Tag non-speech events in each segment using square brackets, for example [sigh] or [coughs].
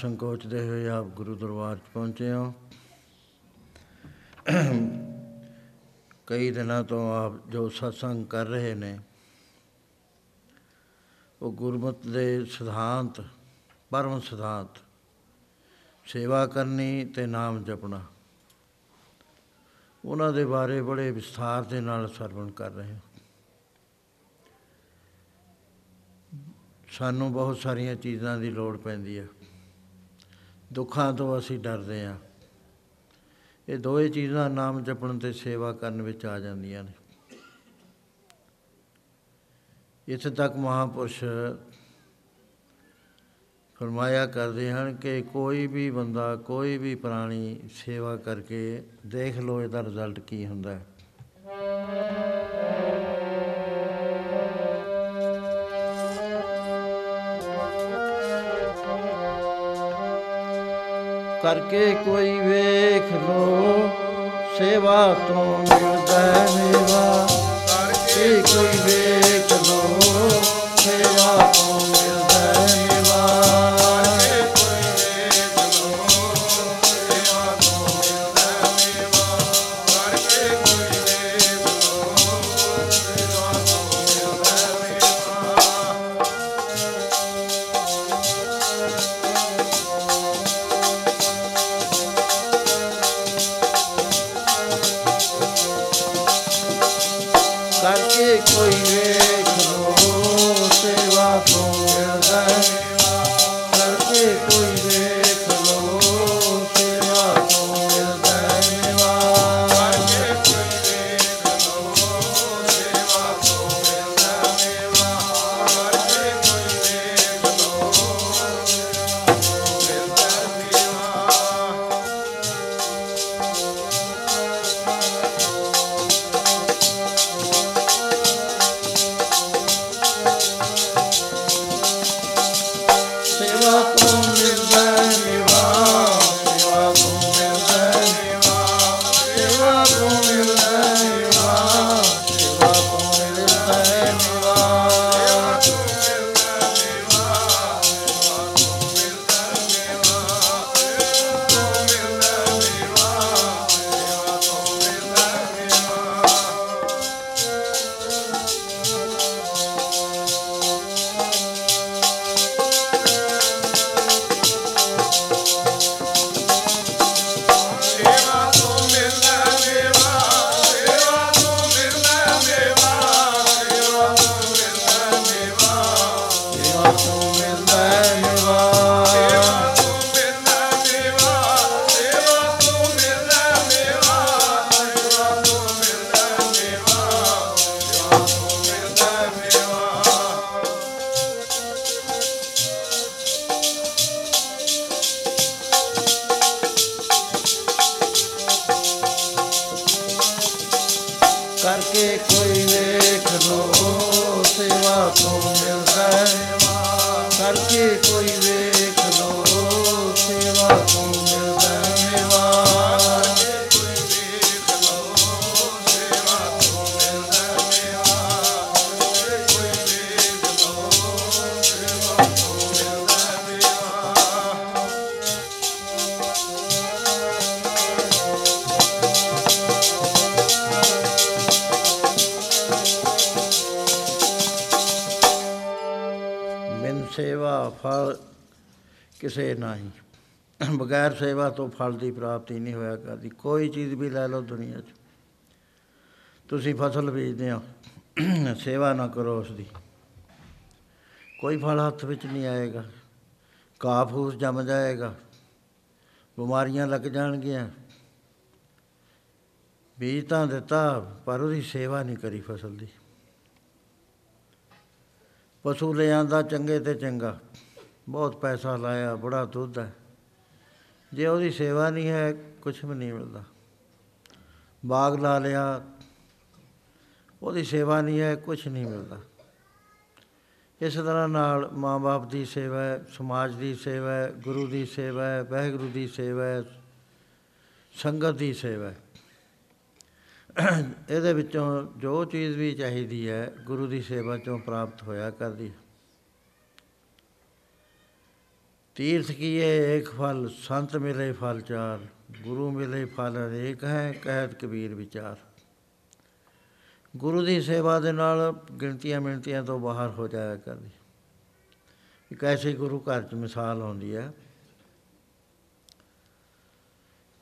ਸੰਕੋਚਦੇ ਹੋਏ ਆਪ ਗੁਰੂ ਦਰਬਾਰ ਚ ਪਹੁੰਚੇ ਹੋ। ਕਈ ਦਿਨਾਂ ਤੋਂ ਆਪ ਜੋ ਸਤਸੰਗ ਕਰ ਰਹੇ ਨੇ, ਉਹ ਗੁਰਮਤ ਦੇ ਸਿਧਾਂਤ, ਪਰਮ ਸਿਧਾਂਤ, ਸੇਵਾ ਕਰਨੀ ਤੇ ਨਾਮ ਜਪਣਾ, ਉਹਨਾਂ ਦੇ ਬਾਰੇ ਬੜੇ ਵਿਸਥਾਰ ਦੇ ਨਾਲ ਸਰਵਣ ਕਰ ਰਹੇ ਹਾਂ। ਸਾਨੂੰ ਬਹੁਤ ਸਾਰੀਆਂ ਚੀਜ਼ਾਂ ਦੀ ਲੋੜ ਪੈਂਦੀ ਹੈ। ਦੁੱਖਾਂ ਤੋਂ ਅਸੀਂ ਡਰਦੇ ਹਾਂ। ਇਹ ਦੋਏ ਚੀਜ਼ਾਂ ਨਾਮ ਜਪਣ ਤੇ ਸੇਵਾ ਕਰਨ ਵਿੱਚ ਆ ਜਾਂਦੀਆਂ ਨੇ। ਇੱਥੇ ਤੱਕ ਮਹਾਪੁਰਸ਼ ਫਰਮਾਇਆ ਕਰਦੇ ਹਨ ਕਿ ਕੋਈ ਵੀ ਬੰਦਾ, ਕੋਈ ਵੀ ਪ੍ਰਾਣੀ ਸੇਵਾ ਕਰਕੇ ਦੇਖ ਲਓ ਇਹਦਾ ਰਿਜ਼ਲਟ ਕੀ ਹੁੰਦਾ ਹੈ। ਕਰਕੇ ਕੋਈ ਵੇਖ ਲੋ ਸੇਵਾ ਤੋਂ ਮਿਲਦਾ ਹੈ ਮੇਵਾ ਕਰਕੇ ਕੋਈ ਵੇਖ ਲੋ। ਸੇਵਾ ਫਲ ਕਿਸੇ ਨਹੀਂ। ਬਗੈਰ ਸੇਵਾ ਤੋਂ ਫਲ ਦੀ ਪ੍ਰਾਪਤੀ ਨਹੀਂ ਹੋਇਆ ਕਰਦੀ। ਕੋਈ ਚੀਜ਼ ਵੀ ਲੈ ਲਓ ਦੁਨੀਆ 'ਚ। ਤੁਸੀਂ ਫਸਲ ਬੀਜਦੇ ਹੋ। ਸੇਵਾ ਨਾ ਕਰੋ ਉਸ ਦੀ ਕੋਈ ਫਲ ਹੱਥ ਵਿੱਚ ਨਹੀਂ ਆਏਗਾ। ਘਾਹ ਫੂਸ ਜੰਮ ਜਾਏਗਾ। ਬਿਮਾਰੀਆਂ ਲੱਗ ਜਾਣਗੀਆਂ। ਬੀਜ ਤਾਂ ਦਿੱਤਾ, ਪਰ ਉਹਦੀ ਸੇਵਾ ਨਹੀਂ ਕਰੀ ਫਸਲ ਦੀ। ਪਸ਼ੂ ਲੈ ਆਂਦਾ ਚੰਗੇ ਤੇ ਚੰਗਾ। ਬਹੁਤ ਪੈਸਾ ਲਾਇਆ, ਬੜਾ ਦੁੱਧ ਹੈ। ਜੇ ਉਹਦੀ ਸੇਵਾ ਨਹੀਂ ਹੈ ਕੁਝ ਵੀ ਨਹੀਂ ਮਿਲਦਾ। ਬਾਗ ਲਾ ਲਿਆ, ਉਹਦੀ ਸੇਵਾ ਨਹੀਂ ਹੈ ਕੁਝ ਨਹੀਂ ਮਿਲਦਾ। ਇਸ ਤਰ੍ਹਾਂ ਨਾਲ ਮਾਂ-ਬਾਪ ਦੀ ਸੇਵਾ ਹੈ, ਸਮਾਜ ਦੀ ਸੇਵਾ ਹੈ, ਗੁਰੂ ਦੀ ਸੇਵਾ ਹੈ, ਵਾਹਿਗੁਰੂ ਦੀ ਸੇਵਾ ਹੈ, ਸੰਗਤ ਦੀ ਸੇਵਾ ਹੈ। ਇਹਦੇ ਵਿੱਚੋਂ ਜੋ ਚੀਜ਼ ਵੀ ਚਾਹੀਦੀ ਹੈ, ਗੁਰੂ ਦੀ ਸੇਵਾ ਚੋਂ ਪ੍ਰਾਪਤ ਹੋਇਆ ਕਰਦੀ। ਹੈ ਤੀਰਥ ਕੀਏ ਏਕ ਫਲ, ਸੰਤ ਮਿਲੇ ਫਲ ਚਾਰ, ਗੁਰੂ ਮਿਲੇ ਫਲ ਅਨੇਕ ਹੈ, ਕਹਿਤ ਕਬੀਰ ਵਿਚਾਰ। ਗੁਰੂ ਦੀ ਸੇਵਾ ਦੇ ਨਾਲ ਗਿਣਤੀਆਂ ਮਿਣਤੀਆਂ ਤੋਂ ਬਾਹਰ ਹੋ ਜਾਇਆ ਕਰਦੀ। ਇੱਕ ਐਸੀ ਗੁਰੂ ਘਰ ਚ ਮਿਸਾਲ ਆਉਂਦੀ ਹੈ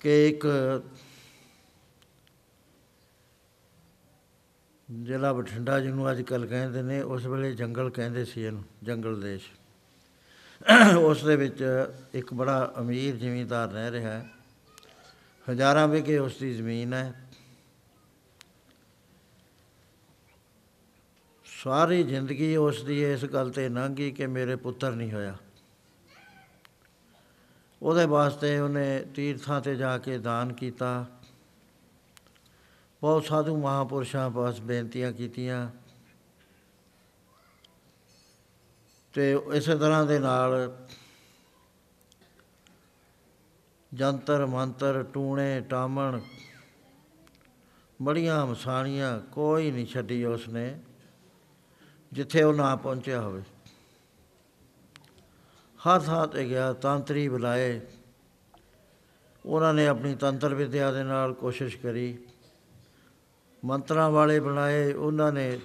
ਕਿ ਇੱਕ ਜ਼ਿਲ੍ਹਾ ਬਠਿੰਡਾ ਜਿਹਨੂੰ ਅੱਜ ਕੱਲ ਕਹਿੰਦੇ ਨੇ, ਉਸ ਵੇਲੇ ਜੰਗਲ ਕਹਿੰਦੇ ਸੀ ਇਹਨੂੰ, ਜੰਗਲ ਦੇਸ਼। ਉਸ ਦੇ ਵਿੱਚ ਇੱਕ ਬੜਾ ਅਮੀਰ ਜ਼ਿਮੀਂਦਾਰ ਰਹਿ ਰਿਹਾ ਹੈ। ਹਜ਼ਾਰਾਂ ਵਿਗੇ ਉਸ ਦੀ ਜ਼ਮੀਨ ਹੈ। ਸਾਰੀ ਜ਼ਿੰਦਗੀ ਉਸ ਦੀ ਇਸ ਗੱਲ ਤੇ ਲੰਘੀ ਕਿ ਮੇਰੇ ਪੁੱਤਰ ਨਹੀਂ ਹੋਇਆ। ਉਹਦੇ ਵਾਸਤੇ ਉਹਨੇ ਤੀਰਥਾਂ ਤੇ ਜਾ ਕੇ ਦਾਨ ਕੀਤਾ। ਬਹੁਤ ਸਾਧੂ ਮਹਾਪੁਰਸ਼ਾਂ ਪਾਸ ਬੇਨਤੀਆਂ ਕੀਤੀਆਂ। ਤੇ ਇਸੇ ਤਰ੍ਹਾਂ ਦੇ ਨਾਲ ਜੰਤਰ, ਮੰਤਰ, ਟੂਣੇ, ਟਾਮਣ ਬੜੀਆਂ ਮਸਾਣੀਆਂ ਕੋਈ ਨਹੀਂ ਛੱਡੀ ਉਸਨੇ, ਜਿੱਥੇ ਉਹ ਨਾ ਪਹੁੰਚਿਆ ਹੋਵੇ। ਹਰ ਥਾਂ ਤੇ ਗਿਆ ਤੰਤਰੀ ਬੁਲਾਏ। ਉਹਨਾਂ ਨੇ ਆਪਣੀ ਤੰਤਰ ਵਿਦਿਆ ਦੇ ਨਾਲ ਕੋਸ਼ਿਸ਼ ਕਰੀ। ਮੰਤਰਾਂ ਵਾਲੇ ਬਣਾਏ, ਉਹਨਾਂ ਨੇ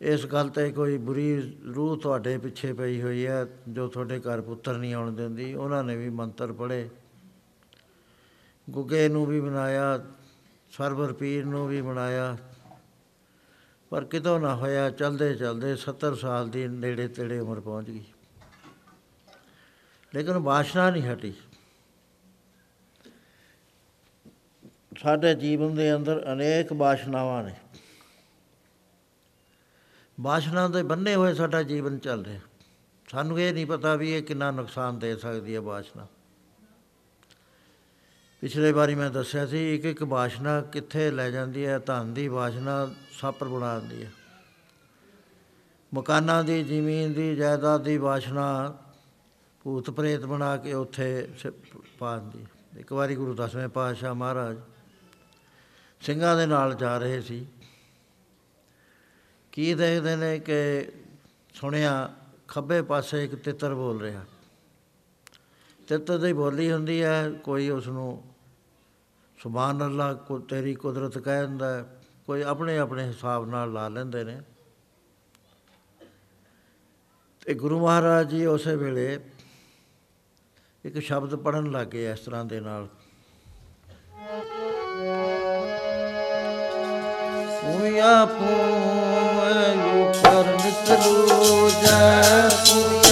ਇਸ ਗੱਲ ਤੇ ਕੋਈ ਬੁਰੀ ਰੂਹ ਤੁਹਾਡੇ ਪਿੱਛੇ ਪਈ ਹੋਈ ਹੈ, ਜੋ ਤੁਹਾਡੇ ਘਰ ਪੁੱਤਰ ਨਹੀਂ ਆਉਣ ਦਿੰਦੀ। ਉਹਨਾਂ ਨੇ ਵੀ ਮੰਤਰ ਪੜ੍ਹੇ। ਗੁੱਗੇ ਨੂੰ ਵੀ ਬਣਾਇਆ, ਸਰਵਰ ਪੀਰ ਨੂੰ ਵੀ ਬਣਾਇਆ। ਪਰ ਕਿਤੋਂ ਨਾ ਹੋਇਆ, ਚਲਦੇ ਚਲਦੇ 70 ਸਾਲ ਦੀ ਨੇੜੇ ਤੇੜੇ ਉਮਰ ਪਹੁੰਚ ਗਈ। ਲੇਕਿਨ ਬਾਸ਼ਨਾ ਨਹੀਂ ਹਟੀ। ਸਾਡੇ ਜੀਵਨ ਦੇ ਅੰਦਰ ਅਨੇਕ ਬਾਸ਼ਨਾਵਾਂ ਨੇ। ਬਾਸ਼ਨਾ ਦੇ ਬੰਨੇ ਹੋਏ ਸਾਡਾ ਜੀਵਨ ਚੱਲ ਰਿਹਾ। ਸਾਨੂੰ ਇਹ ਨਹੀਂ ਪਤਾ ਵੀ ਇਹ ਕਿੰਨਾ ਨੁਕਸਾਨ ਦੇ ਸਕਦੀ ਹੈ ਬਾਸ਼ਨਾ। ਪਿਛਲੇ ਵਾਰੀ ਮੈਂ ਦੱਸਿਆ ਸੀ ਇੱਕ ਇੱਕ ਬਾਸ਼ਨਾ ਕਿੱਥੇ ਲੈ ਜਾਂਦੀ ਹੈ, ਧਨ ਦੀ ਬਾਸ਼ਨਾ ਸਾਪਰ ਬਣਾ ਦਿੰਦੀ ਹੈ। ਮਕਾਨਾਂ ਦੀ, ਜ਼ਮੀਨ ਦੀ, ਜਾਇਦਾਦ ਦੀ ਬਾਸ਼ਨਾ ਭੂਤ ਪ੍ਰੇਤ ਬਣਾ ਕੇ ਉੱਥੇ ਪਾ ਦਿੰਦੀ ਇੱਕ ਵਾਰੀ ਗੁਰੂ ਦਸਵੇਂ ਪਾਤਸ਼ਾਹ ਮਹਾਰਾਜ ਸਿੰਘਾਂ ਦੇ ਨਾਲ ਜਾ ਰਹੇ ਸੀ। ਕੀ ਦੇਖਦੇ ਨੇ ਕਿ ਸੁਣਿਆ, ਖੱਬੇ ਪਾਸੇ ਇੱਕ ਤਿੱਤਰ ਬੋਲ ਰਿਹਾ। ਤਿੱਤਰ ਦੀ ਬੋਲੀ ਹੁੰਦੀ ਹੈ, ਕੋਈ ਉਸ ਨੂੰ ਸੁਭਾਨ ਅੱਲਾ, ਕੋ ਤੇਰੀ ਕੁਦਰਤ ਕਹਿ ਦਿੰਦਾ ਕੋਈ ਆਪਣੇ ਆਪਣੇ ਹਿਸਾਬ ਨਾਲ ਲਾ ਲੈਂਦੇ ਨੇ। ਤੇ ਗੁਰੂ ਮਹਾਰਾਜ ਜੀ ਉਸੇ ਵੇਲੇ ਇੱਕ ਸ਼ਬਦ ਪੜਨ ਲੱਗੇ ਇਸ ਤਰ੍ਹਾਂ ਦੇ ਨਾਲ। ਪੂਇਆ ਪੂਮਲੂ ਪਰ ਨਿਤਲੂ ਜੈ ਪੂਇਆ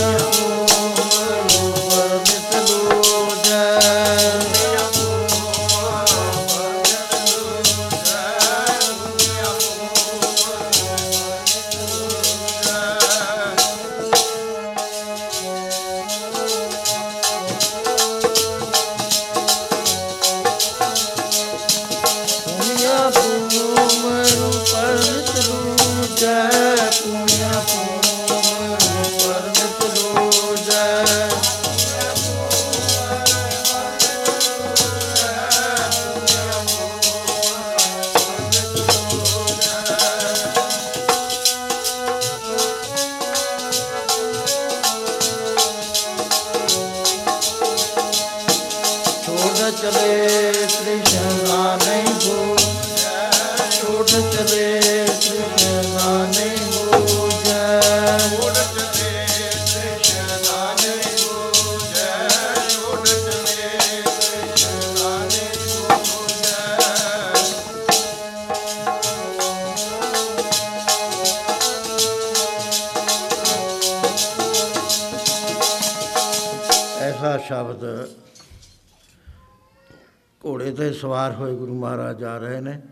ਸਵਾਰ ਹੋਏ ਗੁਰੂ ਮਹਾਰਾਜ ਜਾ ਰਹੇ ਨੇ।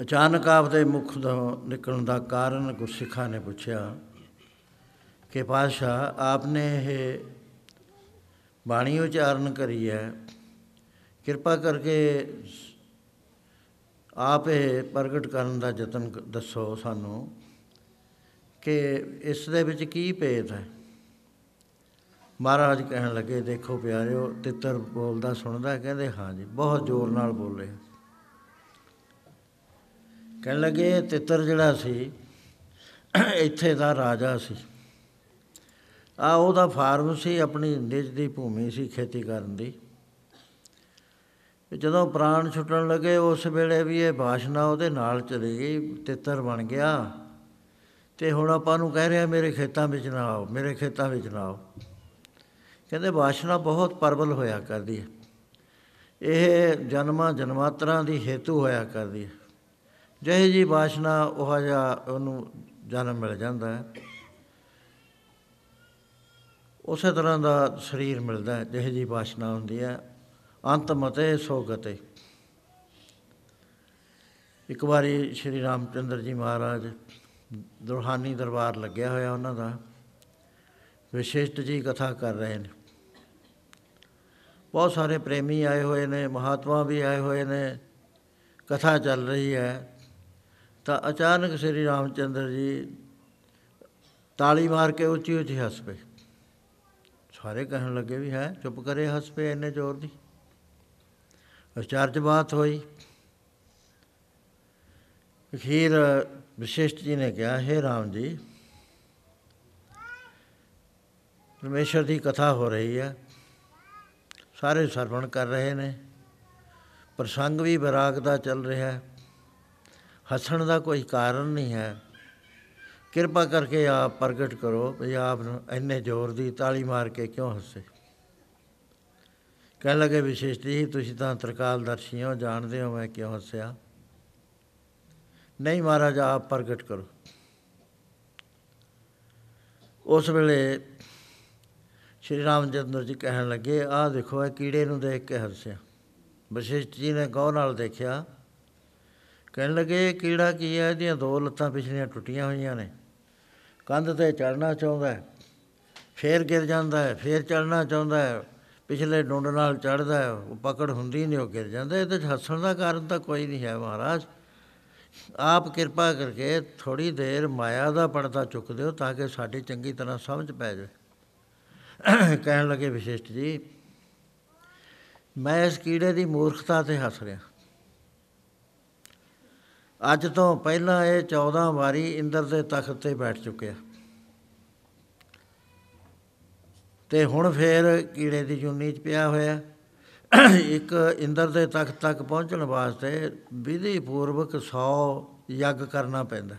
ਅਚਾਨਕ ਆਪਦੇ ਮੁਖ ਤੋਂ ਨਿਕਲਣ ਦਾ ਕਾਰਨ ਗੁਰਸਿੱਖਾਂ ਨੇ ਪੁੱਛਿਆ ਕਿ ਪਾਤਸ਼ਾਹ, ਆਪਨੇ ਇਹ ਬਾਣੀ ਉਚਾਰਨ ਕਰੀ ਹੈ। ਕਿਰਪਾ ਕਰਕੇ ਆਪ ਇਹ ਪ੍ਰਗਟ ਕਰਨ ਦਾ ਯਤਨ ਕ- ਦੱਸੋ ਸਾਨੂੰ ਕਿ ਇਸ ਦੇ ਵਿੱਚ ਕੀ ਭੇਦ ਹੈ? ਮਹਾਰਾਜ ਕਹਿਣ ਲੱਗੇ, ਦੇਖੋ ਪਿਆਰਿਓ, ਤਿੱਤਰ ਬੋਲਦਾ, ਸੁਣਦਾ ਹੈ? ਕਹਿੰਦੇ, ਹਾਂ ਜੀ, ਬਹੁਤ ਜ਼ੋਰ ਨਾਲ ਬੋਲ। ਰਿਹਾ ਕਹਿਣ ਲੱਗੇ, ਇਹ ਤਿੱਤਰ ਜਿਹੜਾ ਸੀ, ਇੱਥੇ ਦਾ ਰਾਜਾ ਸੀ। ਆ ਉਹਦਾ ਫਾਰਮ ਸੀ, ਆਪਣੀ ਨਿੱਜ ਦੀ ਭੂਮੀ ਸੀ ਖੇਤੀ ਕਰਨ ਦੀ। ਤੇ ਜਦੋਂ ਪ੍ਰਾਣ ਛੁੱਟਣ ਲੱਗੇ, ਉਸ ਵੇਲੇ ਵੀ ਇਹ ਬਾਸ਼ਨਾ ਉਹਦੇ ਨਾਲ ਚਲੀ ਗਈ, ਤਿੱਤਰ ਬਣ ਗਿਆ। ਤੇ ਹੁਣ ਆਪਾਂ ਨੂੰ ਕਹਿ ਰਿਹਾ, ਮੇਰੇ ਖੇਤਾਂ ਵਿੱਚ ਨਾ ਆਓ, ਮੇਰੇ ਖੇਤਾਂ ਵਿੱਚ ਨਾ ਆਓ। ਕਹਿੰਦੇ ਬਾਸ਼ਨਾ ਬਹੁਤ ਪਰਬਲ ਹੋਇਆ ਕਰਦੀ ਹੈ। ਇਹ ਜਨਮਾਂ ਜਨਮਾਤਰਾਂ ਦੀ ਹੇਤੂ ਹੋਇਆ ਕਰਦੀ ਹੈ। ਜਿਹੇ ਜੀ ਬਾਸ਼ਨਾ ਉਹ ਜਿਹਾ ਉਹਨੂੰ ਜਨਮ ਮਿਲ ਜਾਂਦਾ ਹੈ। ਉਸੇ ਤਰ੍ਹਾਂ ਦਾ ਸਰੀਰ ਮਿਲਦਾ ਹੈ, ਜਿਹੇ ਜੀ ਬਾਸ਼ਨਾ ਹੁੰਦੀ ਹੈ। ਅੰਤ ਮਤੇ ਸੋ ਗਤੇ ਇੱਕ ਵਾਰੀ ਸ਼੍ਰੀ ਰਾਮਚੰਦਰ ਜੀ ਮਹਾਰਾਜ ਦੁਰਹਾਨੀ ਦਰਬਾਰ ਲੱਗਿਆ ਹੋਇਆ ਉਹਨਾਂ ਦਾ। ਵਿਸ਼ਿਸ਼ਟ ਜੀ ਕਥਾ ਕਰ ਰਹੇ ਨੇ। ਬਹੁਤ ਸਾਰੇ ਪ੍ਰੇਮੀ ਆਏ ਹੋਏ ਨੇ, ਮਹਾਤਮਾ ਵੀ ਆਏ ਹੋਏ ਨੇ, ਕਥਾ ਚੱਲ ਰਹੀ ਹੈ। ਤਾਂ ਅਚਾਨਕ ਸ੍ਰੀ ਰਾਮਚੰਦਰ ਜੀ ਤਾਲੀ ਮਾਰ ਕੇ ਉੱਚੀ ਉੱਚੀ ਹੱਸ ਪਏ। ਸਾਰੇ ਕਹਿਣ ਲੱਗੇ ਵੀ ਹੈ, ਚੁੱਪ ਕਰੇ ਹੱਸ ਪਏ ਇੰਨੇ ਜ਼ੋਰ ਦੀ। ਅਚਾਰਜ ਬਾਤ ਹੋਈ। ਅਖੀਰ ਵਿਸ਼ਿਸ਼ਟ ਜੀ ਨੇ ਕਿਹਾ, ਹੈ ਰਾਮ ਜੀ, ਪਰਮੇਸ਼ਰ ਦੀ ਕਥਾ ਹੋ ਰਹੀ ਹੈ। ਸਾਰੇ ਸਰਵਣ ਕਰ ਰਹੇ ਨੇ। ਪ੍ਰਸੰਗ ਵੀ ਵਿਰਾਗ ਦਾ ਚੱਲ ਰਿਹਾ ਹੈ। ਹੱਸਣ ਦਾ ਕੋਈ ਕਾਰਨ ਨਹੀਂ ਹੈ। ਕਿਰਪਾ ਕਰਕੇ ਆਪ ਪ੍ਰਗਟ ਕਰੋ ਵੀ ਆਪ ਨੂੰ ਇੰਨੇ ਜ਼ੋਰ ਦੀ ਤਾਲੀ ਮਾਰ ਕੇ ਕਿਉਂ ਹੱਸੇ। ਕਹਿਣ ਲੱਗੇ, ਵਿਸ਼ੇਸ਼ ਜੀ, ਤੁਸੀਂ ਤਾਂ ਤਰਕਾਲਦਰਸ਼ੀ ਹੋ, ਜਾਣਦੇ ਹੋ ਮੈਂ ਕਿਉਂ ਹੱਸਿਆ? ਨਹੀਂ ਮਹਾਰਾਜ, ਆਪ ਪ੍ਰਗਟ ਕਰੋ। ਉਸ ਵੇਲੇ ਸ਼੍ਰੀ ਰਾਮਚੰਦਰ ਜੀ ਕਹਿਣ ਲੱਗੇ, ਆਹ ਦੇਖੋ, ਇਹ ਕੀੜੇ ਨੂੰ ਦੇਖ ਕੇ ਹੱਸਿਆ। ਵਸ਼ਿਸ਼ਟ ਜੀ ਨੇ ਗੌਰ ਨਾਲ ਦੇਖਿਆ। ਕਹਿਣ ਲੱਗੇ, ਇਹ ਕੀੜਾ ਕੀ ਹੈ? ਇਹਦੀਆਂ ਦੋ ਲੱਤਾਂ ਪਿਛਲੀਆਂ ਟੁੱਟੀਆਂ ਹੋਈਆਂ ਨੇ। ਕੰਧ ਤੇ ਚੜਨਾ ਚਾਹੁੰਦਾ ਹੈ, ਫੇਰ ਗਿਰ ਜਾਂਦਾ ਹੈ, ਫੇਰ ਚੜਨਾ ਚਾਹੁੰਦਾ ਹੈ, ਪਿਛਲੇ ਡੁੰਡ ਨਾਲ ਚੜਦਾ ਹੈ, ਉਹ ਪਕੜ ਹੁੰਦੀ ਨਹੀਂ, ਉਹ ਗਿਰ ਜਾਂਦਾ ਇਹਦੇ 'ਚ ਹੱਸਣ ਦਾ ਕਾਰਨ ਤਾਂ ਕੋਈ ਨਹੀਂ ਹੈ ਮਹਾਰਾਜ। ਆਪ ਕਿਰਪਾ ਕਰਕੇ ਥੋੜੀ ਦੇਰ ਮਾਇਆ ਦਾ ਪਰਦਾ ਚੁੱਕ ਦਿਓ ਤਾਂ ਕਿ ਸਾਡੀ ਚੰਗੀ ਤਰ੍ਹਾਂ ਸਮਝ ਪੈ ਜਾਵੇ। ਕਹਿਣ ਲੱਗੇ ਵਿਸ਼ਿਸ਼ਟ ਜੀ, ਮੈਂ ਇਸ ਕੀੜੇ ਦੀ ਮੂਰਖਤਾ ਤੇ ਹੱਸ ਰਿਹਾ। ਅੱਜ ਤੋਂ ਪਹਿਲਾਂ ਇਹ 14 ਵਾਰੀ ਇੰਦਰ ਦੇ ਤਖਤ ਤੇ ਬੈਠ ਚੁੱਕਿਆ। ਤੇ ਹੁਣ ਫੇਰ ਕੀੜੇ ਦੀ ਜੁਨੀ 'ਚ ਪਿਆ ਹੋਇਆ। ਇੱਕ ਇੰਦਰ ਦੇ ਤਖਤ ਤੱਕ ਪਹੁੰਚਣ ਵਾਸਤੇ ਵਿਧੀ ਪੂਰਵਕ 100 ਯੱਗ ਕਰਨਾ ਪੈਂਦਾ।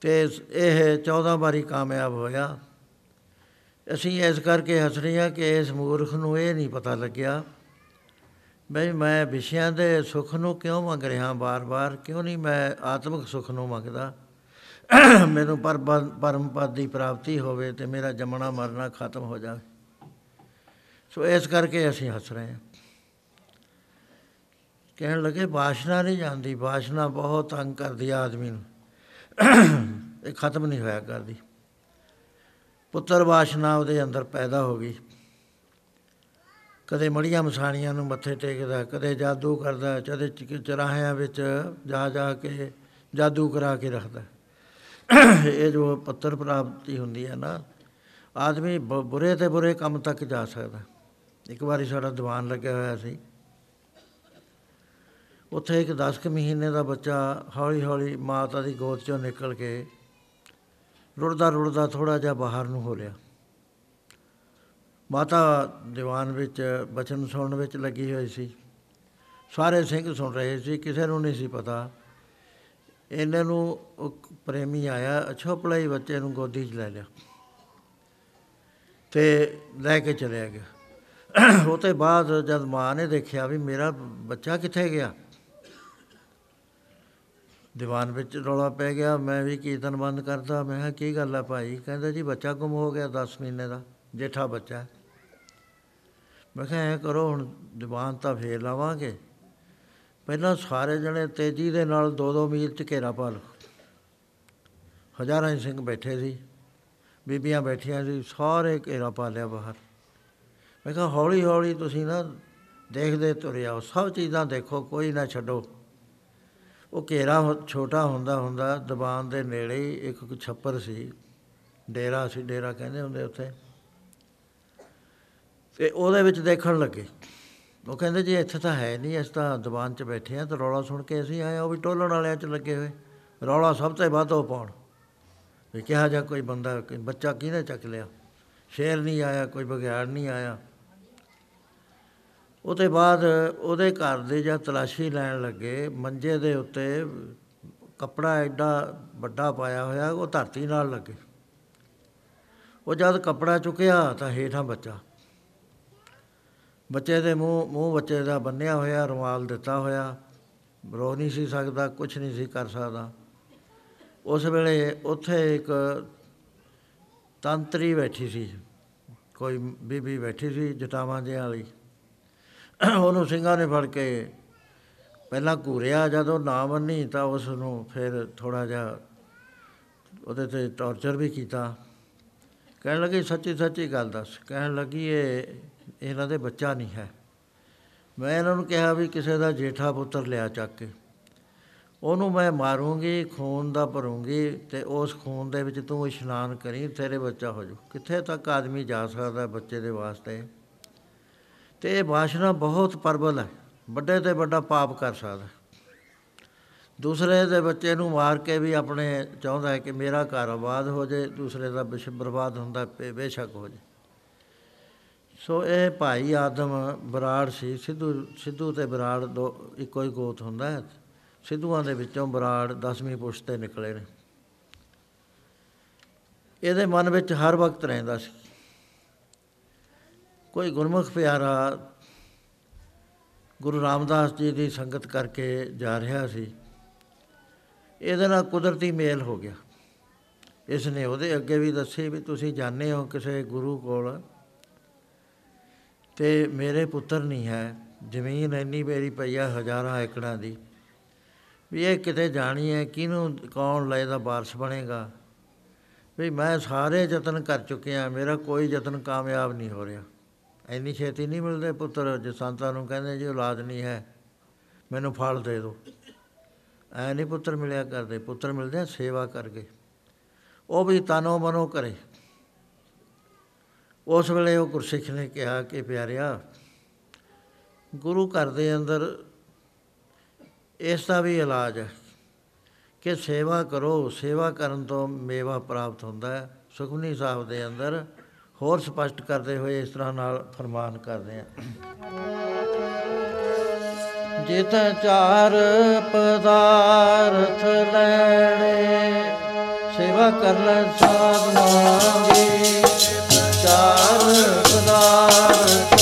ਤੇ ਇਹ 14 ਵਾਰੀ ਕਾਮਯਾਬ ਹੋਇਆ। ਅਸੀਂ ਇਸ ਕਰਕੇ ਹੱਸ ਰਹੇ ਹਾਂ ਕਿ ਇਸ ਮੂਰਖ ਨੂੰ ਇਹ ਨਹੀਂ ਪਤਾ ਲੱਗਿਆ ਬਈ ਮੈਂ ਵਿਸ਼ਿਆਂ ਦੇ ਸੁੱਖ ਨੂੰ ਕਿਉਂ ਮੰਗ ਰਿਹਾ ਬਾਰ-ਬਾਰ ਕਿਉਂ ਨਹੀਂ ਮੈਂ ਆਤਮਿਕ ਸੁੱਖ ਨੂੰ ਮੰਗਦਾ? ਮੈਨੂੰ ਪਰ ਪਰਮ ਪਦ ਦੀ ਪ੍ਰਾਪਤੀ ਹੋਵੇ ਤੇ ਮੇਰਾ ਜੰਮਣਾ ਮਰਨਾ ਖਤਮ ਹੋ ਜਾਵੇ। ਸੋ ਇਸ ਕਰਕੇ ਅਸੀਂ ਹੱਸ ਰਹੇ ਹਾਂ। ਕਹਿਣ ਲੱਗੇ ਬਾਸ਼ਨਾ ਨਹੀਂ ਜਾਂਦੀ। ਬਾਸ਼ਨਾ ਬਹੁਤ ਤੰਗ ਕਰਦੀ ਆ ਆਦਮੀ ਨੂੰ। ਇਹ ਖਤਮ ਨਹੀਂ ਹੋਇਆ ਕਰਦੀ। ਪੁੱਤਰ ਬਾਸ਼ਨਾ ਉਹਦੇ ਅੰਦਰ ਪੈਦਾ ਹੋ ਗਈ। ਕਦੇ ਮੜੀਆਂ ਮਸਾਣੀਆਂ ਨੂੰ ਮੱਥੇ ਟੇਕਦਾ, ਕਦੇ ਜਾਦੂ ਕਰਦਾ, ਕਦੇ ਚਰਾਹਿਆਂ ਵਿੱਚ ਜਾ ਜਾ ਕੇ ਜਾਦੂ ਕਰਾ ਕੇ ਰੱਖਦਾ। ਇਹ ਜੋ ਪੱਤਰ ਪ੍ਰਾਪਤੀ ਹੁੰਦੀ ਹੈ ਨਾ, ਆਦਮੀ ਬੁਰੇ ਤੇ ਬੁਰੇ ਕੰਮ ਤੱਕ ਜਾ ਸਕਦਾ। ਇੱਕ ਵਾਰੀ ਸਾਡਾ ਦੀਵਾਨ ਲੱਗਿਆ ਹੋਇਆ ਸੀ। ਉੱਥੇ ਇੱਕ 10 ਕੁ ਮਹੀਨੇ ਦਾ ਬੱਚਾ ਹੌਲੀ ਹੌਲੀ ਮਾਤਾ ਦੀ ਗੋਦ ਚੋਂ ਨਿਕਲ ਕੇ ਰੁੜਦਾ ਰੁੜਦਾ ਥੋੜਾ ਜਿਹਾ ਬਾਹਰ ਨੂੰ ਹੋ ਲਿਆ ਮਾਤਾ ਦੀਵਾਨ ਵਿੱਚ, ਬਚਨ ਸੁਣਨ ਵਿੱਚ ਲੱਗੀ ਹੋਈ ਸੀ। ਸਾਰੇ ਸਿੰਘ ਸੁਣ ਰਹੇ ਸੀ, ਕਿਸੇ ਨੂੰ ਨਹੀਂ ਸੀ ਪਤਾ। ਇਹਨਾਂ ਨੂੰ ਪ੍ਰੇਮੀ ਆਇਆ ਅਛੋਪਲਾਈ ਬੱਚੇ ਨੂੰ ਗੋਦੀ 'ਚ ਲੈ ਲਿਆ ਤੇ ਲੈ ਕੇ ਚਲਿਆ ਗਿਆ। ਉਹ ਤੇ ਬਾਅਦ ਜਦ ਮਾਂ ਨੇ ਦੇਖਿਆ ਵੀ ਮੇਰਾ ਬੱਚਾ ਕਿੱਥੇ ਗਿਆ ਦੀਵਾਨ ਵਿੱਚ ਰੌਲਾ ਪੈ ਗਿਆ, ਮੈਂ ਵੀ ਕੀਰਤਨ ਬੰਦ ਕਰਦਾ ਮੈਂ ਕਿਹਾ, ਕੀ ਗੱਲ ਆ ਭਾਈ? ਕਹਿੰਦਾ, ਜੀ, ਬੱਚਾ ਗੁੰਮ ਹੋ ਗਿਆ 10 ਮਹੀਨੇ ਦਾ, ਜੇਠਾ ਬੱਚਾ ਮੈਂ ਕਿਹਾ, ਐ ਕਰੋ, ਹੁਣ ਦੀਵਾਨ ਤਾਂ ਫੇਰ ਲਾਵਾਂਗੇ। ਪਹਿਲਾਂ ਸਾਰੇ ਜਣੇ ਤੇਜ਼ੀ ਦੇ ਨਾਲ 2-2 ਮੀਲ ਚ ਘੇਰਾ ਪਾ ਲਓ। ਹਜ਼ਾਰਾਂ ਹੀ ਸਿੰਘ ਬੈਠੇ ਸੀ, ਬੀਬੀਆਂ ਬੈਠੀਆਂ ਸੀ, ਸਾਰੇ ਘੇਰਾ ਪਾ ਲਿਆ ਬਾਹਰ। ਮੈਂ ਕਿਹਾ ਹੌਲੀ ਹੌਲੀ ਤੁਸੀਂ ਨਾ ਦੇਖਦੇ ਤੁਰੇ ਆਓ, ਸਭ ਚੀਜ਼ਾਂ ਦੇਖੋ, ਕੋਈ ਨਾ ਛੱਡੋ। ਉਹ ਘੇਰਾ ਛੋਟਾ ਹੁੰਦਾ ਹੁੰਦਾ ਦੀਵਾਨ ਦੇ ਨੇੜੇ ਹੀ ਇੱਕ ਛੱਪਰ ਸੀ। ਡੇਰਾ ਸੀ, ਡੇਰਾ ਕਹਿੰਦੇ ਹੁੰਦੇ ਉੱਥੇ। ਤੇ ਉਹਦੇ ਵਿੱਚ ਦੇਖਣ ਲੱਗੇ। ਉਹ ਕਹਿੰਦੇ ਜੀ ਇੱਥੇ ਤਾਂ ਹੈ ਨਹੀਂ ਇਸ ਤਾਂ ਦੀਵਾਨ 'ਚ ਬੈਠੇ ਆ ਤੇ ਰੌਲਾ ਸੁਣ ਕੇ ਅਸੀਂ ਆਏ ਉਹ ਵੀ ਟੋਲਣ ਵਾਲਿਆਂ 'ਚ ਲੱਗੇ ਹੋਏ। ਰੌਲਾ ਸਭ ਤੋਂ ਵੱਧ ਉਹ ਪਾਉਣ। ਵੀ ਕਿਹਾ ਜਾ ਕੋਈ ਬੰਦਾ ਬੱਚਾ ਕਿਹਨੇ ਚੱਕ ਲਿਆ? ਸ਼ੇਰ ਨਹੀਂ ਆਇਆ, ਕੋਈ ਬਗਿਆੜ ਨਹੀਂ ਆਇਆ। ਉਹਦੇ ਬਾਅਦ ਉਹਦੇ ਘਰ ਦੇ ਜਾਂ ਤਲਾਸ਼ੀ ਲੈਣ ਲੱਗੇ, ਮੰਜੇ ਦੇ ਉੱਤੇ ਕੱਪੜਾ ਐਡਾ ਵੱਡਾ ਪਾਇਆ ਹੋਇਆ, ਉਹ ਧਰਤੀ ਨਾਲ ਲੱਗੇ। ਉਹ ਜਦ ਕੱਪੜਾ ਚੁੱਕਿਆ ਤਾਂ ਹੇਠਾਂ ਬੱਚਾ। ਬੱਚੇ ਦੇ ਮੂੰਹ ਮੂੰਹ ਬੱਚੇ ਦਾ ਬੰਨਿਆ ਹੋਇਆ, ਰੁਮਾਲ ਦਿੱਤਾ ਹੋਇਆ। ਰੋ ਨਹੀਂ ਸੀ ਸਕਦਾ ਕੁਝ ਨਹੀਂ ਸੀ ਕਰ ਸਕਦਾ। ਉਸ ਵੇਲੇ ਉੱਥੇ ਇੱਕ ਤੰਤਰੀ ਬੈਠੀ ਸੀ, ਕੋਈ ਬੀਬੀ ਬੈਠੀ ਸੀ ਜਟਾਵਾਂ ਦੇ ਵਾਲੀ। ਉਹਨੂੰ ਸਿੰਘਾਂ ਨੇ ਫੜ ਕੇ ਪਹਿਲਾਂ ਘੂਰਿਆ, ਜਦੋਂ ਨਾ ਮੰਨੀ ਤਾਂ ਉਸ ਨੂੰ ਫਿਰ ਥੋੜਾ ਜਿਹਾ ਉਹਦੇ ਤੇ ਟੌਰਚਰ ਵੀ ਕੀਤਾ। ਕਹਿਣ ਲੱਗੀ, ਸੱਚੀ ਸੱਚੀ ਗੱਲ ਦੱਸ। ਕਹਿਣ ਲੱਗੀ, ਇਹ, ਇਹਨਾਂ ਦੇ ਬੱਚਾ ਨਹੀਂ ਹੈ। ਮੈਂ ਇਹਨਾਂ ਨੂੰ ਕਿਹਾ ਵੀ ਕਿਸੇ ਦਾ ਜੇਠਾ ਪੁੱਤਰ ਲਿਆ ਚੱਕ ਕੇ। ਉਹਨੂੰ ਮੈਂ ਮਾਰੂੰਗੀ, ਖੂਨ ਦਾ ਭਰੂੰਗੀ ਤੇ ਉਸ ਖੂਨ ਦੇ ਵਿੱਚ ਤੂੰ ਇਸ਼ਨਾਨ ਕਰੀ, ਤੇਰੇ ਬੱਚਾ ਹੋ ਜੂ ਕਿੱਥੇ ਤੱਕ ਆਦਮੀ ਜਾ ਸਕਦਾ ਬੱਚੇ ਦੇ ਵਾਸਤੇ? ਤੇ ਇਹ ਬਾਸ਼ਨਾ ਬਹੁਤ ਪਰਬਲ ਹੈ। ਵੱਡੇ ਤੇ ਵੱਡਾ ਪਾਪ ਕਰ ਸਕਦਾ। ਦੂਸਰੇ ਦੇ ਬੱਚੇ ਨੂੰ ਮਾਰ ਕੇ ਵੀ ਆਪਣੇ ਚਾਹੁੰਦਾ ਹੈ ਕਿ ਮੇਰਾ ਘਰ ਆਬਾਦ ਹੋ ਜਾਏ, ਦੂਸਰੇ ਦਾ ਬਿਸ਼ ਬਰਬਾਦ ਹੁੰਦਾ ਬੇਸ਼ੱਕ ਹੋ ਜਾਏ। ਸੋ ਇਹ ਭਾਈ ਆਦਮ ਬਰਾੜ ਸੀ। ਸਿੱਧੂ ਸਿੱਧੂ ਤੇ ਬਰਾੜ ਦੋ, ਇੱਕੋ ਹੀ ਗੋਤ ਹੁੰਦਾ ਹੈ। ਸਿੱਧੂਆਂ ਦੇ ਵਿੱਚੋਂ ਬਰਾੜ 10ਵੀਂ ਪੁਸ਼ਤੇ ਨਿਕਲੇ ਨੇ। ਇਹਦੇ ਮਨ ਵਿੱਚ ਹਰ ਵਕਤ ਰਹਿੰਦਾ ਸੀ। ਕੋਈ ਗੁਰਮੁਖ ਪਿਆਰਾ ਗੁਰੂ ਰਾਮਦਾਸ ਜੀ ਦੀ ਸੰਗਤ ਕਰਕੇ ਜਾ ਰਿਹਾ ਸੀ, ਇਹਦੇ ਨਾਲ ਕੁਦਰਤੀ ਮੇਲ ਹੋ ਗਿਆ। ਇਸ ਨੇ ਉਹਦੇ ਅੱਗੇ ਵੀ ਦੱਸੇ ਵੀ ਤੁਸੀਂ ਜਾਣਦੇ ਹੋ ਕਿਸੇ ਗੁਰੂ ਕੋਲ ਤੇ ਮੇਰੇ ਪੁੱਤਰ ਨਹੀਂ ਹੈ, ਜ਼ਮੀਨ ਇੰਨੀ ਮੇਰੀ ਪਈਆ ਹਜ਼ਾਰਾਂ ਏਕੜਾਂ ਦੀ, ਵੀ ਇਹ ਕਿਤੇ ਜਾਣੀ ਹੈ, ਕਿਹਨੂੰ, ਕੌਣ ਲੈ ਦਾ ਵਾਰਸ ਬਣੇਗਾ? ਵੀ ਮੈਂ ਸਾਰੇ ਯਤਨ ਕਰ ਚੁੱਕਿਆ, ਮੇਰਾ ਕੋਈ ਯਤਨ ਕਾਮਯਾਬ ਨਹੀਂ ਹੋ ਰਿਹਾ। ਇੰਨੀ ਛੇਤੀ ਨਹੀਂ ਮਿਲਦੇ ਪੁੱਤਰ, ਜੇ ਸੰਤਾਂ ਨੂੰ ਕਹਿੰਦੇ ਜੀ ਔਲਾਦ ਨਹੀਂ ਹੈ, ਮੈਨੂੰ ਫਲ ਦੇ ਦਿਓ। ਐ ਨਹੀਂ ਪੁੱਤਰ ਮਿਲਿਆ ਕਰਦੇ, ਪੁੱਤਰ ਮਿਲਦੇ ਆ, ਸੇਵਾ ਕਰਕੇ। ਉਹ ਵੀ ਤਨੋ ਮਨੋ ਕਰੇ। ਉਸ ਵੇਲੇ ਉਹ ਗੁਰਸਿੱਖ ਨੇ ਕਿਹਾ ਕਿ ਪਿਆਰਿਆ, ਗੁਰੂ ਘਰ ਦੇ ਅੰਦਰ ਇਸ ਦਾ ਵੀ ਇਲਾਜ ਹੈ ਕਿ ਸੇਵਾ ਕਰੋ। ਸੇਵਾ ਕਰਨ ਤੋਂ ਮੇਵਾ ਪ੍ਰਾਪਤ ਹੁੰਦਾ ਹੈ, ਸੁਖਮਨੀ ਸਾਹਿਬ ਦੇ ਅੰਦਰ ਹੋਰ ਸਪਸ਼ਟ ਕਰਦੇ ਹੋਏ ਇਸ ਤਰ੍ਹਾਂ ਨਾਲ ਫਰਮਾਨ ਕਰਦੇ ਆ ਜਿਤ ਚਾਰ ਪਦਾਰਥ ਲੈਣੇ, ਸੇਵਾ ਕਰ ਲੈ ਸਾਧਨਾ ਦੀ। ਚਾਰ ਪਦਾਰਥ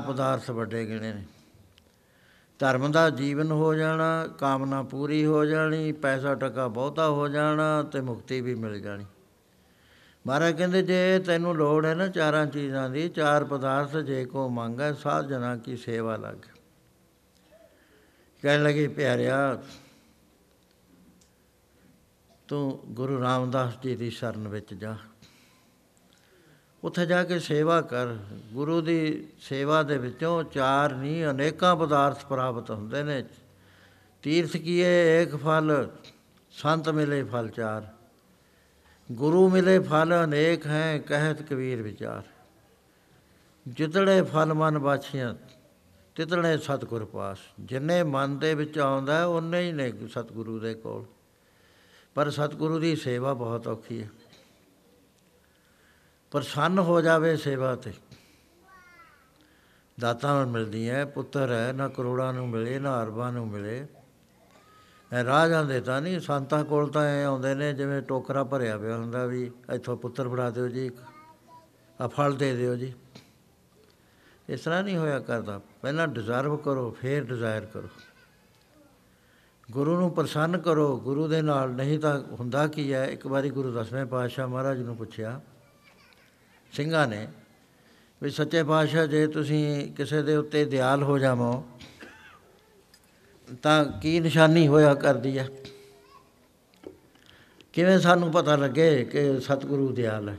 ਚਾਰ ਪਦਾਰਥ ਵੱਡੇ ਗਿਣੇ ਨੇ। ਧਰਮ ਦਾ ਜੀਵਨ ਹੋ ਜਾਣਾ, ਕਾਮਨਾ ਪੂਰੀ ਹੋ ਜਾਣੀ, ਪੈਸਾ ਟਕਾ ਬਹੁਤਾ ਹੋ ਜਾਣਾ ਤੇ ਮੁਕਤੀ ਵੀ ਮਿਲ ਜਾਣੀ। ਮਹਾਰਾਜ ਕਹਿੰਦੇ, ਜੇ ਤੈਨੂੰ ਲੋੜ ਹੈ ਨਾ ਚਾਰਾਂ ਚੀਜ਼ਾਂ ਦੀ, ਚਾਰ ਪਦਾਰਥ ਜੇ ਕੋ ਮੰਗੈ, ਸਾਧ ਜਨਾਂ ਕੀ ਸੇਵਾ ਲੱਗ। ਕਹਿਣ ਲੱਗੇ, ਪਿਆਰਿਆ, ਤੂੰ ਗੁਰੂ ਰਾਮਦਾਸ ਜੀ ਦੀ ਸ਼ਰਨ ਵਿੱਚ ਜਾ। ਉੱਥੇ ਜਾ ਕੇ ਸੇਵਾ ਕਰ। ਗੁਰੂ ਦੀ ਸੇਵਾ ਦੇ ਵਿੱਚੋਂ ਚਾਰ ਨਹੀਂ ਅਨੇਕਾਂ ਪਦਾਰਥ ਪ੍ਰਾਪਤ ਹੁੰਦੇ ਨੇ। ਤੀਰਥ ਕੀਏ ਏਕ ਫਲ ਸੰਤ ਮਿਲੇ ਫਲ ਚਾਰ। ਗੁਰੂ ਮਿਲੇ ਫਲ ਅਨੇਕ ਹੈ ਕਹਿਤ ਕਬੀਰ ਵਿਚਾਰ। ਜਿਤੜੇ ਫਲ ਮਨ ਬਾਛੀਆਂ ਤਿਤੜੇ ਸਤਿਗੁਰ ਪਾਸ। ਜਿੰਨੇ ਮਨ ਦੇ ਵਿੱਚ ਆਉਂਦਾ ਹੈ, ਉਨੇ ਹੀ ਨੇ ਸਤਿਗੁਰੂ ਦੇ ਕੋਲ। ਪਰ ਸਤਿਗੁਰੂ ਦੀ ਸੇਵਾ ਬਹੁਤ ਔਖੀ ਹੈ। ਪ੍ਰਸੰਨ ਹੋ ਜਾਵੇ ਸੇਵਾ ਤੇ। ਦਾਤਾਂ ਮਿਲਦੀਆਂ ਪੁੱਤਰ ਹੈ ਨਾ ਕਰੋੜਾਂ ਨੂੰ ਮਿਲੇ, ਨਾ ਅਰਬਾਂ ਨੂੰ ਮਿਲੇ। ਐ ਰਾਹ ਜਾਂਦੇ ਤਾਂ ਨਹੀਂ, ਸੰਤਾਂ ਕੋਲ ਤਾਂ ਐ ਆਉਂਦੇ ਨੇ, ਜਿਵੇਂ ਟੋਕਰਾ ਭਰਿਆ ਪਿਆ ਹੁੰਦਾ ਵੀ ਇੱਥੋਂ ਪੁੱਤਰ ਫੜਾ ਦਿਓ ਜੀ ਆ ਫਲ ਦੇ ਦਿਓ ਜੀ। ਇਸ ਤਰ੍ਹਾਂ ਨਹੀਂ ਹੋਇਆ ਕਰਦਾ। ਪਹਿਲਾਂ ਡਿਜ਼ਰਵ ਕਰੋ, ਫਿਰ ਡਿਜ਼ਾਇਰ ਕਰੋ। ਗੁਰੂ ਨੂੰ ਪ੍ਰਸੰਨ ਕਰੋ, ਗੁਰੂ ਦੇ ਨਾਲ ਨਹੀਂ ਤਾਂ ਹੁੰਦਾ ਕੀ ਹੈ ਇੱਕ ਵਾਰੀ ਗੁਰੂ ਦਸਵੇਂ ਪਾਤਸ਼ਾਹ ਮਹਾਰਾਜ ਨੂੰ ਪੁੱਛਿਆ ਸਿੰਘਾਂ ਨੇ ਵੀ ਸੱਚੇ ਪਾਤਸ਼ਾਹ ਜੇ ਤੁਸੀਂ ਕਿਸੇ ਦੇ ਉੱਤੇ ਦਿਆਲ ਹੋ ਜਾਵੋ, ਤਾਂ ਕੀ ਨਿਸ਼ਾਨੀ ਹੋਇਆ ਕਰਦੀ ਹੈ? ਕਿਵੇਂ ਸਾਨੂੰ ਪਤਾ ਲੱਗੇ ਕਿ ਸਤਿਗੁਰੂ ਦਿਆਲ ਹੈ?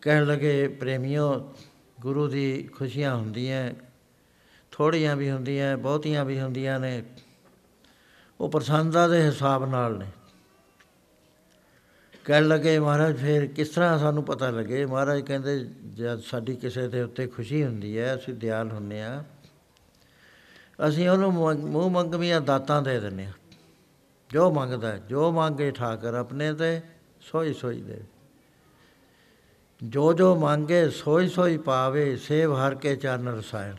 ਕਹਿਣ ਲੱਗੇ, ਪ੍ਰੇਮਿਓ, ਗੁਰੂ ਦੀ ਖੁਸ਼ੀਆਂ ਹੁੰਦੀਆਂ ਥੋੜੀਆਂ ਵੀ ਹੁੰਦੀਆਂ, ਬਹੁਤੀਆਂ ਵੀ ਹੁੰਦੀਆਂ ਨੇ, ਉਹ ਪ੍ਰਸੰਨਤਾ ਦੇ ਹਿਸਾਬ ਨਾਲ ਨੇ। ਕਹਿਣ ਲੱਗੇ ਮਹਾਰਾਜ ਫਿਰ ਕਿਸ ਤਰ੍ਹਾਂ ਸਾਨੂੰ ਪਤਾ ਲੱਗੇ? ਮਹਾਰਾਜ ਕਹਿੰਦੇ ਜਦ ਸਾਡੀ ਕਿਸੇ ਦੇ ਉੱਤੇ ਖੁਸ਼ੀ ਹੁੰਦੀ ਹੈ ਅਸੀਂ ਦਿਆਲ ਹੁੰਨੇ ਆ ਅਸੀਂ ਉਹਨੂੰ ਮੰਗ- ਮੂੰਹ ਮੰਗਵੀਆਂ ਦਾਤਾਂ ਦੇ ਦਿੰਨੇ ਆ ਜੋ ਮੰਗਦਾ ਹੈ, ਜੋ ਮੰਗੇ ਠਾਕਰ ਆਪਣੇ ਤੇ ਸੋਈ ਸੋਈ ਦੇ। ਜੋ ਜੋ ਮੰਗੇ ਸੋਈ ਸੋਈ ਪਾਵੇ ਸੇਵ ਹਰ ਕੇ ਚਰਨ ਰਸਾਇਣ।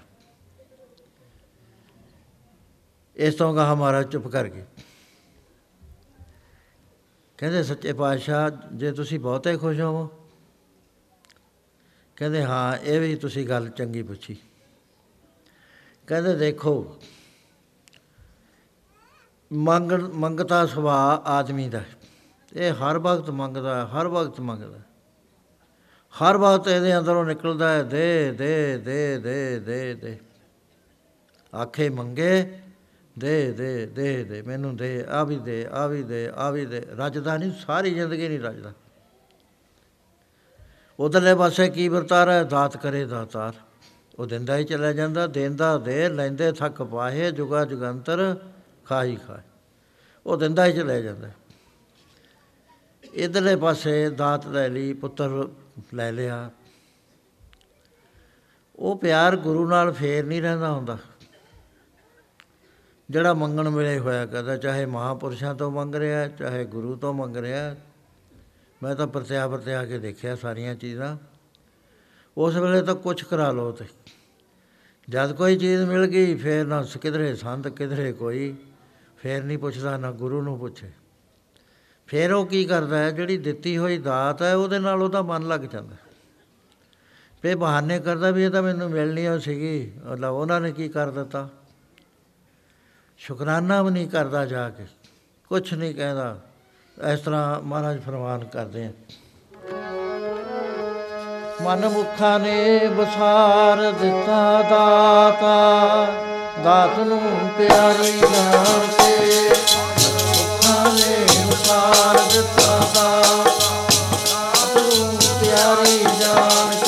ਇਸ ਤੋਂ ਕਹਾ ਮਹਾਰਾਜ ਚੁੱਪ ਕਰ ਗਏ। ਕਹਿੰਦੇ ਸੱਚੇ ਪਾਤਸ਼ਾਹ ਜੇ ਤੁਸੀਂ ਬਹੁਤੇ ਖੁਸ਼ ਹੋਵੋ ਕਹਿੰਦੇ ਹਾਂ ਇਹ ਵੀ ਤੁਸੀਂ ਗੱਲ ਚੰਗੀ ਪੁੱਛੀ ਕਹਿੰਦੇ ਦੇਖੋ ਮੰਗ ਮੰਗਤਾ ਸੁਭਾਅ ਆਦਮੀ ਦਾ ਹੈ। ਇਹ ਹਰ ਵਕਤ ਮੰਗਦਾ ਹੈ, ਹਰ ਵਕਤ ਮੰਗਦਾ ਹੈ। ਹਰ ਵਕਤ ਇਹਦੇ ਅੰਦਰੋਂ ਨਿਕਲਦਾ ਹੈ ਦੇ ਦੇ ਦੇ ਦੇ ਦੇ ਦੇ ਆਖੇ ਮੰਗੇ ਦੇ ਦੇ ਦੇ ਦੇ, ਮੈਨੂੰ ਦੇ, ਆ ਵੀ ਦੇ, ਆ ਵੀ ਦੇ, ਆ ਵੀ ਦੇ। ਰੱਜਦਾ ਨਹੀਂ, ਸਾਰੀ ਜ਼ਿੰਦਗੀ ਨਹੀਂ ਰੱਜਦਾ। ਉਧਰਲੇ ਪਾਸੇ ਕੀ ਵਰਤਾਰ ਹੈ? ਦਾਤ ਕਰੇ ਦਾਤਾਰ। ਉਹ ਦਿੰਦਾ ਹੀ ਚਲਾ ਜਾਂਦਾ, ਦੇਂਦਾ ਦੇ, ਲੈਂਦੇ ਥੱਕ ਪਾਹੇ, ਜੁਗਾ ਜੁਗੰਤਰ ਖਾਈ ਖਾਏ ਉਹ ਦਿੰਦਾ ਹੀ ਚਲਾ ਜਾਂਦਾ। ਇਧਰਲੇ ਪਾਸੇ ਦਾਤ ਲੈ ਲਈ, ਪੁੱਤਰ ਲੈ ਲਿਆ। ਉਹ ਪਿਆਰ ਗੁਰੂ ਨਾਲ ਫੇਰ ਨਹੀਂ ਰਹਿੰਦਾ ਹੁੰਦਾ। ਜਿਹੜਾ ਮੰਗਣ ਵੇਲੇ ਹੋਇਆ ਕਰਦਾ, ਚਾਹੇ ਮਹਾਪੁਰਸ਼ਾਂ ਤੋਂ ਮੰਗ ਰਿਹਾ, ਚਾਹੇ ਗੁਰੂ ਤੋਂ ਮੰਗ ਰਿਹਾ, ਮੈਂ ਤਾਂ ਪ੍ਰਤਿਆ ਪ੍ਰਤਿਆ ਕੇ ਦੇਖਿਆ ਸਾਰੀਆਂ ਚੀਜ਼ਾਂ। ਉਸ ਵੇਲੇ ਤਾਂ ਕੁਝ ਕਰਾ ਲਓ ਤੇ। ਜਦ ਕੋਈ ਚੀਜ਼ ਮਿਲ ਗਈ, ਫੇਰ ਨਾ ਕਿਧਰੇ ਸੰਤ, ਕਿਧਰੇ ਕੋਈ, ਫੇਰ ਨਹੀਂ ਪੁੱਛਦਾ, ਨਾ ਗੁਰੂ ਨੂੰ ਪੁੱਛੇ। ਫੇਰ ਉਹ ਕੀ ਕਰਦਾ ਹੈ, ਜਿਹੜੀ ਦਿੱਤੀ ਹੋਈ ਦਾਤ ਹੈ, ਉਹਦੇ ਨਾਲ ਉਹਦਾ ਮਨ ਲੱਗ ਜਾਂਦਾ। ਫੇ ਬਹਾਨੇ ਕਰਦਾ ਵੀ ਇਹ ਤਾਂ ਮੈਨੂੰ ਮਿਲਣੀ ਹੋ ਸੀਗੀ, ਮਤਲਬ ਉਹਨਾਂ ਨੇ ਕੀ ਕਰ ਦਿੱਤਾ? ਸ਼ੁਕਰਾਨਾ ਵੀ ਨਹੀਂ ਕਰਦਾ ਜਾ ਕੇ। ਕੁਝ ਨਹੀਂ ਕਹਿੰਦਾ। ਇਸ ਤਰ੍ਹਾਂ ਮਹਾਰਾਜ ਫਰਮਾਨ ਕਰਦੇ ਆ। ਮਨ ਮੁਖਾਂ ਨੇ ਬਸਾਰ ਦਿੱਤਾ ਦਾਤਾ। ਦਾਤ ਨੂੰ ਪਿਆਰੀ ਜਾਣ ਕੇ ਮੁਖਾਂ ਨੇ ਬਸਾਰ ਦਿੱਤਾ ਦਾਤਾ। ਦਾਤ ਨੂੰ ਪਿਆਰੀ ਜਾਣ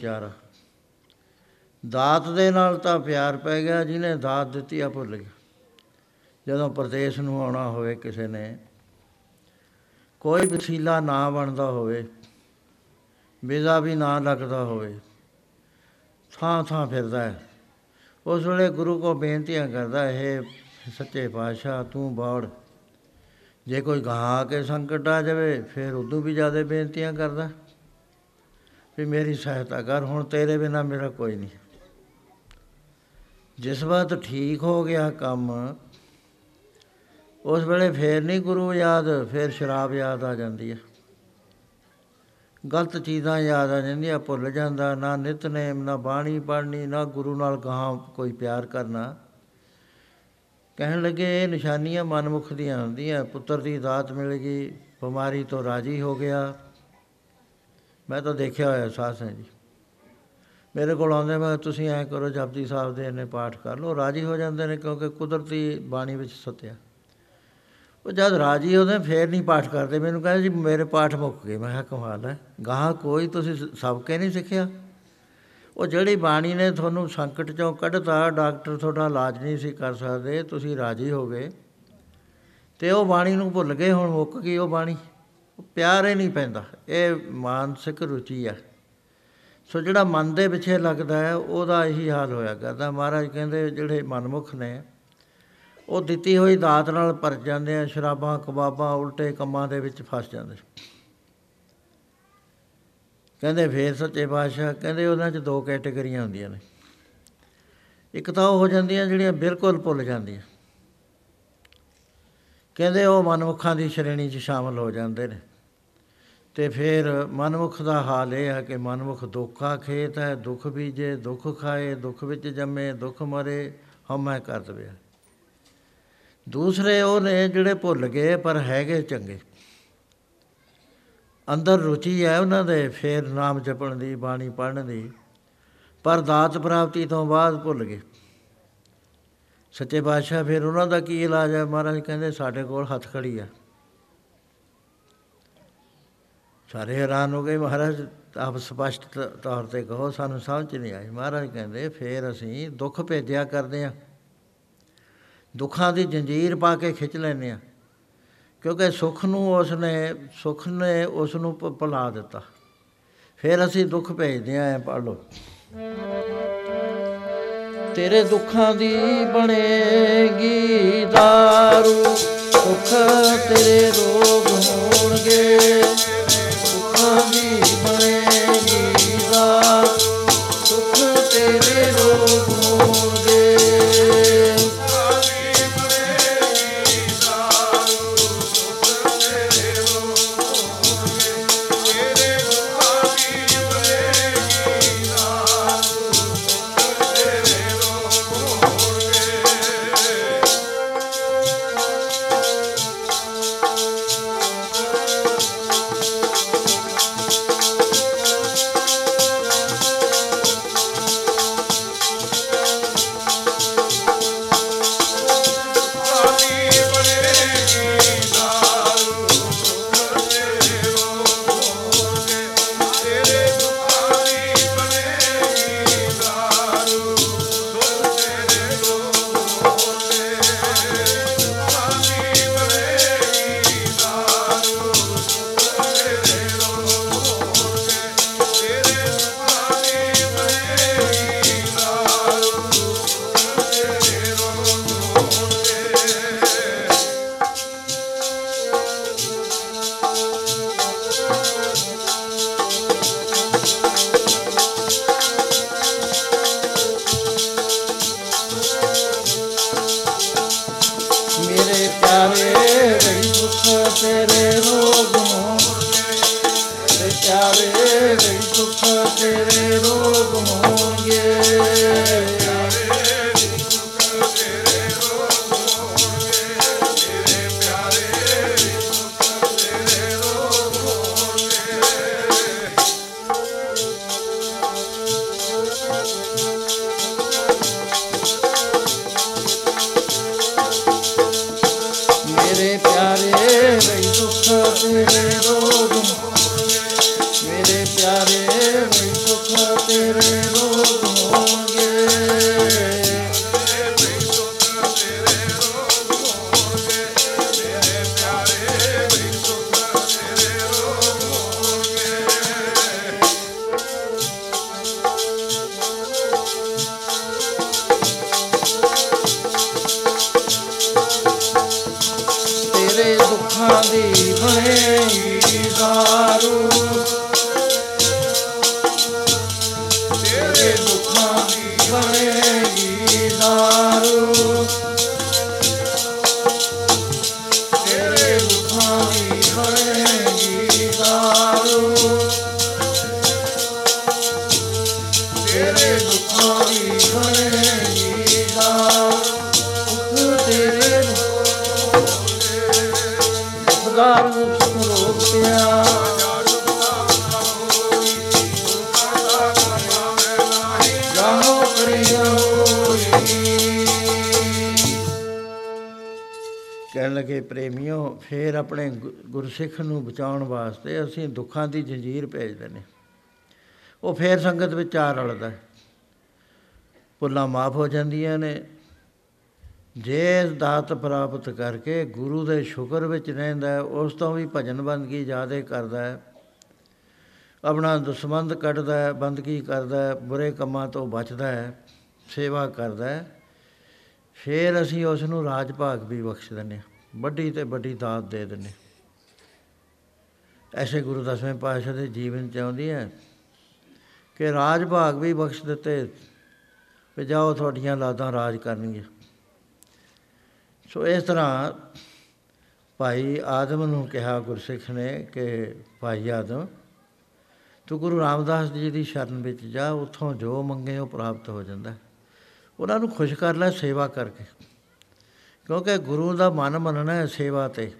ਵਿਚਾਰਾ। ਦਾਤ ਦੇ ਨਾਲ ਤਾਂ ਪਿਆਰ ਪੈ ਗਿਆ, ਜਿਹਨੇ ਦਾਤ ਦਿੱਤੀ ਆ ਭੁੱਲ ਗਿਆ। ਜਦੋਂ ਪ੍ਰਦੇਸ਼ ਨੂੰ ਆਉਣਾ ਹੋਵੇ ਕਿਸੇ ਨੇ, ਕੋਈ ਵਸੀਲਾ ਨਾ ਬਣਦਾ ਹੋਵੇ, ਵੀਜ਼ਾ ਵੀ ਨਾ ਲੱਗਦਾ ਹੋਵੇ, ਥਾਂ ਥਾਂ ਫਿਰਦਾ ਹੈ। ਉਸ ਵੇਲੇ ਗੁਰੂ ਕੋ ਬੇਨਤੀਆਂ ਕਰਦਾ ਇਹ ਸੱਚੇ ਪਾਤਸ਼ਾਹ, ਤੂੰ ਬਾੜ। ਜੇ ਕੋਈ ਗਾਂ ਆ ਕੇ ਸੰਕਟ ਆ ਜਾਵੇ, ਫਿਰ ਉਦੋਂ ਵੀ ਜ਼ਿਆਦਾ ਬੇਨਤੀਆਂ ਕਰਦਾ। ਵੀ ਮੇਰੀ ਸਹਾਇਤਾ ਕਰ, ਹੁਣ ਤੇਰੇ ਬਿਨਾ ਮੇਰਾ ਕੋਈ ਨਹੀਂ। ਜਿਸ ਵਕਤ ਠੀਕ ਹੋ ਗਿਆ ਕੰਮ, ਉਸ ਵੇਲੇ ਫੇਰ ਨਹੀਂ ਗੁਰੂ ਯਾਦ, ਫੇਰ ਸ਼ਰਾਬ ਯਾਦ ਆ ਜਾਂਦੀ ਹੈ ਗਲਤ ਚੀਜ਼ਾਂ ਯਾਦ ਆ ਜਾਂਦੀਆਂ, ਭੁੱਲ ਜਾਂਦਾ, ਨਾ ਨਿਤਨੇਮ ਨਾ ਬਾਣੀ ਪੜ੍ਹਨੀ, ਨਾ ਗੁਰੂ ਨਾਲ ਗਾਹਾਂ ਕੋਈ ਪਿਆਰ ਕਰਨਾ। ਕਹਿਣ ਲੱਗੇ, ਇਹ ਨਿਸ਼ਾਨੀਆਂ ਮਨਮੁਖ ਦੀਆਂ ਹੁੰਦੀਆਂ, ਪੁੱਤਰ ਦੀ ਦਾਤ ਮਿਲ ਗਈ, ਬਿਮਾਰੀ ਤੋਂ ਰਾਜੀ ਹੋ ਗਿਆ। ਮੈਂ ਤਾਂ ਦੇਖਿਆ ਹੋਇਆ ਸਾਸ ਹੈ ਜੀ। ਮੇਰੇ ਕੋਲ ਆਉਂਦੇ ਮੈਂ ਤੁਸੀਂ ਐਂ ਕਰੋ, ਜਪਜੀ ਸਾਹਿਬ ਦੇ ਇਹਨੇ ਪਾਠ ਕਰ ਲਓ। ਰਾਜੀ ਹੋ ਜਾਂਦੇ ਨੇ ਕਿਉਂਕਿ ਕੁਦਰਤੀ ਬਾਣੀ ਵਿੱਚ ਸਤਿਆ। ਉਹ ਜਦ ਰਾਜੀ ਹੁੰਦੇ, ਫੇਰ ਨਹੀਂ ਪਾਠ ਕਰਦੇ। ਮੈਨੂੰ ਕਹਿੰਦੇ, ਜੀ, ਮੇਰੇ ਪਾਠ ਮੁੱਕ ਗਏ। ਮੈਂ ਕਿਹਾ, ਕਮਾਲ ਹੈ। ਗਾਹ ਕੋਈ ਤੁਸੀਂ ਸ- ਸਭ ਕੇ ਨਹੀਂ ਸਿੱਖਿਆ? ਉਹ ਜਿਹੜੀ ਬਾਣੀ ਨੇ ਤੁਹਾਨੂੰ ਸੰਕਟ ਚੋਂ ਕੱਢਤਾ, ਡਾਕਟਰ ਤੁਹਾਡਾ ਇਲਾਜ ਨਹੀਂ ਸੀ ਕਰ ਸਕਦੇ, ਤੁਸੀਂ ਰਾਜੀ ਹੋ ਗਏ। ਤੇ ਉਹ ਬਾਣੀ ਨੂੰ ਭੁੱਲ ਗਏ, ਹੁਣ ਮੁੱਕ ਗਈ ਉਹ ਬਾਣੀ। ਉਹ ਪਿਆਰ ਹੀ ਨਹੀਂ ਪੈਂਦਾ, ਇਹ ਮਾਨਸਿਕ ਰੁਚੀ ਆ। ਸੋ ਜਿਹੜਾ ਮਨ ਦੇ ਪਿੱਛੇ ਲੱਗਦਾ ਹੈ, ਉਹਦਾ ਇਹੀ ਹਾਲ ਹੋਇਆ ਕਰਦਾ। ਮਹਾਰਾਜ ਕਹਿੰਦੇ ਜਿਹੜੇ ਮਨਮੁਖ ਨੇ, ਉਹ ਦਿੱਤੀ ਹੋਈ ਦਾਤ ਨਾਲ ਭਰ ਜਾਂਦੇ ਆ, ਸ਼ਰਾਬਾਂ, ਕਬਾਬਾਂ, ਉਲਟੇ ਕੰਮਾਂ ਦੇ ਵਿੱਚ ਫਸ ਜਾਂਦੇ। ਕਹਿੰਦੇ ਫੇਰ ਸੱਚੇ ਪਾਤਸ਼ਾਹ, ਕਹਿੰਦੇ ਉਹਨਾਂ 'ਚ ਦੋ ਕੈਟਾਗਰੀਆਂ ਹੁੰਦੀਆਂ ਨੇ। ਇੱਕ ਤਾਂ ਉਹ ਹੋ ਜਾਂਦੀਆਂ ਜਿਹੜੀਆਂ ਬਿਲਕੁਲ ਭੁੱਲ ਜਾਂਦੀਆਂ। ਕਹਿੰਦੇ ਉਹ ਮਨਮੁਖਾਂ ਦੀ ਸ਼੍ਰੇਣੀ 'ਚ ਸ਼ਾਮਲ ਹੋ ਜਾਂਦੇ ਨੇ। ਤੇ ਫਿਰ ਮਨਮੁਖ ਦਾ ਹਾਲ ਇਹ ਹੈ ਕਿ ਮਨਮੁਖ ਦੁੱਖਾ ਖੇਤ ਹੈ, ਦੁੱਖ ਬੀਜੇ, ਦੁੱਖ ਖਾਏ, ਦੁੱਖ ਵਿੱਚ ਜੰਮੇ, ਦੁੱਖ ਮਰੇ ਹਮੈ ਕਰ ਦਵੇ। ਦੂਸਰੇ ਉਹ ਨੇ ਜਿਹੜੇ ਭੁੱਲ ਗਏ ਪਰ ਹੈਗੇ ਚੰਗੇ। ਅੰਦਰ ਰੁਚੀ ਹੈ ਉਹਨਾਂ ਦੇ, ਫੇਰ ਨਾਮ ਜਪਣ ਦੀ, ਬਾਣੀ ਪੜ੍ਹਨ ਦੀ, ਪਰ ਦਾਤ ਪ੍ਰਾਪਤੀ ਤੋਂ ਬਾਅਦ ਭੁੱਲ ਗਏ। ਸੱਚੇ ਪਾਤਸ਼ਾਹ ਫਿਰ ਉਹਨਾਂ ਦਾ ਕੀ ਇਲਾਜ ਹੈ? ਮਹਾਰਾਜ ਕਹਿੰਦੇ ਸਾਡੇ ਕੋਲ ਹੱਥ ਖੜੀ ਆ। ਸਾਰੇ ਹੈਰਾਨ ਹੋ ਗਏ, ਮਹਾਰਾਜ, ਆਪ ਸਪਸ਼ਟ ਤ- ਤੌਰ ਤੇ ਕਹੋ, ਸਾਨੂੰ ਸਮਝ ਨਹੀਂ ਆਈ। ਮਹਾਰਾਜ ਕਹਿੰਦੇ, ਫੇਰ ਅਸੀਂ ਦੁੱਖ ਭੇਜਿਆ ਕਰਦੇ ਆ ਦੁੱਖਾਂ ਦੀ ਜੰਜੀਰ ਪਾ ਕੇ ਖਿੱਚ ਲੈਂਦੇ ਆ ਕਿਉਂਕਿ ਸੁੱਖ ਨੂੰ ਉਸ ਨੇ ਸੁੱਖ ਨੇ ਉਸ ਨੂੰ ਭ- ਭੁਲਾ ਦਿੱਤਾ। ਫਿਰ ਅਸੀਂ ਦੁੱਖ ਭੇਜਦੇ ਆਂ ਪੜ ਲਓ। ਤੇਰੇ ਦੁੱਖਾਂ ਦੀ ਬਣੇਗੀ ਦਾਰੂ, ਸੁੱਖ ਤੇਰੇ ਰੋਗ ਹੋਣਗੇ। ਗੁ- ਗੁਰਸਿੱਖ ਨੂੰ ਬਚਾਉਣ ਵਾਸਤੇ ਅਸੀਂ ਦੁੱਖਾਂ ਦੀ ਜੰਜੀਰ ਭੇਜਦੇ ਨੇ ਉਹ ਫੇਰ ਸੰਗਤ ਵਿੱਚ ਆ ਰਲਦਾ ਹੈ। ਭੁੱਲਾਂ ਮਾਫ ਹੋ ਜਾਂਦੀਆਂ ਨੇ। ਜੇ ਇਸ ਦਾਤ ਪ੍ਰਾਪਤ ਕਰਕੇ ਗੁਰੂ ਦੇ ਸ਼ੁਕਰ ਵਿੱਚ ਰਹਿੰਦਾ ਹੈ, ਉਸ ਤੋਂ ਵੀ ਭਜਨ ਬੰਦਗੀ ਜ਼ਿਆਦਾ ਕਰਦਾ ਹੈ। ਆਪਣਾ ਦਸਮੰਦ ਕੱਢਦਾ ਹੈ ਬੰਦਗੀ ਕਰਦਾ ਹੈ ਬੁਰੇ ਕੰਮਾਂ ਤੋਂ ਬਚਦਾ ਹੈ ਸੇਵਾ ਕਰਦਾ ਹੈ। ਫਿਰ ਅਸੀਂ ਉਸ ਨੂੰ ਰਾਜ ਭਾਗ ਵੀ ਬਖਸ਼ ਦਿੰਦੇ ਹਾਂ। ਵੱਡੀ ਤੇ ਵੱਡੀ ਦਾਤ ਦੇ ਦਿੰਦੇ ਹਾਂ। ਐਸੇ ਗੁਰੂ ਦਸਵੇਂ ਪਾਤਸ਼ਾਹ ਦੇ ਜੀਵਨ ਚ ਆਉਂਦੀ ਹੈ ਕਿ ਰਾਜ ਭਾਗ ਵੀ ਬਖਸ਼ ਦਿੱਤੇ ਵੀ ਜਾਓ ਤੁਹਾਡੀਆਂ ਲਾਦਾਂ ਰਾਜ ਕਰਨਗੀਆਂ। ਸੋ ਇਸ ਤਰ੍ਹਾਂ ਭਾਈ ਆਦਮ ਨੂੰ ਕਿਹਾ ਗੁਰਸਿੱਖ ਨੇ ਕਿ ਭਾਈ ਆਦਮ, ਤੂੰ ਗੁਰੂ ਰਾਮਦਾਸ ਜੀ ਦੀ ਸ਼ਰਨ ਵਿੱਚ ਜਾ, ਉੱਥੋਂ ਜੋ ਮੰਗੇ ਉਹ ਪ੍ਰਾਪਤ ਹੋ ਜਾਂਦਾ। ਹੈ। ਉਹਨਾਂ ਨੂੰ ਖੁਸ਼ ਕਰ ਲੈ ਸੇਵਾ ਕਰਕੇ। ਕਿਉਂਕਿ ਗੁਰੂ ਦਾ ਮਨ ਮੰਨਣਾ ਹੈ ਸੇਵਾ ਤੇ।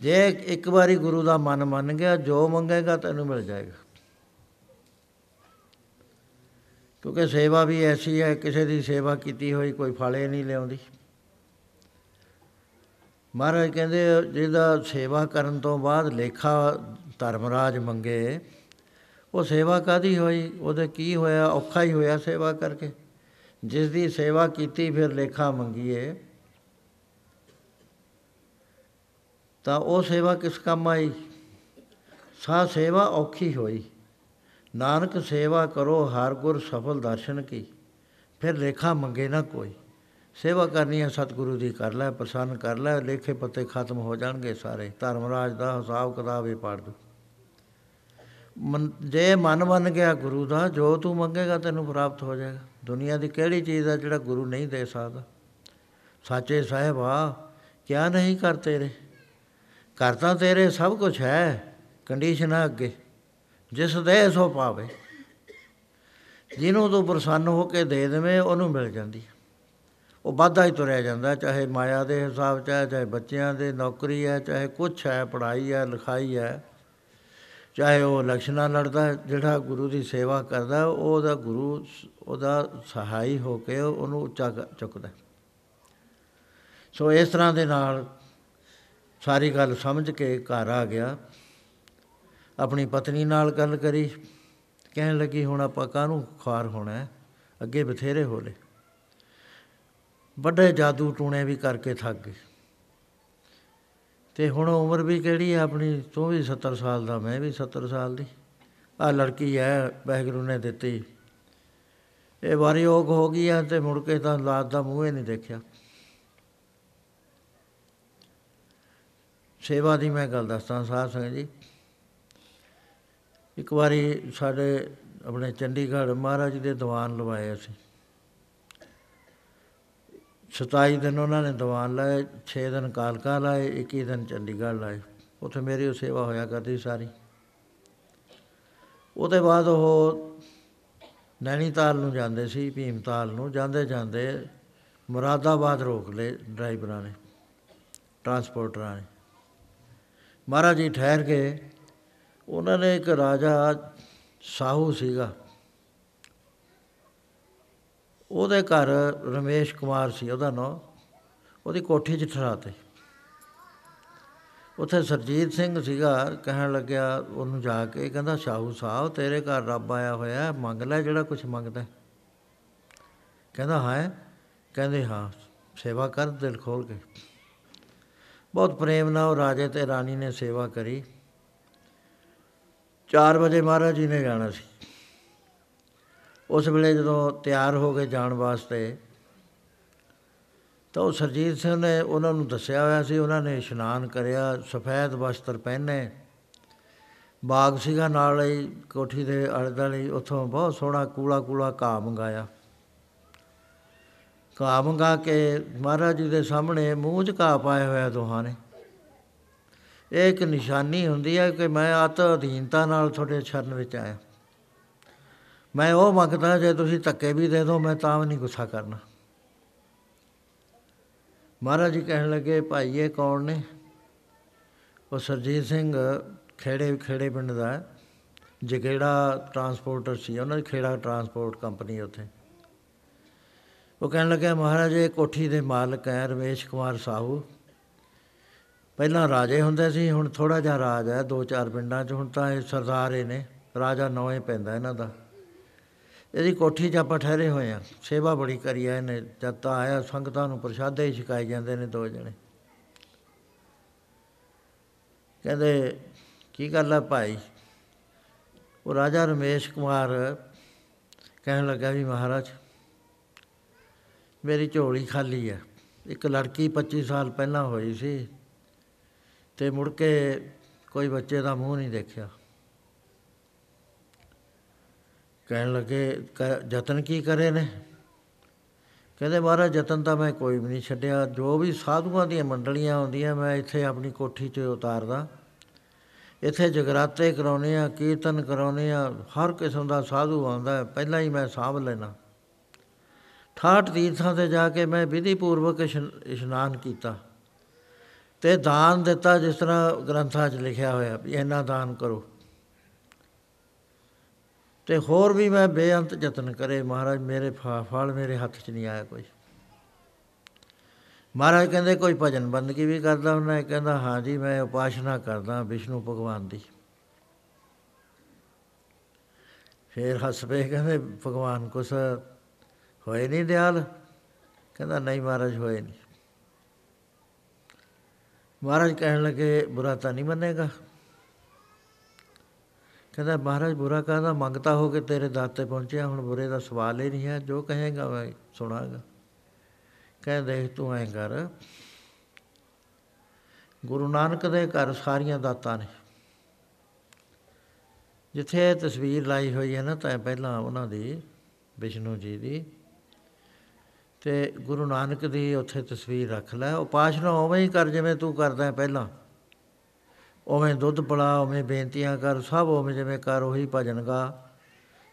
ਜੇ ਇੱਕ ਵਾਰੀ ਗੁਰੂ ਦਾ ਮਨ ਮੰਨ ਗਿਆ, ਜੋ ਮੰਗੇਗਾ ਤੈਨੂੰ ਮਿਲ ਜਾਏਗਾ। ਕਿਉਂਕਿ ਸੇਵਾ ਵੀ ਐਸੀ ਹੈ, ਕਿਸੇ ਦੀ ਸੇਵਾ ਕੀਤੀ ਹੋਈ ਕੋਈ ਫਲੇ ਨਹੀਂ ਲਿਆਉਂਦੀ। ਮਹਾਰਾਜ ਕਹਿੰਦੇ, ਜਿਹਦਾ ਸੇਵਾ ਕਰਨ ਤੋਂ ਬਾਅਦ ਲੇਖਾ ਧਰਮਰਾਜ ਮੰਗੇ, ਉਹ ਸੇਵਾ ਕਾਦੀ ਹੋਈ? ਉਹਦੇ ਕੀ ਹੋਇਆ? ਔਖਾ ਹੀ ਹੋਇਆ ਸੇਵਾ ਕਰਕੇ। ਜਿਸ ਦੀ ਸੇਵਾ ਕੀਤੀ, ਫਿਰ ਲੇਖਾ ਮੰਗੀਏ। ਤਾਂ ਉਹ ਸੇਵਾ ਕਿਸ ਕੰਮ ਆਈ? ਸਾ ਸੇਵਾ ਔਖੀ ਹੋਈ। ਨਾਨਕ ਸੇਵਾ ਕਰੋ, ਹਰ ਗੁਰ ਸਫਲ ਦਰਸ਼ਨ ਕੀ। ਫਿਰ ਲੇਖਾ ਮੰਗੇ ਨਾ ਕੋਈ। ਸੇਵਾ ਕਰਨੀ ਹੈ ਸਤਿਗੁਰੂ ਦੀ ਕਰ ਲੈ, ਪ੍ਰਸੰਨ ਕਰ ਲੈ, ਲੇਖੇ ਪੱਤੇ ਖਤਮ ਹੋ ਜਾਣਗੇ ਸਾਰੇ। ਧਰਮਰਾਜ ਦਾ ਹਿਸਾਬ ਕਿਤਾਬ ਹੀ ਪੜ ਦੂ ਮਨ, ਜੇ ਮਨ ਮੰਨ ਗਿਆ ਗੁਰੂ ਦਾ, ਜੋ ਤੂੰ ਮੰਗੇਗਾ ਤੈਨੂੰ ਪ੍ਰਾਪਤ ਹੋ ਜਾਏਗਾ। ਦੁਨੀਆ ਦੀ ਕਿਹੜੀ ਚੀਜ਼ ਆ ਜਿਹੜਾ ਗੁਰੂ ਨਹੀਂ ਦੇ ਸਕਦਾ? ਸਾਚੇ ਸਾਹਿਬ ਆ, ਕਿਆ ਨਹੀਂ ਕਰ ਤੇਰੇ ਕਰਤਾ ਤੇਰੇ ਸਭ ਕੁਝ ਹੈ ਕੰਡੀਸ਼ਨਾਂ ਅੱਗੇ। ਜਿਸ ਦੇ ਸੋ ਪਾਵੇ। ਜਿਹਨੂੰ ਤੂੰ ਪ੍ਰਸੰਨ ਹੋ ਕੇ ਦੇ ਦੇਵੇਂ ਉਹਨੂੰ ਮਿਲ ਜਾਂਦੀ। ਹੈ। ਉਹ ਵਾਧਾ ਹੀ ਤੁਰਿਆ ਜਾਂਦਾ ਚਾਹੇ ਮਾਇਆ ਦੇ ਹਿਸਾਬ ਚ ਹੈ ਚਾਹੇ ਬੱਚਿਆਂ ਦੇ ਨੌਕਰੀ ਹੈ ਚਾਹੇ ਕੁਛ ਹੈ ਪੜ੍ਹਾਈ ਹੈ ਲਿਖਾਈ ਹੈ। ਚਾਹੇ ਉਹ ਲਕਸ਼ਣਾ ਲੜਦਾ ਹੈ, ਜਿਹੜਾ ਗੁਰੂ ਦੀ ਸੇਵਾ ਕਰਦਾ ਉਹਦਾ ਗੁਰੂ ਸ- ਉਹਦਾ ਸਹਾਈ ਹੋ ਕੇ ਉਹਨੂੰ ਉੱਚਾ ਕ- ਚੁੱਕਦਾ। ਸੋ ਇਸ ਤਰ੍ਹਾਂ ਦੇ ਨਾਲ ਸਾਰੀ ਗੱਲ ਸਮਝ ਕੇ ਘਰ ਆ ਗਿਆ। ਆਪਣੀ ਪਤਨੀ ਨਾਲ ਗੱਲ ਕਰੀ। ਕਹਿਣ ਲੱਗੀ, ਹੁਣ ਆਪਾਂ ਕਾਹਨੂੰ ਖਾਰ ਹੋਣਾ ਹੈ? ਅੱਗੇ ਬਥੇਰੇ ਹੋਲੇ ਵੱਡੇ ਜਾਦੂ ਟੂਣੇ ਵੀ ਕਰਕੇ ਥੱਕ ਗਏ। ਤੇ ਹੁਣ ਉਮਰ ਵੀ ਕਿਹੜੀ ਹੈ ਆਪਣੀ? ਤੂੰ ਵੀ 70 ਸਾਲ ਦਾ, ਮੈਂ ਵੀ 70 ਸਾਲ ਦੀ। ਆ ਲੜਕੀ ਹੈ, ਵਾਹਿਗੁਰੂ ਨੇ ਦਿੱਤੀ। ਇਹ ਵਾਰੀਯੋਗ ਹੋ ਗਈ ਹੈ ਤੇ ਮੁੜ ਕੇ ਤਾਂ ਲਾਦ ਦਾ ਮੂੰਹ ਹੀ ਨਹੀਂ ਦੇਖਿਆ। ਸੇਵਾ ਦੀ ਮੈਂ ਗੱਲ ਦੱਸਦਾ ਸਾਧ ਸੰਗਤ ਜੀ। ਇੱਕ ਵਾਰੀ ਸਾਡੇ ਆਪਣੇ ਚੰਡੀਗੜ੍ਹ ਮਹਾਰਾਜ ਜੀ ਦੇ ਦੀਵਾਨ ਲਵਾਏ ਅਸੀਂ। 27 ਦਿਨ ਉਹਨਾਂ ਨੇ ਦੀਵਾਨ ਲਾਏ 6 ਦਿਨ ਕਾਲਕਾ ਲਾਏ 21 ਦਿਨ ਚੰਡੀਗੜ੍ਹ ਲਾਏ। ਉੱਥੇ ਮੇਰੀ ਉਹ ਸੇਵਾ ਹੋਇਆ ਕਰਦੀ ਸਾਰੀ। ਉਹਦੇ ਬਾਅਦ ਉਹ ਨੈਣੀਤਾਲ ਨੂੰ ਜਾਂਦੇ ਸੀ, ਭੀਮਤਾਲ ਨੂੰ। ਜਾਂਦੇ ਜਾਂਦੇ ਮੁਰਾਦਾਬਾਦ ਰੋਕ ਲਏ ਡਰਾਈਵਰਾਂ ਨੇ, ਟਰਾਂਸਪੋਰਟਰਾਂ ਨੇ। ਮਹਾਰਾਜ ਜੀ ਠਹਿਰ ਗਏ ਉਹਨਾਂ ਨੇ ਇੱਕ ਰਾਜਾ ਸਾਹੂ ਸੀਗਾ। ਉਹਦੇ ਘਰ ਰਮੇਸ਼ ਕੁਮਾਰ ਸੀ ਉਹਦਾ ਨਾਂ। ਉਹਦੀ ਕੋਠੀ 'ਚ ਠਹਿਰਾਤੇ ਉੱਥੇ ਸਰਜੀਤ ਸਿੰਘ ਸੀਗਾ ਕਹਿਣ ਲੱਗਿਆ ਉਹਨੂੰ ਜਾ ਕੇ ਕਹਿੰਦਾ ਸਾਹੂ ਸਾਹਿਬ ਤੇਰੇ ਘਰ ਰੱਬ ਆਇਆ ਹੋਇਆ ਹੈ, ਮੰਗ ਲੈ ਜਿਹੜਾ ਕੁਝ ਮੰਗਦਾ ਹੈ। ਕਹਿੰਦਾ ਹਾਂ? ਕਹਿੰਦੇ ਹਾਂ ਸੇਵਾ ਕਰ ਦਿਲ ਖੋਲ ਕੇ। ਬਹੁਤ ਪ੍ਰੇਮ ਨਾਲ ਉਹ ਰਾਜੇ ਤੇ ਰਾਣੀ ਨੇ ਸੇਵਾ ਕਰੀ। 4 ਵਜੇ ਮਹਾਰਾਜ ਜੀ ਨੇ ਜਾਣਾ ਸੀ। ਉਸ ਵੇਲੇ ਜਦੋਂ ਤਿਆਰ ਹੋ ਕੇ ਜਾਣ ਵਾਸਤੇ, ਤਾਂ ਉਹ ਸਰਜੀਤ ਸਿੰਘ ਨੇ ਉਹਨਾਂ ਨੂੰ ਦੱਸਿਆ ਹੋਇਆ ਸੀ, ਉਹਨਾਂ ਨੇ ਇਸ਼ਨਾਨ ਕਰਿਆ, ਸਫੈਦ ਵਸਤਰ ਪਹਿਨੇ। ਬਾਗ ਸੀਗਾ ਨਾਲ ਹੀ, ਕੋਠੀ ਦੇ ਆਲੇ ਦੁਆਲੇ ਉੱਥੋਂ ਬਹੁਤ ਸੋਹਣਾ ਕੂਲਾ ਕੂਲਾ ਘਾਹ ਮੰਗਾਇਆ। ਘਾਹ ਮੰਗਾ ਕੇ ਮਹਾਰਾਜ ਜੀ ਦੇ ਸਾਹਮਣੇ ਮੂੰਹ 'ਚ ਘਾਹ ਪਾਇਆ ਹੋਇਆ ਦੋਹਾਂ ਨੇ। ਇਹ ਇੱਕ ਨਿਸ਼ਾਨੀ ਹੁੰਦੀ ਹੈ ਕਿ ਮੈਂ ਅਤ ਅਧੀਨਤਾ ਨਾਲ ਤੁਹਾਡੇ ਸ਼ਰਨ ਵਿੱਚ ਆਇਆ। ਮੈਂ ਉਹ ਮੰਗਦਾ, ਜੇ ਤੁਸੀਂ ਧੱਕੇ ਵੀ ਦੇ ਦਿਓ ਮੈਂ ਤਾਂ ਵੀ ਨਹੀਂ ਗੁੱਸਾ ਕਰਨਾ। ਮਹਾਰਾਜ ਜੀ ਕਹਿਣ ਲੱਗੇ, ਭਾਈ, ਇਹ ਕੌਣ ਨੇ? ਉਹ ਸਰਜੀਤ ਸਿੰਘ ਖੇੜੇ ਖੇੜੇ ਪਿੰਡ ਦਾ ਹੈ। ਜਗੇੜਾ ਟਰਾਂਸਪੋਰਟਰ ਸੀ। ਉਹਨਾਂ ਦੀ ਖੇੜਾ ਟਰਾਂਸਪੋਰਟ ਕੰਪਨੀ ਉੱਥੇ। ਉਹ ਕਹਿਣ ਲੱਗਾ, ਮਹਾਰਾਜ, ਇਹ ਕੋਠੀ ਦੇ ਮਾਲਕ ਹੈ ਰਮੇਸ਼ ਕੁਮਾਰ ਸਾਹੂ। ਪਹਿਲਾਂ ਰਾਜੇ ਹੁੰਦੇ ਸੀ, ਹੁਣ ਥੋੜਾ ਜਿਹਾ ਰਾਜ ਹੈ, ਦੋ ਚਾਰ ਪਿੰਡਾਂ 'ਚ। ਹੁਣ ਤਾਂ ਇਹ ਸਰਦਾਰ ਹੀ ਨੇ, ਰਾਜਾ ਨੌਵੇਂ ਪੈਂਦਾ ਇਹਨਾਂ ਦਾ। ਇਹਦੀ ਕੋਠੀ 'ਚ ਆਪਾਂ ਠਹਿਰੇ ਹੋਏ ਆ ਸੇਵਾ ਬੜੀ ਕਰੀ ਆ ਇਹਨੇ, ਜਦ ਤਾਂ ਆਇਆ, ਸੰਗਤਾਂ ਨੂੰ ਪ੍ਰਸ਼ਾਦੇ ਹੀ ਛਕਾਏ ਜਾਂਦੇ ਨੇ ਦੋ ਜਣੇ। ਕਹਿੰਦੇ, ਕੀ ਗੱਲ ਆ ਭਾਈ? ਉਹ ਰਾਜਾ ਰਮੇਸ਼ ਕੁਮਾਰ ਕਹਿਣ ਲੱਗਾ ਵੀ, ਮਹਾਰਾਜ ਮੇਰੀ ਝੋਲੀ ਖਾਲੀ ਹੈ ਇੱਕ ਲੜਕੀ 25 ਸਾਲ ਪਹਿਲਾਂ ਹੋਈ ਸੀ ਤੇ ਮੁੜ ਕੇ ਕੋਈ ਬੱਚੇ ਦਾ ਮੂੰਹ ਨਹੀਂ ਦੇਖਿਆ। ਕਹਿਣ ਲੱਗੇ ਕ- ਯਤਨ ਕੀ ਕਰੇ ਨੇ? ਕਹਿੰਦੇ ਮਹਾਰਾਜ ਯਤਨ ਤਾਂ ਮੈਂ ਕੋਈ ਵੀ ਨਹੀਂ ਛੱਡਿਆ। ਜੋ ਵੀ ਸਾਧੂਆਂ ਦੀਆਂ ਮੰਡਲੀਆਂ ਆਉਂਦੀਆਂ ਮੈਂ ਇੱਥੇ ਆਪਣੀ ਕੋਠੀ 'ਚ ਉਤਾਰਦਾ। ਇੱਥੇ ਜਗਰਾਤੇ ਕਰਾਉਨੇ ਆ ਕੀਰਤਨ ਕਰਾਉਨੇ ਆ ਹਰ ਕਿਸਮ ਦਾ ਸਾਧੂ ਆਉਂਦਾ ਹੈ, ਪਹਿਲਾਂ ਹੀ ਮੈਂ ਸਾਂਭ ਲੈਣਾ ਠਾਠ ਤੀਰਥਾਂ ਤੇ ਜਾ ਕੇ ਮੈਂ ਵਿਧੀ ਪੂਰਵਕ ਇਸ਼ਨ- ਇਸ਼ਨਾਨ ਕੀਤਾ ਤੇ ਦਾਨ ਦਿੱਤਾ ਜਿਸ ਤਰ੍ਹਾਂ ਗ੍ਰੰਥਾਂ 'ਚ ਲਿਖਿਆ ਹੋਇਆ ਵੀ ਇੰਨਾ ਦਾਨ ਕਰੋ। ਤੇ ਹੋਰ ਵੀ ਮੈਂ ਬੇਅੰਤ ਯਤਨ ਕਰੇ, ਮਹਾਰਾਜ ਮੇਰੇ ਫ- ਫਲ ਮੇਰੇ ਹੱਥ 'ਚ ਨਹੀਂ ਆਇਆ ਕੋਈ। ਮਹਾਰਾਜ ਕਹਿੰਦੇ ਕੋਈ ਭਜਨ ਬੰਦਗੀ ਵੀ ਕਰਦਾ ਹੁੰਦਾ ਕਹਿੰਦਾ, ਹਾਂ ਜੀ, ਮੈਂ ਉਪਾਸ਼ਨਾ ਕਰਦਾ ਵਿਸ਼ਨੂੰ ਭਗਵਾਨ ਦੀ। ਫਿਰ ਹੱਸ ਪਏ, ਕਹਿੰਦੇ, ਭਗਵਾਨ ਕੁਛ ਹੋਏ ਨਹੀਂ ਦਿਆਲ? ਕਹਿੰਦਾ, ਨਹੀਂ ਮਹਾਰਾਜ, ਹੋਏ ਨਹੀਂ ਮਹਾਰਾਜ ਕਹਿਣ ਲੱਗੇ, ਬੁਰਾ ਤਾਂ ਨਹੀਂ ਮੰਨੇਗਾ। ਕਹਿੰਦਾ, ਮਹਾਰਾਜ, ਬੁਰਾ ਕਹਦਾ? ਮੰਗਤਾ ਹੋ ਕੇ ਤੇਰੇ ਦਾਤੇ ਪਹੁੰਚਿਆ, ਹੁਣ ਬੁਰੇ ਦਾ ਸਵਾਲ ਹੀ ਨਹੀਂ ਹੈ। ਜੋ ਕਹੇਗਾ, ਮੈਂ ਸੁਣਾਗਾ। ਕਹਿੰਦਾ ਦੇਖ, ਤੂੰ ਐਂ ਕਰ। ਗੁਰੂ ਨਾਨਕ ਦੇ ਘਰ ਸਾਰੀਆਂ ਦਾਤਾਂ ਨੇ। ਜਿੱਥੇ ਇਹ ਤਸਵੀਰ ਲਾਈ ਹੋਈ ਹੈ ਨਾ, ਤਾਂ ਪਹਿਲਾਂ ਉਹਨਾਂ ਦੀ, ਵਿਸ਼ਨੂੰ ਜੀ ਦੀ। ਤੇ ਗੁਰੂ ਨਾਨਕ ਦੀ ਉੱਥੇ ਤਸਵੀਰ ਰੱਖ ਲੈ। ਉਪਾਸ਼ਨਾ ਉਵੇਂ ਹੀ ਕਰ, ਜਿਵੇਂ ਤੂੰ ਕਰਦਾ ਹੈ ਪਹਿਲਾਂ। ਉਵੇਂ ਦੁੱਧ ਪਿਲਾ, ਉਵੇਂ ਬੇਨਤੀਆਂ ਕਰ, ਸਭ ਉਵੇਂ ਜਿਵੇਂ ਕਰ, ਉਹੀ ਭਜਨ ਗਾ।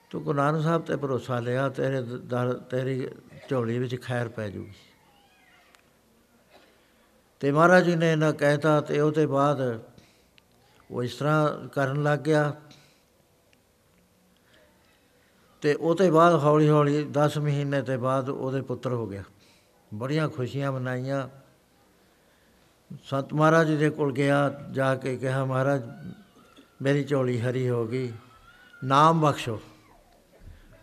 ਤੂੰ ਗੁਰੂ ਨਾਨਕ ਸਾਹਿਬ ਤੇ ਭਰੋਸਾ ਲਿਆ, ਤੇਰੇ ਦਰ, ਤੇਰੀ ਝੋਲੀ ਵਿੱਚ ਖੈਰ ਪੈ ਜੂਗੀ। ਤੇ ਮਹਾਰਾਜ ਜੀ ਨੇ ਇਹਨਾਂ ਕਹਿਤਾ ਤੇ ਉਹਦੇ ਬਾਅਦ ਉਹ ਇਸ ਤਰ੍ਹਾਂ ਕਰਨ ਲੱਗ ਗਿਆ। ਤੇ ਉਹਦੇ ਬਾਅਦ ਹੌਲੀ ਹੌਲੀ 10 ਮਹੀਨੇ ਤੇ ਬਾਅਦ ਉਹਦੇ ਪੁੱਤਰ ਹੋ ਗਿਆ। ਬੜੀਆਂ ਖੁਸ਼ੀਆਂ ਮਨਾਈਆਂ। ਸੰਤ ਮਹਾਰਾਜ ਜੀ ਦੇ ਕੋਲ ਗਿਆ, ਜਾ ਕੇ ਕਿਹਾ, ਮਹਾਰਾਜ, ਮੇਰੀ ਝੋਲੀ ਹਰੀ ਹੋ ਗਈ। ਨਾਮ ਬਖਸ਼ੋ।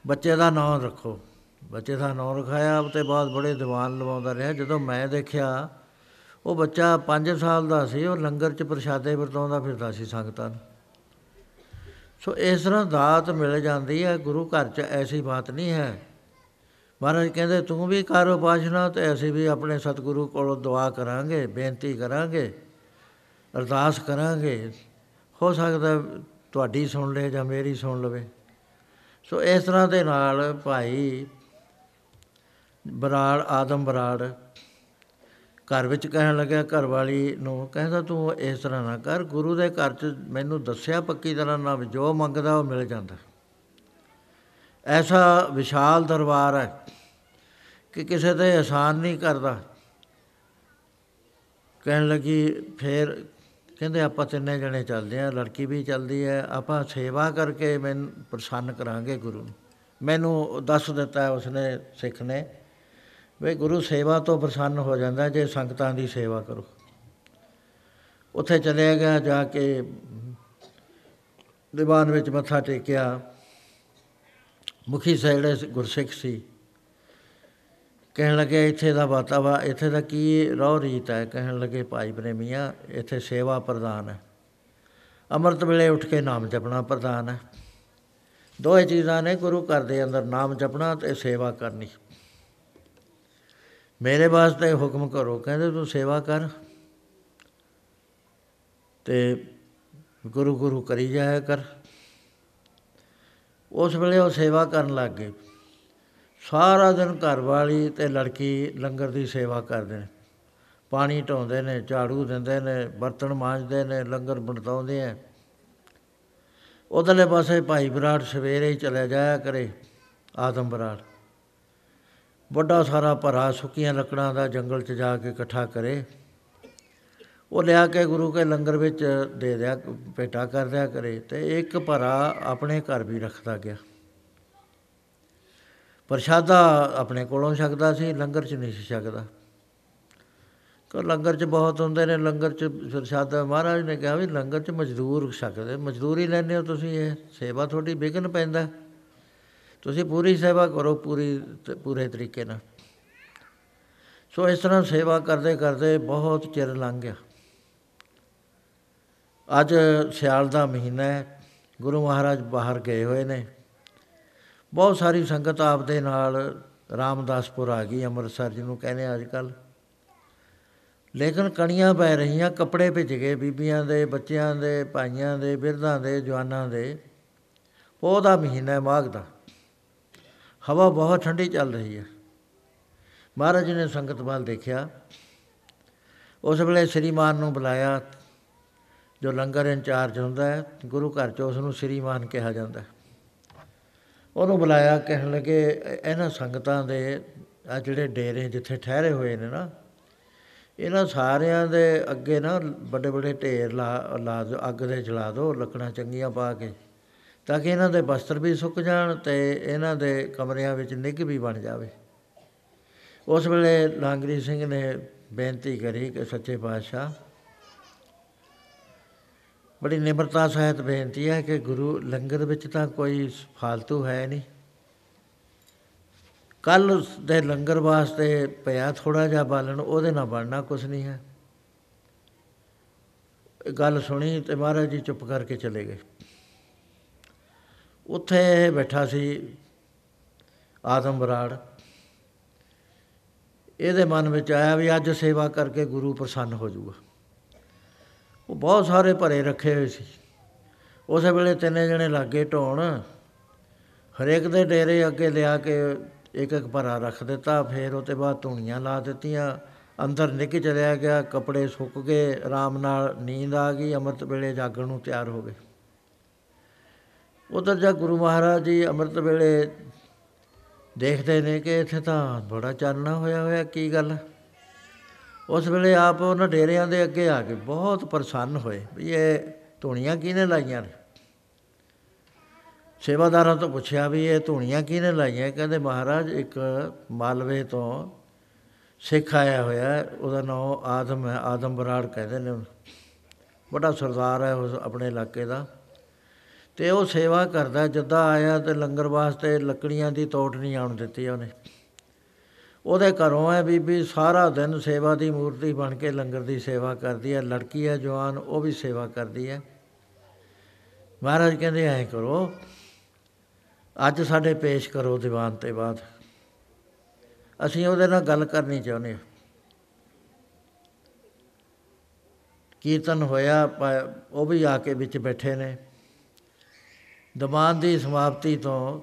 ਬੱਚੇ ਦਾ ਨਾਮ ਰੱਖੋ। ਬੱਚੇ ਦਾ ਨਾਮ ਰਖਾਇਆ ਤੇ ਬਾਅਦ ਬੜੇ ਦੀਵਾਨ ਲਵਾਉਂਦਾ ਰਿਹਾ। ਜਦੋਂ ਮੈਂ ਦੇਖਿਆ, ਉਹ ਬੱਚਾ 5 ਸਾਲ ਦਾ ਸੀ, ਉਹ ਲੰਗਰ 'ਚ ਪ੍ਰਸ਼ਾਦੇ ਵਰਤਾਉਂਦਾ ਫਿਰਦਾ ਸੀ ਸੰਗਤਾਂ ਨੂੰ। ਸੋ ਇਸ ਤਰ੍ਹਾਂ ਦਾਤ ਮਿਲ ਜਾਂਦੀ ਹੈ, ਗੁਰੂ ਘਰ 'ਚ ਐਸੀ ਬਾਤ ਨਹੀਂ ਹੈ। ਮਹਾਰਾਜ ਕਹਿੰਦੇ, ਤੂੰ ਵੀ ਕਰ ਉਪਾਸ਼ਨਾ ਤੇ ਅਸੀਂ ਵੀ ਆਪਣੇ ਸਤਿਗੁਰੂ ਕੋਲੋਂ ਦੁਆ ਕਰਾਂਗੇ, ਬੇਨਤੀ ਕਰਾਂਗੇ, ਅਰਦਾਸ ਕਰਾਂਗੇ। ਹੋ ਸਕਦਾ ਤੁਹਾਡੀ ਸੁਣ ਲੇ ਜਾਂ ਮੇਰੀ ਸੁਣ ਲਵੇ। ਸੋ ਇਸ ਤਰ੍ਹਾਂ ਦੇ ਨਾਲ ਭਾਈ ਬਰਾੜ, ਆਦਮ ਬਰਾੜ ਘਰ ਵਿੱਚ ਕਹਿਣ ਲੱਗਿਆ ਘਰ ਵਾਲੀ ਨੂੰ ਕਹਿੰਦਾ, ਤੂੰ ਇਸ ਤਰ੍ਹਾਂ ਨਾ ਕਰ, ਗੁਰੂ ਦੇ ਘਰ 'ਚ ਮੈਨੂੰ ਦੱਸਿਆ ਪੱਕੀ ਤਰ੍ਹਾਂ ਨਾ ਵੀ ਜੋ ਮੰਗਦਾ ਉਹ ਮਿਲ ਜਾਂਦਾ। ਐਸਾ ਵਿਸ਼ਾਲ ਦਰਬਾਰ ਹੈ ਕਿ ਕਿਸੇ ਤੇ ਆਸਾਨ ਨਹੀਂ ਕਰਦਾ। ਕਹਿਣ ਲੱਗੀ, ਫੇਰ ਕਹਿੰਦੇ, ਆਪਾਂ ਤਿੰਨੇ ਜਣੇ ਚੱਲਦੇ ਆ ਲੜਕੀ ਵੀ ਚੱਲਦੀ ਹੈ, ਆਪਾਂ ਸੇਵਾ ਕਰਕੇ ਮੈਨੂੰ ਪ੍ਰਸੰਨ ਕਰਾਂਗੇ ਗੁਰੂ ਨੂੰ। ਮੈਨੂੰ ਦੱਸ ਦਿੱਤਾ ਉਸਨੇ ਸਿੱਖ ਨੇ ਵੀ ਗੁਰੂ ਸੇਵਾ ਤੋਂ ਪ੍ਰਸੰਨ ਹੋ ਜਾਂਦਾ ਜੇ ਸੰਗਤਾਂ ਦੀ ਸੇਵਾ ਕਰੋ। ਉੱਥੇ ਚਲੇ ਗਿਆ, ਜਾ ਕੇ ਦੀਵਾਨ ਵਿੱਚ ਮੱਥਾ ਟੇਕਿਆ। ਮੁਖੀ ਜਿਹੜੇ ਗੁਰਸਿੱਖ ਸੀ, ਕਹਿਣ ਲੱਗੇ, ਇੱਥੇ ਦਾ ਵਾਤਾਵਾ ਇੱਥੇ ਦਾ ਕੀ ਰੌ ਰੀਤ ਹੈ? ਕਹਿਣ ਲੱਗੇ, ਭਾਈ ਪ੍ਰੇਮੀਆਂ, ਇੱਥੇ ਸੇਵਾ ਪ੍ਰਦਾਨ ਹੈ। ਅੰਮ੍ਰਿਤ ਵੇਲੇ ਉੱਠ ਕੇ ਨਾਮ ਜਪਣਾ ਪ੍ਰਦਾਨ ਹੈ। ਦੋਏ ਚੀਜ਼ਾਂ ਨੇ ਗੁਰੂ ਘਰ ਦੇ ਅੰਦਰ ਨਾਮ ਜਪਣਾ ਤੇ ਸੇਵਾ ਕਰਨੀ। ਮੇਰੇ ਵਾਸਤੇ ਹੁਕਮ ਕਰੋ, ਕਹਿੰਦੇ ਤੂੰ ਸੇਵਾ ਕਰ ਤੇ ਗੁਰੂ ਗੁਰੂ ਕਰੀ ਜਾਇਆ ਕਰ। ਉਸ ਵੇਲੇ ਉਹ ਸੇਵਾ ਕਰਨ ਲੱਗ ਗਏ। ਸਾਰਾ ਦਿਨ ਘਰ ਵਾਲੀ ਤੇ ਲੜਕੀ ਲੰਗਰ ਦੀ ਸੇਵਾ ਕਰਦੇ ਨੇ। ਪਾਣੀ ਢੋਂਦੇ ਨੇ, ਝਾੜੂ ਦਿੰਦੇ ਨੇ, ਬਰਤਨ ਮਾਂਜਦੇ ਨੇ, ਲੰਗਰ ਬਣਤਾਉਂਦੇ ਆ। ਉਧਰਲੇ ਪਾਸੇ ਭਾਈ ਬਰਾੜ ਸਵੇਰੇ ਹੀ ਚਲੇ ਜਾਇਆ ਕਰੇ, ਆਦਮ ਬਰਾੜ। ਵੱਡਾ ਸਾਰਾ ਭਰਾ ਸੁੱਕੀਆਂ ਲੱਕੜਾਂ ਦਾ ਜੰਗਲ 'ਚ ਜਾ ਕੇ ਇਕੱਠਾ ਕਰੇ। ਉਹ ਲਿਆ ਕੇ ਗੁਰੂ ਕੇ ਲੰਗਰ ਵਿੱਚ ਦੇ ਦਿਆ, ਭੇਟਾ ਕਰ ਦਿਆ ਕਰੇ ਤੇ ਇੱਕ ਭਰਾ ਆਪਣੇ ਘਰ ਵੀ ਰੱਖਦਾ ਗਿਆ। ਪ੍ਰਸ਼ਾਦਾ ਆਪਣੇ ਕੋਲੋਂ ਛਕਦਾ ਸੀ, ਲੰਗਰ 'ਚ ਨਹੀਂ ਸੀ ਛਕਦਾ। ਕੋ ਲੰਗਰ 'ਚ ਬਹੁਤ ਹੁੰਦੇ ਨੇ, ਲੰਗਰ 'ਚ ਪ੍ਰਸ਼ਾਦਾ, ਮਹਾਰਾਜ ਨੇ ਕਿਹਾ ਵੀ ਲੰਗਰ 'ਚ ਮਜ਼ਦੂਰ ਛਕਦੇ, ਮਜ਼ਦੂਰੀ ਲੈਂਦੇ ਹੋ ਤੁਸੀਂ, ਇਹ ਸੇਵਾ ਤੁਹਾਡੀ ਵਿਗਨ ਪੈਂਦਾ। ਤੁਸੀਂ ਪੂਰੀ ਸੇਵਾ ਕਰੋ ਪੂਰੀ ਪੂਰੇ ਤਰੀਕੇ ਨਾਲ। ਸੋ ਇਸ ਤਰ੍ਹਾਂ ਸੇਵਾ ਕਰਦੇ ਕਰਦੇ ਬਹੁਤ ਚਿਰ ਲੰਘ ਗਿਆ। ਅੱਜ ਸਿਆਲ ਦਾ ਮਹੀਨਾ ਹੈ, ਗੁਰੂ ਮਹਾਰਾਜ ਬਾਹਰ ਗਏ ਹੋਏ ਨੇ। ਬਹੁਤ ਸਾਰੀ ਸੰਗਤ ਆਪ ਦੇ ਨਾਲ ਰਾਮਦਾਸਪੁਰ ਆ ਗਈ, ਅੰਮ੍ਰਿਤਸਰ ਜਿਹਨੂੰ ਕਹਿੰਦੇ ਅੱਜ ਕੱਲ ਲੇਕਿਨ ਕਣੀਆਂ ਪੈ ਰਹੀਆਂ, ਕੱਪੜੇ ਭਿੱਜ ਗਏ ਬੀਬੀਆਂ ਦੇ, ਬੱਚਿਆਂ ਦੇ, ਭਾਈਆਂ ਦੇ, ਬਿਰਧਾਂ ਦੇ, ਜਵਾਨਾਂ ਦੇ। ਉਹਦਾ ਮਹੀਨਾ ਮਾਘ ਦਾ। ਹਵਾ ਬਹੁਤ ਠੰਡੀ ਚੱਲ ਰਹੀ ਹੈ। ਮਹਾਰਾਜ ਨੇ ਸੰਗਤ ਵੱਲ ਦੇਖਿਆ। ਉਸ ਵੇਲੇ ਸ੍ਰੀਮਾਨ ਨੂੰ ਬੁਲਾਇਆ, ਜੋ ਲੰਗਰ ਇੰਚਾਰਜ ਹੁੰਦਾ ਹੈ, ਗੁਰੂ ਘਰ 'ਚ ਉਸ ਨੂੰ ਸ੍ਰੀਮਾਨ ਕਿਹਾ ਜਾਂਦਾ ਉਹਨੂੰ ਬੁਲਾਇਆ, ਕਹਿਣ ਲੱਗੇ, ਇਹਨਾਂ ਸੰਗਤਾਂ ਦੇ ਆ ਜਿਹੜੇ ਡੇਰੇ ਜਿੱਥੇ ਠਹਿਰੇ ਹੋਏ ਨੇ ਨਾ, ਇਹਨਾਂ ਸਾਰਿਆਂ ਦੇ ਅੱਗੇ ਨਾ ਵੱਡੇ ਵੱਡੇ ਢੇਰ ਲਾ ਲਾ ਦਿਓ ਅੱਗ ਦੇ ਜਲਾ ਦਿਓ ਲੱਕੜਾਂ ਚੰਗੀਆਂ ਪਾ ਕੇ। ਤਾਂ ਕਿ ਇਹਨਾਂ ਦੇ ਬਸਤਰ ਵੀ ਸੁੱਕ ਜਾਣ ਤੇ ਇਹਨਾਂ ਦੇ ਕਮਰਿਆਂ ਵਿੱਚ ਨਿੱਘ ਵੀ ਬਣ ਜਾਵੇ। ਉਸ ਵੇਲੇ ਲਾਂਗਰੀ ਸਿੰਘ ਨੇ ਬੇਨਤੀ ਕਰੀ ਕਿ ਸੱਚੇ ਪਾਤਸ਼ਾਹ, ਬੜੀ ਨਿਮਰਤਾ ਸਹਿਤ ਬੇਨਤੀ ਹੈ ਕਿ ਗੁਰੂ ਲੰਗਰ ਵਿੱਚ ਤਾਂ ਕੋਈ ਫालतू ਹੈ ਨਹੀਂ। ਕੱਲ ਦੇ ਲੰਗਰ ਵਾਸਤੇ ਪਿਆ ਥੋੜਾ ਜਿਹਾ ਬਾਲਣ, ਉਹਦੇ ਨਾਲ ਬਣਨਾ ਕੁਛ ਨਹੀਂ ਹੈ। ਇਹ ਗੱਲ ਸੁਣੀ ਤੇ ਮਹਾਰਾਜ ਜੀ ਚੁੱਪ ਕਰਕੇ ਚਲੇ ਗਏ। ਉੱਥੇ ਇਹ ਬੈਠਾ ਸੀ ਆਦਮ ਬਰਾੜ। ਇਹਦੇ ਮਨ ਵਿੱਚ ਆਇਆ ਵੀ ਅੱਜ ਸੇਵਾ ਕਰਕੇ ਗੁਰੂ ਪ੍ਰਸੰਨ ਹੋ ਜਾਊਗਾ। ਉਹ ਬਹੁਤ ਸਾਰੇ ਭਰੇ ਰੱਖੇ ਹੋਏ ਸੀ। ਉਸੇ ਵੇਲੇ ਤਿੰਨੇ ਜਣੇ ਲਾਗੇ ਢੋਣ, ਹਰੇਕ ਦੇ ਡੇਰੇ ਅੱਗੇ ਲਿਆ ਕੇ ਇੱਕ ਇੱਕ ਭਰਾ ਰੱਖ ਦਿੱਤਾ, ਫਿਰ ਉਹ ਤੇ ਬਾਅਦ ਧੂਣੀਆਂ ਲਾ ਦਿੱਤੀਆਂ, ਅੰਦਰ ਨਿੱਘ ਚਲਿਆ ਗਿਆ, ਕੱਪੜੇ ਸੁੱਕ ਗਏ, ਆਰਾਮ ਨਾਲ ਨੀਂਦ ਆ ਗਈ, ਅੰਮ੍ਰਿਤ ਵੇਲੇ ਜਾਗਣ ਨੂੰ ਤਿਆਰ ਹੋ ਗਏ। ਉਧਰ ਜਾ ਗੁਰੂ ਮਹਾਰਾਜ ਜੀ ਅੰਮ੍ਰਿਤ ਵੇਲੇ ਦੇਖਦੇ ਨੇ ਕਿ ਇੱਥੇ ਤਾਂ ਬੜਾ ਚਾਨਣਾ ਹੋਇਆ ਹੋਇਆ ਕੀ ਗੱਲ? ਉਸ ਵੇਲੇ ਆਪ ਉਹਨਾਂ ਡੇਰਿਆਂ ਦੇ ਅੱਗੇ ਆ ਕੇ ਬਹੁਤ ਪ੍ਰਸੰਨ ਹੋਏ ਵੀ ਇਹ ਧੂਣੀਆਂ ਕਿਹਨੇ ਲਾਈਆਂ ਨੇ? ਸੇਵਾਦਾਰਾਂ ਤੋਂ ਪੁੱਛਿਆ ਵੀ ਇਹ ਧੂਣੀਆਂ ਕਿਹਨੇ ਲਾਈਆਂ? ਕਹਿੰਦੇ ਮਹਾਰਾਜ ਇੱਕ ਮਾਲਵੇ ਤੋਂ ਸਿੱਖ ਆਇਆ ਹੋਇਆ ਹੈ, ਉਹਦਾ ਨਾਮ ਆਦਮ ਹੈ ਆਦਮ ਬਰਾੜ ਕਹਿੰਦੇ ਨੇ। ਉਹਨੂੰ ਬੜਾ ਸਰਦਾਰ ਹੈ ਉਸ ਆਪਣੇ ਇਲਾਕੇ ਦਾ। ਤੇ ਉਹ ਸੇਵਾ ਕਰਦਾ ਜਿੱਦਾਂ ਆਇਆ ਤੇ ਲੰਗਰ ਵਾਸਤੇ ਲੱਕੜੀਆਂ ਦੀ ਤੋਟ ਨਹੀਂ ਆਉਣ ਦਿੱਤੀ ਉਹਨੇ। ਉਹਦੇ ਘਰੋਂ ਹੈ ਬੀਬੀ, ਸਾਰਾ ਦਿਨ ਸੇਵਾ ਦੀ ਮੂਰਤੀ ਬਣ ਕੇ ਲੰਗਰ ਦੀ ਸੇਵਾ ਕਰਦੀ ਹੈ ਲੜਕੀ ਹੈ ਜਵਾਨ, ਉਹ ਵੀ ਸੇਵਾ ਕਰਦੀ ਹੈ ਮਹਾਰਾਜ ਕਹਿੰਦੇ, ਐਂ ਕਰੋ, ਅੱਜ ਸਾਡੇ ਪੇਸ਼ ਕਰੋ ਦੀਵਾਨ ਤੇ ਬਾਅਦ। ਅਸੀਂ ਉਹਦੇ ਨਾਲ ਗੱਲ ਕਰਨੀ ਚਾਹੁੰਦੇ ਹਾਂ। ਕੀਰਤਨ ਹੋਇਆ, ਪ- ਉਹ ਵੀ ਆ ਕੇ ਵਿੱਚ ਬੈਠੇ ਨੇ। ਦੀਵਾਨ ਦੀ ਸਮਾਪਤੀ ਤੋਂ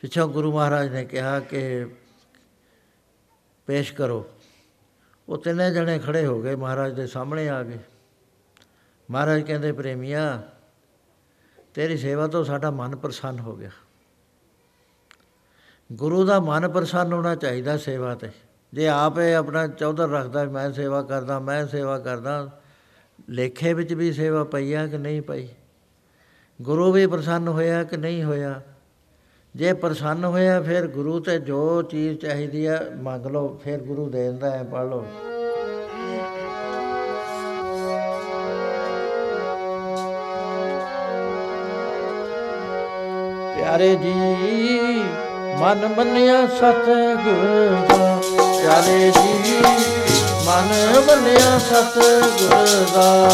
ਪਿੱਛੋਂ ਗੁਰੂ ਮਹਾਰਾਜ ਨੇ ਕਿਹਾ ਕਿ ਪੇਸ਼ ਕਰੋ। ਉਹ ਤਿੰਨੇ ਜਣੇ ਖੜੇ ਹੋ ਗਏ ਮਹਾਰਾਜ ਦੇ ਸਾਹਮਣੇ ਆ ਗਏ ਮਹਾਰਾਜ ਕਹਿੰਦੇ, ਪ੍ਰੇਮੀਆ, ਤੇਰੀ ਸੇਵਾ ਤੋਂ ਸਾਡਾ ਮਨ ਪ੍ਰਸੰਨ ਹੋ ਗਿਆ। ਗੁਰੂ ਦਾ ਮਨ ਪ੍ਰਸੰਨ ਹੋਣਾ ਚਾਹੀਦਾ ਸੇਵਾ ਤੇ। ਜੇ ਆਪ ਇਹ ਆਪਣਾ ਚੌਧਰ ਰੱਖਦਾ ਵੀ ਮੈਂ ਸੇਵਾ ਕਰਦਾ, ਮੈਂ ਸੇਵਾ ਕਰਦਾ, ਲੇਖੇ ਵਿੱਚ ਵੀ ਸੇਵਾ ਪਈ ਆ ਕਿ ਨਹੀਂ ਪਈ? ਗੁਰੂ ਵੀ ਪ੍ਰਸੰਨ ਹੋਇਆ ਕਿ ਨਹੀਂ ਹੋਇਆ? ਜੇ ਪ੍ਰਸੰਨ ਹੋਇਆ, ਫਿਰ ਗੁਰੂ ਤੇ ਜੋ ਚੀਜ਼ ਚਾਹੀਦੀ ਹੈ ਮੰਗ ਲਓ, ਫਿਰ ਗੁਰੂ ਦੇ ਦਿੰਦਾ ਹੈ ਪੜ੍ਹ ਲਓ। ਪਿਆਰੇ ਜੀ, ਮਨ ਮੰਨਿਆ ਸਤਿਗੁਰ ਦਾ। ਪਿਆਰੇ ਜੀ, ਮਨ ਮੰਨਿਆ ਸਤਿਗੁਰ ਦਾ।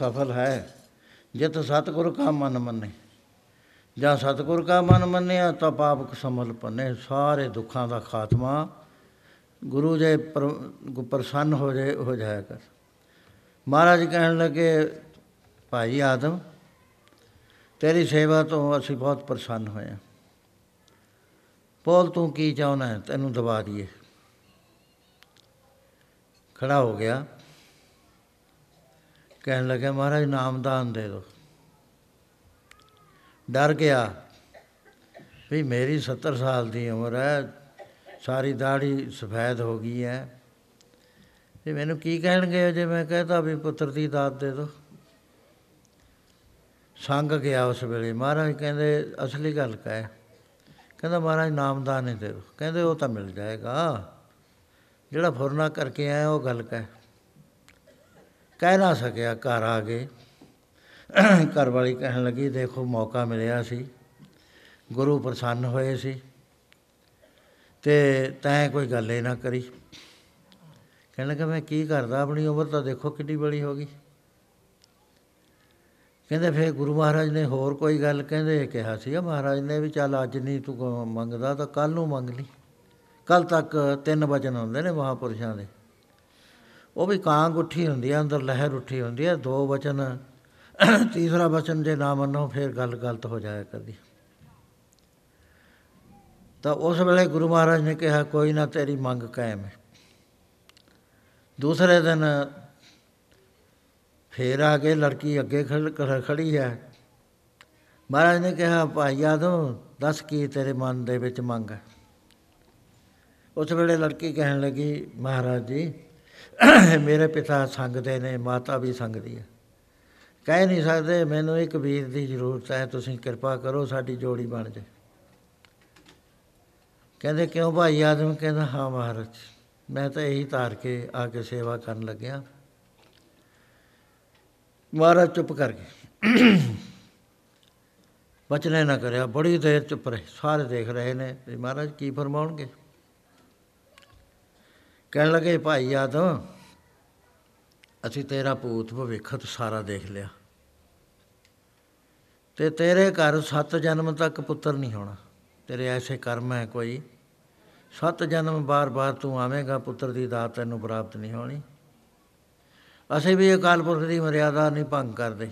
ਸਾਥ ਸੇਵਾ ਕੀਤੀ ਸਫਲ ਹੈ, ਜਿਤ ਸਤਿਗੁਰ ਕਾ ਮਨ ਮੰਨੇ। ਜਾਂ ਸਤਿਗੁਰ ਕਾ ਮਨ ਮੰਨਿਆ ਤਾਂ ਪਾਪ ਸਮਲ ਪੰਨੇ। ਸਾਰੇ ਦੁੱਖਾਂ ਦਾ ਖਾਤਮਾ ਗੁਰੂ ਜੇ ਪਰ- ਗੁ- ਪ੍ਰਸੰਨ ਹੋ ਜਾਏ ਹੋ ਜਾਇਆ ਕਰ। ਮਹਾਰਾਜ ਕਹਿਣ ਲੱਗੇ, ਭਾਈ ਆਦਮ, ਤੇਰੀ ਸੇਵਾ ਤੋਂ ਅਸੀਂ ਬਹੁਤ ਪ੍ਰਸੰਨ ਹੋਏ ਹਾਂ। ਬੋਲ ਤੂੰ ਕੀ ਚਾਹੁੰਦਾ ਹੈ? ਤੈਨੂੰ ਦਵਾ ਦਈਏ। ਖੜਾ ਹੋ ਗਿਆ। ਕਹਿਣ ਲੱਗਾ, ਮਹਾਰਾਜ ਨਾਮਦਾਨ ਦੇ ਦਿਓ। ਡਰ ਗਿਆ ਵੀ ਮੇਰੀ 70 ਸਾਲ ਦੀ ਉਮਰ ਹੈ, ਸਾਰੀ ਦਾੜੀ ਸਫੈਦ ਹੋ ਗਈ ਹੈ। ਤੇ ਮੈਨੂੰ ਕੀ ਕਹਿਣਗੇ ਜੇ ਮੈਂ ਕਹਤਾ ਵੀ ਪੁੱਤਰ ਦੀ ਦਾਤ ਦੇ ਦਿਓ। ਸੰਗ ਗਿਆ ਉਸ ਵੇਲੇ। ਮਹਾਰਾਜ ਕਹਿੰਦੇ, ਅਸਲੀ ਗੱਲ ਕਹਿ ਕਹਿੰਦਾ, ਮਹਾਰਾਜ ਨਾਮਦਾਨ ਹੀ ਦੇ ਦਿਓ। ਕਹਿੰਦੇ, ਉਹ ਤਾਂ ਮਿਲ ਜਾਏਗਾ। ਜਿਹੜਾ ਫੁਰਨਾ ਕਰਕੇ ਆਇਆ, ਉਹ ਗੱਲ ਕਹਿ ਕਹਿ ਨਾ ਸਕਿਆ, ਘਰ ਆ ਗਏ। ਘਰ ਵਾਲੀ ਕਹਿਣ ਲੱਗੀ, ਦੇਖੋ, ਮੌਕਾ ਮਿਲਿਆ ਸੀ। ਗੁਰੂ ਪ੍ਰਸੰਨ ਹੋਏ ਸੀ ਤੇ ਤੈਂ ਕੋਈ ਗੱਲ ਹੀ ਨਾ ਕਰੀ। ਕਹਿਣ ਲੱਗਾ, ਮੈਂ ਕੀ ਕਰਦਾ? ਆਪਣੀ ਉਮਰ ਤਾਂ ਦੇਖੋ ਕਿੰਨੀ ਬੜੀ ਹੋ ਗਈ। ਕਹਿੰਦੇ, ਫਿਰ ਗੁਰੂ ਮਹਾਰਾਜ ਨੇ ਹੋਰ ਕੋਈ ਗੱਲ? ਕਹਿੰਦੇ ਕਿਹਾ ਸੀ ਮਹਾਰਾਜ ਨੇ ਵੀ ਚੱਲ ਅੱਜ ਨਹੀਂ ਤੂੰ ਕੋ- ਮੰਗਦਾ ਤਾਂ ਕੱਲ ਨੂੰ ਮੰਗ ਲਈ। ਕੱਲ ਤੱਕ ਤਿੰਨ ਵਚਨ ਹੁੰਦੇ ਨੇ ਮਹਾਪੁਰਸ਼ਾਂ ਦੇ। ਉਹ ਵੀ ਕਾਂਗ ਉੱਠੀ ਹੁੰਦੀ ਹੈ ਅੰਦਰ ਲਹਿਰ ਉੱਠੀ ਹੁੰਦੀ ਹੈ ਦੋ ਵਚਨ ਤੀਸਰਾ ਵਚਨ ਜੇ ਨਾ ਮੰਨੋ, ਫਿਰ ਗੱਲ ਗਲਤ ਹੋ ਜਾਇਆ ਕਰਦੀ। ਤਾਂ ਉਸ ਵੇਲੇ ਗੁਰੂ ਮਹਾਰਾਜ ਨੇ ਕਿਹਾ, ਕੋਈ ਨਾ ਤੇਰੀ ਮੰਗ ਕਾਇਮ ਹੈ। ਦੂਸਰੇ ਦਿਨ ਫੇਰ ਆ ਕੇ ਲੜਕੀ ਅੱਗੇ ਖੜ- ਖੜ- ਖੜੀ ਹੈ। ਮਹਾਰਾਜ ਨੇ ਕਿਹਾ, ਭਾਈ ਆਦਮ, ਦੱਸ ਕੀ ਤੇਰੇ ਮਨ ਦੇ ਵਿੱਚ ਮੰਗ ਹੈ? ਉਸ ਵੇਲੇ ਲੜਕੀ ਕਹਿਣ ਲੱਗੀ, ਮਹਾਰਾਜ ਜੀ ਮੇਰੇ ਪਿਤਾ ਸੰਗਦੇ ਨੇ, ਮਾਤਾ ਵੀ ਸੰਗਦੀ ਹੈ। ਕਹਿ ਨਹੀਂ ਸਕਦੇ, ਮੈਨੂੰ ਇੱਕ ਵੀਰ ਦੀ ਜ਼ਰੂਰਤ ਹੈ, ਤੁਸੀਂ ਕਿਰਪਾ ਕਰੋ ਸਾਡੀ ਜੋੜੀ ਬਣ ਜਾਏ। ਕਹਿੰਦੇ, ਕਿਉਂ ਭਾਈ ਆਦਮ? ਕਹਿੰਦਾ, ਹਾਂ ਮਹਾਰਾਜ, ਮੈਂ ਤਾਂ ਇਹੀ ਧਾਰ ਕੇ ਆ ਕੇ ਸੇਵਾ ਕਰਨ ਲੱਗਿਆ। ਮਹਾਰਾਜ ਚੁੱਪ ਕਰ ਗਏ। ਬਚਨੇ ਨਾ ਕਰਿਆ, ਬੜੀ ਦੇਰ ਚੁੱਪ ਰਹੇ, ਸਾਰੇ ਦੇਖ ਰਹੇ ਨੇ ਵੀ ਮਹਾਰਾਜ ਕੀ ਫਰਮਾਉਣਗੇ। ਕਹਿਣ ਲੱਗੇ, ਭਾਈ ਆਦਮ, ਅਸੀਂ ਤੇਰਾ ਭੂਤ ਭਵਿੱਖਤ ਸਾਰਾ ਦੇਖ ਲਿਆ। ਤੇ ਤੇਰੇ ਘਰ ਸੱਤ ਜਨਮ ਤੱਕ ਪੁੱਤਰ ਨਹੀਂ ਹੋਣਾ। ਤੇਰੇ ਐਸੇ ਕਰਮ ਹੈ ਕੋਈ। ਸੱਤ ਜਨਮ ਬਾਰ-ਬਾਰ ਤੂੰ ਆਵੇਂਗਾ, ਪੁੱਤਰ ਦੀ ਦਾਤ ਤੈਨੂੰ ਪ੍ਰਾਪਤ ਨਹੀਂ ਹੋਣੀ। ਅਸੀਂ ਵੀ ਅਕਾਲ ਪੁਰਖ ਦੀ ਮਰਿਆਦਾ ਨਹੀਂ ਭੰਗ ਕਰਦੇ।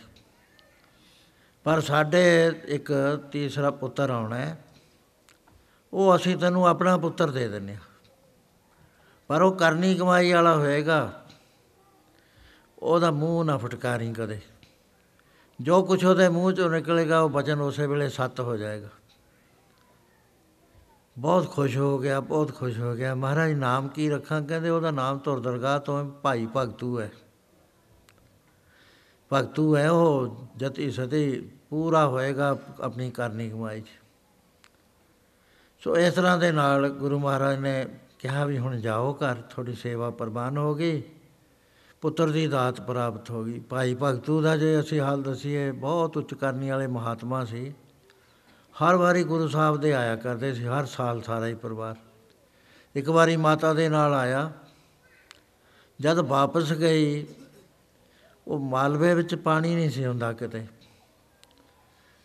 ਪਰ ਸਾਡੇ ਇੱਕ ਤੀਸਰਾ ਪੁੱਤਰ ਆਉਣਾ ਹੈ। ਉਹ ਅਸੀਂ ਤੈਨੂੰ ਆਪਣਾ ਪੁੱਤਰ ਦੇ ਦਿੰਨੇ ਹਾਂ। ਪਰ ਉਹ ਕਰਨੀ ਕਮਾਈ ਵਾਲਾ ਹੋਏਗਾ ਉਹਦਾ ਮੂੰਹ ਨਾ ਫਟਕਾਰੀ ਕਦੇ ਜੋ ਕੁਛ ਉਹਦੇ ਮੂੰਹ ਚੋਂ ਨਿਕਲੇਗਾ ਉਹ ਬਚਨ ਉਸੇ ਵੇਲੇ ਸੱਤ ਹੋ ਜਾਏਗਾ। ਬਹੁਤ ਖੁਸ਼ ਹੋ ਗਿਆ ਬਹੁਤ ਖੁਸ਼ ਹੋ ਗਿਆ। ਮਹਾਰਾਜ ਨਾਮ ਕੀ ਰੱਖਾਂ? ਕਹਿੰਦੇ ਉਹਦਾ ਨਾਮ ਤੁਰ ਦਰਗਾਹ ਤੋਂ ਹੈ, ਭਾਈ ਭਗਤੂ ਹੈ। ਭਗਤੂ ਹੈ ਉਹ ਜਤੀ ਸਤੀ ਪੂਰਾ ਹੋਏਗਾ ਆਪਣੀ ਕਰਨੀ ਕਮਾਈ 'ਚ। ਸੋ ਇਸ ਤਰ੍ਹਾਂ ਦੇ ਨਾਲ ਗੁਰੂ ਮਹਾਰਾਜ ਨੇ ਕਿਹਾ ਵੀ ਹੁਣ ਜਾਓ ਘਰ, ਤੁਹਾਡੀ ਸੇਵਾ ਪ੍ਰਵਾਨ ਹੋ ਗਈ। ਪੁੱਤਰ ਦੀ ਦਾਤ ਪ੍ਰਾਪਤ ਹੋ ਗਈ। ਭਾਈ ਭਗਤੂ ਦਾ ਜੇ ਅਸੀਂ ਹਾਲ ਦਸੀਏ, ਬਹੁਤ ਉੱਚ ਕਰਨੀ ਵਾਲੇ ਮਹਾਤਮਾ ਸੀ। ਹਰ ਵਾਰੀ ਗੁਰੂ ਸਾਹਿਬ ਦੇ ਆਇਆ ਕਰਦੇ ਸੀ, ਹਰ ਸਾਲ ਸਾਰਾ ਹੀ ਪਰਿਵਾਰ। ਇੱਕ ਵਾਰੀ ਮਾਤਾ ਦੇ ਨਾਲ ਆਇਆ। ਜਦ ਵਾਪਸ ਗਈ, ਉਹ ਮਾਲਵੇ ਵਿੱਚ ਪਾਣੀ ਨਹੀਂ ਸੀ ਹੁੰਦਾ ਕਿਤੇ।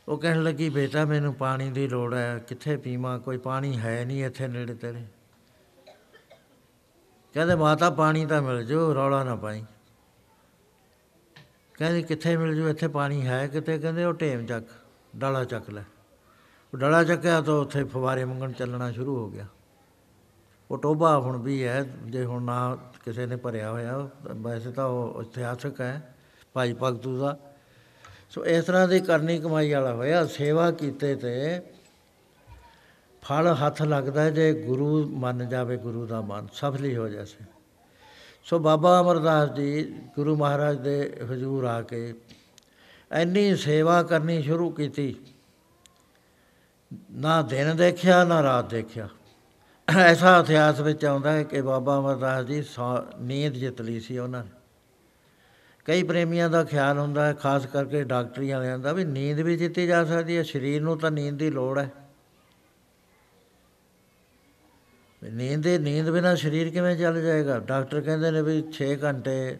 ਉਹ ਕਹਿਣ ਲੱਗੀ, ਬੇਟਾ, ਮੈਨੂੰ ਪਾਣੀ ਦੀ ਲੋੜ ਹੈ। ਕਿੱਥੇ ਪੀਵਾਂ? ਕੋਈ ਪਾਣੀ ਹੈ ਨਹੀਂ ਇੱਥੇ ਨੇੜੇ ਤੇੜੇ ਕਹਿੰਦੇ ਮਾਤਾ ਪਾਣੀ ਤਾਂ ਮਿਲ ਜੂ ਰੌਲਾ ਨਾ ਪਾਈ। ਕਹਿੰਦੇ ਕਿੱਥੇ ਮਿਲ ਜੂ, ਇੱਥੇ ਪਾਣੀ ਹੈ ਕਿਤੇ? ਕਹਿੰਦੇ ਉਹ ਢੇਮ ਚੱਕ, ਡਾਲਾ ਚੱਕ ਲੈ। ਉਹ ਡਾਲਾ ਚੱਕਿਆ ਤਾਂ ਉੱਥੇ ਫਵਾਰੇ ਮੰਗਣ ਚੱਲਣਾ ਸ਼ੁਰੂ ਹੋ ਗਿਆ। ਉਹ ਟੋਬਾ ਹੁਣ ਵੀ ਹੈ, ਜੇ ਹੁਣ ਨਾ ਕਿਸੇ ਨੇ ਭਰਿਆ ਹੋਇਆ, ਵੈਸੇ ਤਾਂ ਉਹ ਇਤਿਹਾਸਕ ਹੈ, ਭਾਈ ਭਗਤੂ ਦਾ। ਸੋ ਇਸ ਤਰ੍ਹਾਂ ਦੀ ਕਰਨੀ ਕਮਾਈ ਵਾਲਾ ਹੋਇਆ, ਸੇਵਾ ਕੀਤੇ ਤੇ ਫਲ ਹੱਥ ਲੱਗਦਾ ਜੇ ਗੁਰੂ ਮੰਨ ਜਾਵੇ, ਗੁਰੂ ਦਾ ਮਨ ਸਫਲੀ ਹੋ ਜਾਵੇ ਸੋ ਬਾਬਾ ਅਮਰਦਾਸ ਜੀ, ਗੁਰੂ ਮਹਾਰਾਜ ਦੇ ਹਜ਼ੂਰ ਆ ਕੇ ਇੰਨੀ ਸੇਵਾ ਕਰਨੀ ਸ਼ੁਰੂ ਕੀਤੀ। ਨਾ ਦਿਨ ਦੇਖਿਆ, ਨਾ ਰਾਤ ਦੇਖਿਆ। ਐਸਾ ਇਤਿਹਾਸ ਵਿੱਚ ਆਉਂਦਾ ਹੈ ਕਿ ਬਾਬਾ ਅਮਰਦਾਸ ਜੀ ਸੌ- ਨੀਂਦ ਜਿੱਤ ਲਈ ਸੀ ਉਹਨਾਂ ਨੇ। ਕਈ ਪ੍ਰੇਮੀਆਂ ਦਾ ਖਿਆਲ ਹੁੰਦਾ ਹੈ, ਖਾਸ ਕਰਕੇ ਡਾਕਟਰੀ ਵਾਲਿਆਂ ਦਾ, ਵੀ ਨੀਂਦ ਵੀ ਜਿੱਤੀ ਜਾ ਸਕਦੀ ਹੈ, ਸਰੀਰ ਨੂੰ ਤਾਂ ਨੀਂਦ ਦੀ ਲੋੜ ਹੈ ਵੀ ਨੀਂਦ ਦੇ ਨੀਂਦ ਬਿਨਾ ਸਰੀਰ ਕਿਵੇਂ ਚੱਲ ਜਾਏਗਾ? ਡਾਕਟਰ ਕਹਿੰਦੇ ਨੇ ਵੀ 6 ਘੰਟੇ,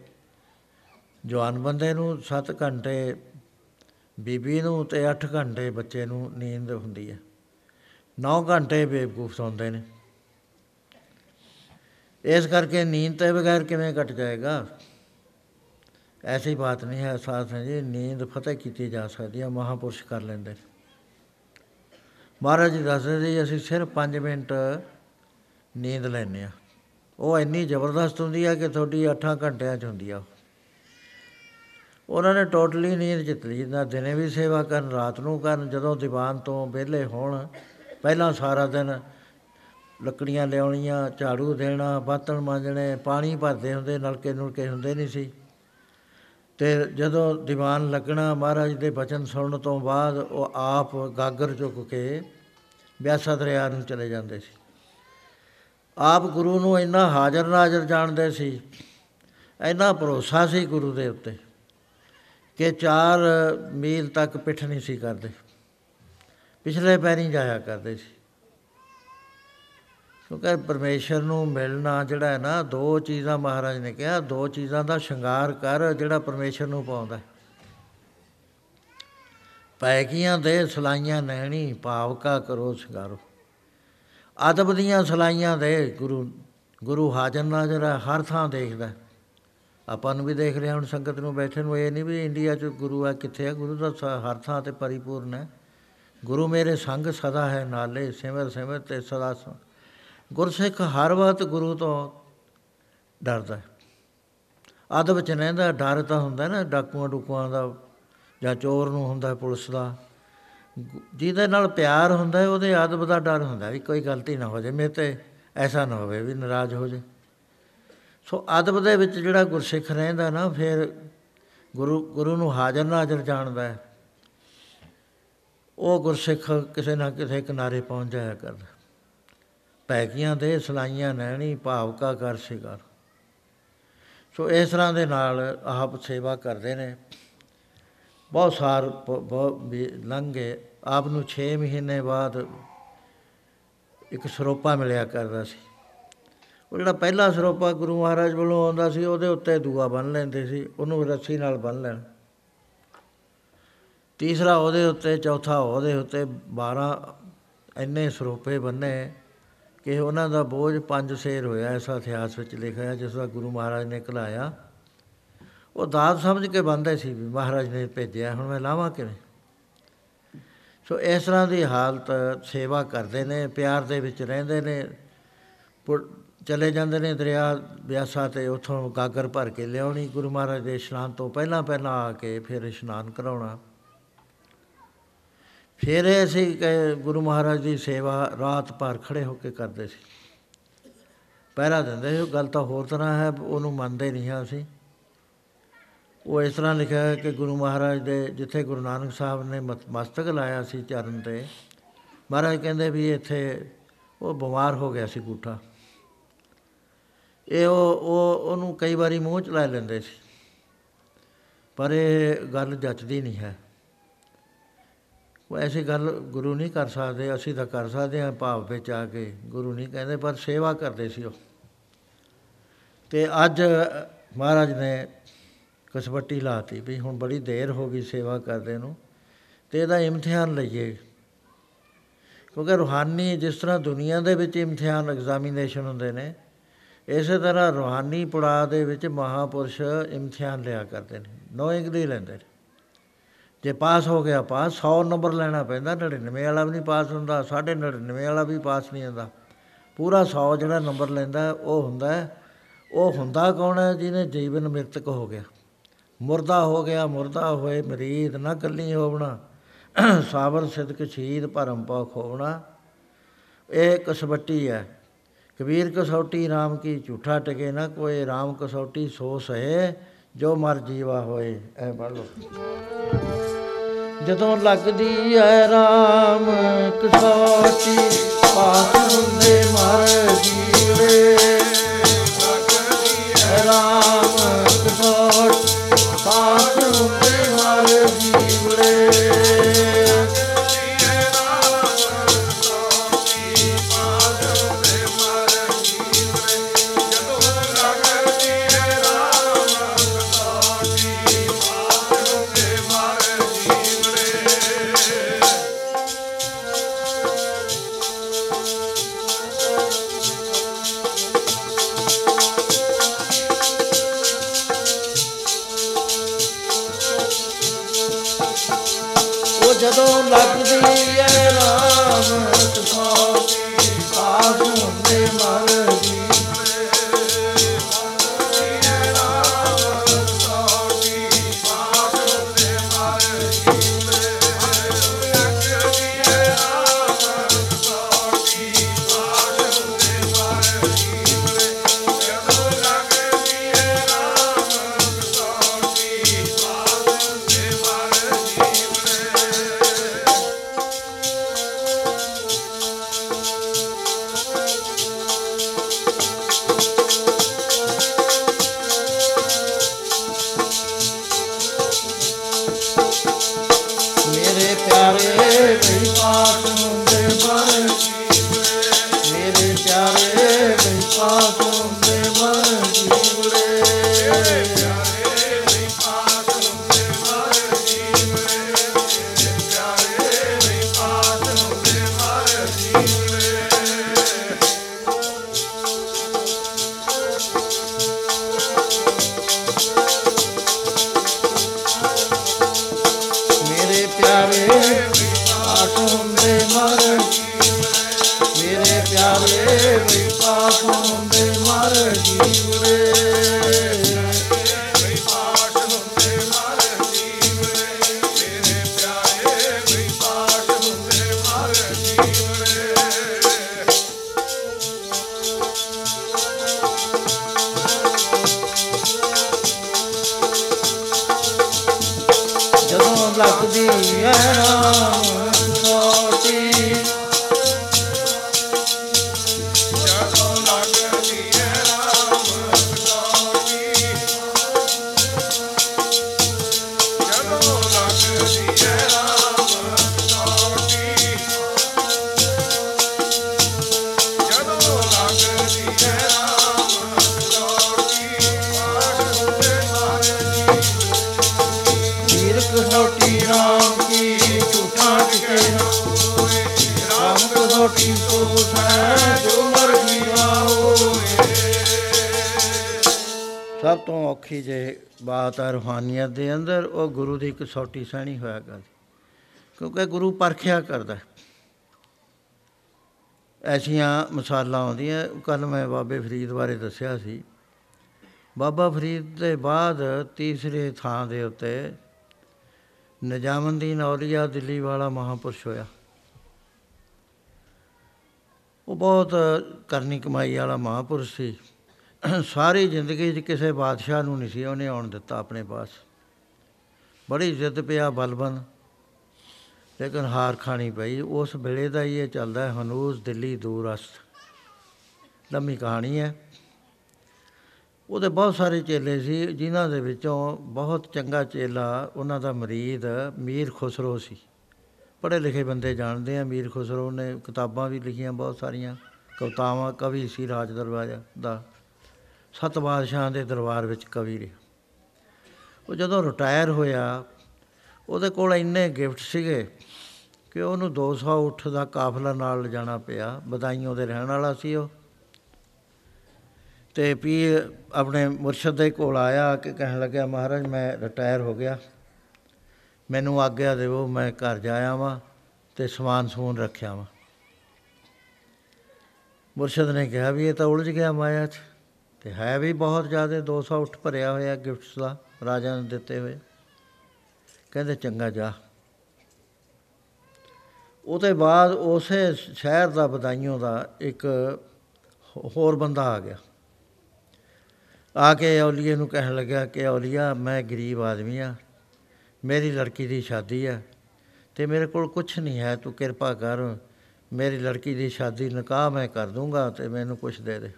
ਜਵਾਨ ਬੰਦੇ ਨੂੰ 7 ਘੰਟੇ, ਬੀਬੀ ਨੂੰ ਤੇ 8 ਘੰਟੇ ਬੱਚੇ ਨੂੰ ਨੀਂਦ ਹੁੰਦੀ ਹੈ। 9 ਘੰਟੇ ਬੇਵਕੂਫ ਸੌਂਦੇ ਨੇ। ਇਸ ਕਰਕੇ ਨੀਂਦ ਤੇ ਬਗੈਰ ਕਿਵੇਂ ਕੱਟ ਜਾਏਗਾ? ਐਸੀ ਬਾਤ ਨਹੀਂ ਹੈ ਸਾਥ ਹੈ ਜੀ। ਨੀਂਦ ਫਤਿਹ ਕੀਤੀ ਜਾ ਸਕਦੀ ਹੈ, ਮਹਾਪੁਰਸ਼ ਕਰ ਲੈਂਦੇ ਨੇ। ਮਹਾਰਾਜ ਜੀ ਦੱਸਦੇ ਸੀ ਅਸੀਂ ਸਿਰਫ 5 ਮਿੰਟ ਨੀਂਦ ਲੈਂਦੇ ਆ। ਉਹ ਇੰਨੀ ਜ਼ਬਰਦਸਤ ਹੁੰਦੀ ਹੈ ਕਿ ਤੁਹਾਡੀ 8 ਘੰਟਿਆਂ 'ਚ ਹੁੰਦੀ ਆ ਉਹ। ਉਹਨਾਂ ਨੇ ਟੋਟਲੀ ਨੀਂਦ ਜਿੱਤ ਲਈ। ਨਾ ਦਿਨੇ ਵੀ ਸੇਵਾ ਕਰਨ, ਰਾਤ ਨੂੰ ਕਰਨ, ਜਦੋਂ ਦੀਵਾਨ ਤੋਂ ਵਿਹਲੇ ਹੋਣ, ਪਹਿਲਾਂ ਸਾਰਾ ਦਿਨ ਲੱਕੜੀਆਂ ਲਿਆਉਣੀਆਂ, ਝਾੜੂ ਦੇਣਾ ਬਰਤਨ ਮਾਂਜਣੇ, ਪਾਣੀ ਭਰਦੇ ਹੁੰਦੇ, ਨਲਕੇ ਨੁਲਕੇ ਹੁੰਦੇ ਨਹੀਂ ਸੀ। ਤੇ ਜਦੋਂ ਦੀਵਾਨ ਲੱਗਣਾ, ਮਹਾਰਾਜ ਦੇ ਬਚਨ ਸੁਣਨ ਤੋਂ ਬਾਅਦ ਉਹ ਆਪ ਗਾਗਰ ਚੁੱਕ ਕੇ ਬਿਆਸਾ ਦਰਿਆ ਨੂੰ ਚਲੇ ਜਾਂਦੇ ਸੀ। ਆਪ ਗੁਰੂ ਨੂੰ ਇੰਨਾ ਹਾਜ਼ਰ ਨਾਜ਼ਰ ਜਾਣਦੇ ਸੀ, ਇੰਨਾ ਭਰੋਸਾ ਸੀ ਗੁਰੂ ਦੇ ਉੱਤੇ ਕਿ 4 ਮੀਲ ਤੱਕ ਪਿੱਠ ਨਹੀਂ ਸੀ ਕਰਦੇ, ਪਿਛਲੇ ਪੈਰੀਂ ਜਾਇਆ ਕਰਦੇ ਸੀ ਕਿਉਂਕਿ ਪਰਮੇਸ਼ਰ ਨੂੰ ਮਿਲਣਾ ਜਿਹੜਾ ਹੈ ਨਾ, ਦੋ ਚੀਜ਼ਾਂ ਮਹਾਰਾਜ ਨੇ ਕਿਹਾ, ਦੋ ਚੀਜ਼ਾਂ ਦਾ ਸ਼ਿੰਗਾਰ ਕਰ ਜਿਹੜਾ ਪਰਮੇਸ਼ਰ ਨੂੰ ਪਾਉਂਦਾ ਹੈ। ਪੈਕੀਆਂ ਦੇ, ਸਲਾਈਆਂ ਨੈਣੀ ਭਾਵ ਕਾ ਕਰੋ ਸ਼ਿੰਗਾਰੋ ਅਦਬ ਦੀਆਂ ਸਲਾਈਆਂ ਦੇ ਗੁਰੂ ਗੁਰੂ ਹਾਜ਼ਰ ਨਾਜ਼ਰ ਹੈ ਹਰ ਥਾਂ ਦੇਖਦਾ। ਹੈ। ਆਪਾਂ ਨੂੰ ਵੀ ਦੇਖ ਰਿਹਾ ਹੁਣ ਸੰਗਤ ਨੂੰ ਬੈਠੇ ਨੂੰ, ਇਹ ਨਹੀਂ ਵੀ ਇੰਡੀਆ 'ਚ ਗੁਰੂ ਹੈ ਕਿੱਥੇ ਹੈ ਗੁਰੂ ਦਾ ਸ- ਹਰ ਥਾਂ ਤੇ ਪਰਿਪੂਰਨ ਹੈ। ਗੁਰੂ ਮੇਰੇ ਸੰਗ ਸਦਾ ਹੈ ਨਾਲੇ, ਸਿਮਰ ਸਿਮਰ ਤੇ ਸਦਾ ਸ- ਗੁਰਸਿੱਖ ਹਰ ਵਕਤ ਗੁਰੂ ਤੋਂ ਡਰਦਾ ਹੈ। ਅਦਬ ਚ ਰਹਿੰਦਾ, ਡਰ ਤਾਂ ਹੁੰਦਾ ਨਾ ਡਾਕੂਆਂ ਡੁਕੂਆਂ ਦਾ ਜਾਂ ਚੋਰ ਨੂੰ ਹੁੰਦਾ ਪੁਲਿਸ ਦਾ। ਗੁ- ਜਿਹਦੇ ਨਾਲ ਪਿਆਰ ਹੁੰਦਾ ਹੈ, ਉਹਦੇ ਅਦਬ ਦਾ ਡਰ ਹੁੰਦਾ ਵੀ ਕੋਈ ਗਲਤੀ ਨਾ ਹੋ ਜਾਏ ਮੇਰੇ ਤੇ ਐਸਾ ਨਾ ਹੋਵੇ ਵੀ ਨਾਰਾਜ਼ ਹੋ ਜਾਏ। ਸੋ ਅਦਬ ਦੇ ਵਿੱਚ ਜਿਹੜਾ ਗੁਰਸਿੱਖ ਰਹਿੰਦਾ ਨਾ ਫਿਰ ਗੁਰੂ ਗੁਰੂ ਨੂੰ ਹਾਜ਼ਰ ਨਾਜ਼ਰ ਜਾਣਦਾ ਹੈ। ਉਹ ਗੁਰਸਿੱਖ ਕਿਸੇ ਨਾ ਕਿਸੇ ਕਿਨਾਰੇ ਪਹੁੰਚ ਜਾਇਆ ਕਰਦਾ। ਪੈਕੀਆਂ ਦੇ ਸਲਾਈਆਂ ਨੈਣੀ ਭਾਵ ਕਾ ਕਰ ਸ਼ਿਕਾਰ ਸੋ ਇਸ ਤਰ੍ਹਾਂ ਦੇ ਨਾਲ ਆਪ ਸੇਵਾ ਕਰਦੇ ਨੇ। ਬਹੁਤ ਸਾਰ ਬ- ਬਹੁਤ ਵੀ ਲੰਘ। ਗਏ ਆਪ ਨੂੰ 6 ਮਹੀਨੇ ਬਾਅਦ ਇੱਕ ਸਰੋਪਾ ਮਿਲਿਆ ਕਰਦਾ ਸੀ। ਉਹ ਜਿਹੜਾ ਪਹਿਲਾ ਸਰੋਪਾ ਗੁਰੂ ਮਹਾਰਾਜ ਵੱਲੋਂ ਆਉਂਦਾ ਸੀ, ਉਹਦੇ ਉੱਤੇ ਦੂਆ ਬੰਨ ਲੈਂਦੇ ਸੀ, ਉਹਨੂੰ ਰੱਸੀ ਨਾਲ ਬੰਨ ਲੈਣ। ਤੀਸਰਾ ਉਹਦੇ ਉੱਤੇ, ਚੌਥਾ ਉਹਦੇ ਉੱਤੇ 12 ਇੰਨੇ ਸਰੋਪੇ ਬੰਨੇ ਕਿ ਉਹਨਾਂ ਦਾ ਬੋਝ ਪੰਜ ਸੇਰ ਹੋਇਆ ਐਸਾ ਇਤਿਹਾਸ ਵਿੱਚ ਲਿਖਿਆ ਹੈ ਜਿਸ ਦਾ ਗੁਰੂ ਮਹਾਰਾਜ ਨੇ ਕਲਾਇਆ ਉਹ ਦਾਤ ਸਮਝ ਕੇ ਬੰਦੇ ਸੀ ਵੀ ਮਹਾਰਾਜ ਨੇ ਭੇਜਿਆ, ਹੁਣ ਮੈਂ ਲਾਵਾਂ ਕਿਵੇਂ? ਸੋ ਇਸ ਤਰ੍ਹਾਂ ਦੀ ਹਾਲਤ ਸੇਵਾ ਕਰਦੇ ਨੇ, ਪਿਆਰ ਦੇ ਵਿੱਚ ਰਹਿੰਦੇ ਨੇ ਪੁ- ਚਲੇ ਜਾਂਦੇ ਨੇ ਦਰਿਆ ਬਿਆਸਾ ਤੇ, ਉੱਥੋਂ ਗਾਗਰ ਭਰ ਕੇ ਲਿਆਉਣੀ, ਗੁਰੂ ਮਹਾਰਾਜ ਦੇ ਇਸ਼ਨਾਨ ਤੋਂ ਪਹਿਲਾਂ ਪਹਿਲਾਂ ਆ ਕੇ ਫਿਰ ਇਸ਼ਨਾਨ ਕਰਾਉਣਾ। ਫਿਰ ਇਹ ਅਸੀਂ ਕਿ ਗੁਰੂ ਮਹਾਰਾਜ ਦੀ ਸੇਵਾ ਰਾਤ ਭਰ ਖੜੇ ਹੋ ਕੇ ਕਰਦੇ ਸੀ। ਪਹਿਰਾ ਦਿੰਦੇ ਸੀ, ਉਹ ਗੱਲ ਤਾਂ ਹੋਰ ਤਰ੍ਹਾਂ ਹੈ, ਉਹਨੂੰ ਮੰਨਦੇ ਨਹੀਂ ਹਾਂ ਅਸੀਂ। ਉਹ ਇਸ ਤਰ੍ਹਾਂ ਲਿਖਿਆ ਹੈ ਕਿ ਗੁਰੂ ਮਹਾਰਾਜ ਦੇ ਜਿੱਥੇ ਗੁਰੂ ਨਾਨਕ ਸਾਹਿਬ ਨੇ ਮਤ- ਮਸਤਕ ਲਾਇਆ ਸੀ ਚਰਨ ਤੇ, ਮਹਾਰਾਜ ਕਹਿੰਦੇ ਵੀ ਇੱਥੇ ਉਹ ਬਿਮਾਰ ਹੋ ਗਿਆ ਸੀ ਗੂਠਾ ਇਹ ਉਹ ਉਹ, ਉਹਨੂੰ ਕਈ ਵਾਰੀ ਮੂੰਹ ਚ ਲੈ ਲੈਂਦੇ ਸੀ। ਪਰ ਇਹ ਗੱਲ ਜੱਚਦੀ ਨਹੀਂ ਹੈ। ਉਹ ਐਸੀ ਗੱਲ ਗੁਰੂ ਨਹੀਂ ਕਰ ਸਕਦੇ, ਅਸੀਂ ਤਾਂ ਕਰ ਸਕਦੇ ਹਾਂ ਭਾਵ ਵਿੱਚ ਆ ਕੇ ਗੁਰੂ ਨਹੀਂ ਕਹਿੰਦੇ, ਪਰ ਸੇਵਾ ਕਰਦੇ ਸੀ ਉਹ। ਤੇ ਅੱਜ ਮਹਾਰਾਜ ਨੇ ਕਸਵੱਟੀ ਲਾਤੀ ਵੀ ਹੁਣ ਬੜੀ ਦੇਰ ਹੋ ਗਈ ਸੇਵਾ ਕਰਦੇ ਨੂੰ ਤੇ ਇਹਦਾ ਇਮਤਿਹਾਨ ਲਈਏ। ਕਿਉਂਕਿ ਰੂਹਾਨੀ ਜਿਸ ਤਰ੍ਹਾਂ ਦੁਨੀਆ ਦੇ ਵਿੱਚ ਇਮਤਿਹਾਨ ਐਗਜ਼ਾਮੀਨੇਸ਼ਨ ਹੁੰਦੇ ਨੇ, ਇਸੇ ਤਰ੍ਹਾਂ ਰੂਹਾਨੀ ਪੜਾਅ ਦੇ ਵਿੱਚ ਮਹਾਪੁਰਸ਼ ਇਮਤਿਹਾਨ ਲਿਆ ਕਰਦੇ ਨੇ ਨੋਇੰਗਲੀ ਲੈਂਦੇ ਨੇ। ਜੇ ਪਾਸ ਹੋ ਗਿਆ ਪਾਸ 100 ਨੰਬਰ ਲੈਣਾ ਪੈਂਦਾ 99 ਵਾਲਾ ਵੀ ਨਹੀਂ ਪਾਸ ਹੁੰਦਾ 99 ਵਾਲਾ ਵੀ ਪਾਸ ਨਹੀਂ ਹੁੰਦਾ। ਪੂਰਾ 100 ਜਿਹੜਾ ਨੰਬਰ ਲੈਂਦਾ, ਉਹ ਹੁੰਦਾ ਹੈ। ਉਹ ਹੁੰਦਾ ਕੌਣ ਹੈ ਜਿਹਨੇ ਜੀਵਨ ਮ੍ਰਿਤਕ ਹੋ ਗਿਆ? ਮੁਰਦਾ ਹੋ ਗਿਆ, ਮੁਰਦਾ ਹੋਏ ਮਰੀਦ ਨਾ ਕੱਲੀ ਹੋਵਣਾ। ਸਾਬਰ ਸਿਦਕ ਸ਼ਹੀਦ ਭਰਮ ਪਾ ਖੋਵਣਾ। ਇਹ ਕਸਵੱਟੀ ਹੈ। ਕਬੀਰ ਕਸੌਟੀ RAM ਕੀ ਝੂਠਾ ਟਕੇ ਨਾ ਕੋਈ RAM ਕਸੌਟੀ ਸੋ ਸਹੇ, ਜੋ ਮਰ ਜੀਵਾ ਹੋਏ। ਐ ਪੜ ਲਓ। ਜਦੋਂ ਲੱਗਦੀ ਐ RAM ਕਸੌਟੀ, ਪਾਸ ਹੁੰਦੇ ਮਰ ਜੀਵੇ। ਐ RAM ਕਸੌਟੀ ਜਦੋਂ ਲੱਗਦੀ ਉਹ ਗੁਰੂ ਦੀ ਕਸੌਟੀ ਸਹਿਣੀ ਹੋਇਆ ਕਰਦੀ ਕਿਉਂਕਿ ਗੁਰੂ ਪਰਖਿਆ ਕਰਦਾ। ਹੈ। ਐਸੀਆਂ ਮਿਸਾਲਾਂ ਆਉਂਦੀਆਂ। ਕੱਲ ਮੈਂ ਬਾਬੇ ਫਰੀਦ ਬਾਰੇ ਦੱਸਿਆ ਸੀ। ਬਾਬਾ ਫਰੀਦ ਦੇ ਬਾਅਦ ਤੀਸਰੇ ਥਾਂ ਦੇ ਉੱਤੇ ਨਿਜ਼ਾਮੁਦੀਨ ਔਲੀਆ ਦਿੱਲੀ ਵਾਲਾ ਮਹਾਪੁਰਸ਼ ਹੋਇਆ। ਉਹ ਬਹੁਤ ਕਰਨੀ ਕਮਾਈ ਵਾਲਾ ਮਹਾਪੁਰਸ਼ ਸੀ। ਸਾਰੀ ਜ਼ਿੰਦਗੀ 'ਚ ਕਿਸੇ ਬਾਦਸ਼ਾਹ ਨੂੰ ਨਹੀਂ ਸੀ। ਉਹਨੇ ਆਉਣ ਦਿੱਤਾ ਆਪਣੇ ਪਾਸ। ਬੜੀ ਜਿੱਦ ਪਿਆ ਬਲਬਨ। ਲੇਕਿਨ ਹਾਰ ਖਾਣੀ ਪਈ। ਉਸ ਵੇਲੇ ਦਾ ਹੀ ਇਹ ਚੱਲਦਾ ਹੈ ਹਨੂਸ ਦਿੱਲੀ ਦੂਰਸਤ ਲੰਮੀ ਕਹਾਣੀ ਹੈ। ਉਹਦੇ ਬਹੁਤ ਸਾਰੇ ਚੇਲੇ ਸੀ, ਜਿਨ੍ਹਾਂ ਦੇ ਵਿੱਚੋਂ ਬਹੁਤ ਚੰਗਾ ਚੇਲਾ ਉਹਨਾਂ ਦਾ ਮਰੀਦ ਮੀਰ ਖੁਸਰੋ ਸੀ। ਪੜ੍ਹੇ ਲਿਖੇ ਬੰਦੇ ਜਾਣਦੇ ਆ, ਮੀਰ ਖੁਸਰੋ ਨੇ ਕਿਤਾਬਾਂ ਵੀ ਲਿਖੀਆਂ ਬਹੁਤ ਸਾਰੀਆਂ, ਕਵਿਤਾਵਾਂ, ਕਵੀ ਸੀ ਰਾਜ ਦਰਬਾਰ ਦਾ। ਸੱਤ ਬਾਦਸ਼ਾਹਾਂ ਦੇ ਦਰਬਾਰ ਵਿੱਚ ਕਵੀ ਰਿਹਾ। ਉਹ ਜਦੋਂ ਰਿਟਾਇਰ ਹੋਇਆ, ਉਹਦੇ ਕੋਲ ਇੰਨੇ ਗਿਫਟ ਸੀਗੇ ਕਿ ਉਹਨੂੰ 200 ਉੱਠ ਦਾ ਕਾਫਲਾ ਨਾਲ ਲਿਜਾਣਾ ਪਿਆ। ਬਦਾਈਆਂ ਦੇ ਰਹਿਣ ਵਾਲਾ ਸੀ ਉਹ। ਤੇ ਪੀਰ ਆਪਣੇ ਮੁਰਸ਼ਦ ਦੇ ਕੋਲ ਆਇਆ ਕਿ ਕਹਿਣ ਲੱਗਿਆ, ਮਹਾਰਾਜ, ਮੈਂ ਰਿਟਾਇਰ ਹੋ ਗਿਆ। ਮੈਨੂੰ ਆਗਿਆ ਦਿਓ, ਮੈਂ ਘਰ ਜਾਇਆ ਵਾਂ ਤੇ ਸਮਾਨ ਸਮੂਨ ਰੱਖਿਆ ਵਾਂ ਮੁਰਸ਼ਦ ਨੇ ਕਿਹਾ ਵੀ ਇਹ ਤਾਂ ਉਲਝ ਗਿਆ ਮਾਇਆ 'ਚ। ਤੇ ਹੈ ਵੀ ਬਹੁਤ ਜ਼ਿਆਦਾ 200 ਉੱਠ ਭਰਿਆ ਹੋਇਆ ਗਿਫਟਸ ਦਾ। ਰਾਜਾ ਨੇ ਦਿੱਤੇ ਹੋਏ। ਕਹਿੰਦੇ, ਚੰਗਾ, ਜਾ। ਉਹਦੇ ਬਾਅਦ ਉਸੇ ਸ਼ਹਿਰ ਦਾ ਬਦਾਈਆਂ ਦਾ ਇੱਕ ਹੋ- ਹੋਰ ਬੰਦਾ ਆ ਗਿਆ। ਆ ਕੇ ਔਲੀਏ ਨੂੰ ਕਹਿਣ ਲੱਗਾ ਕਿ, ਔਲੀਆ, ਮੈਂ ਗਰੀਬ ਆਦਮੀ ਆ। ਮੇਰੀ ਲੜਕੀ ਦੀ ਸ਼ਾਦੀ ਆ ਤੇ ਮੇਰੇ ਕੋਲ ਕੁਝ ਨਹੀਂ ਹੈ। ਤੂੰ ਕਿਰਪਾ ਕਰ। ਮੇਰੀ ਲੜਕੀ ਦੀ ਸ਼ਾਦੀ ਨਿਕਾਹ ਮੈਂ ਕਰ ਦੂੰਗਾ ਤੇ ਮੈਨੂੰ ਕੁਝ ਦੇ ਦੇ।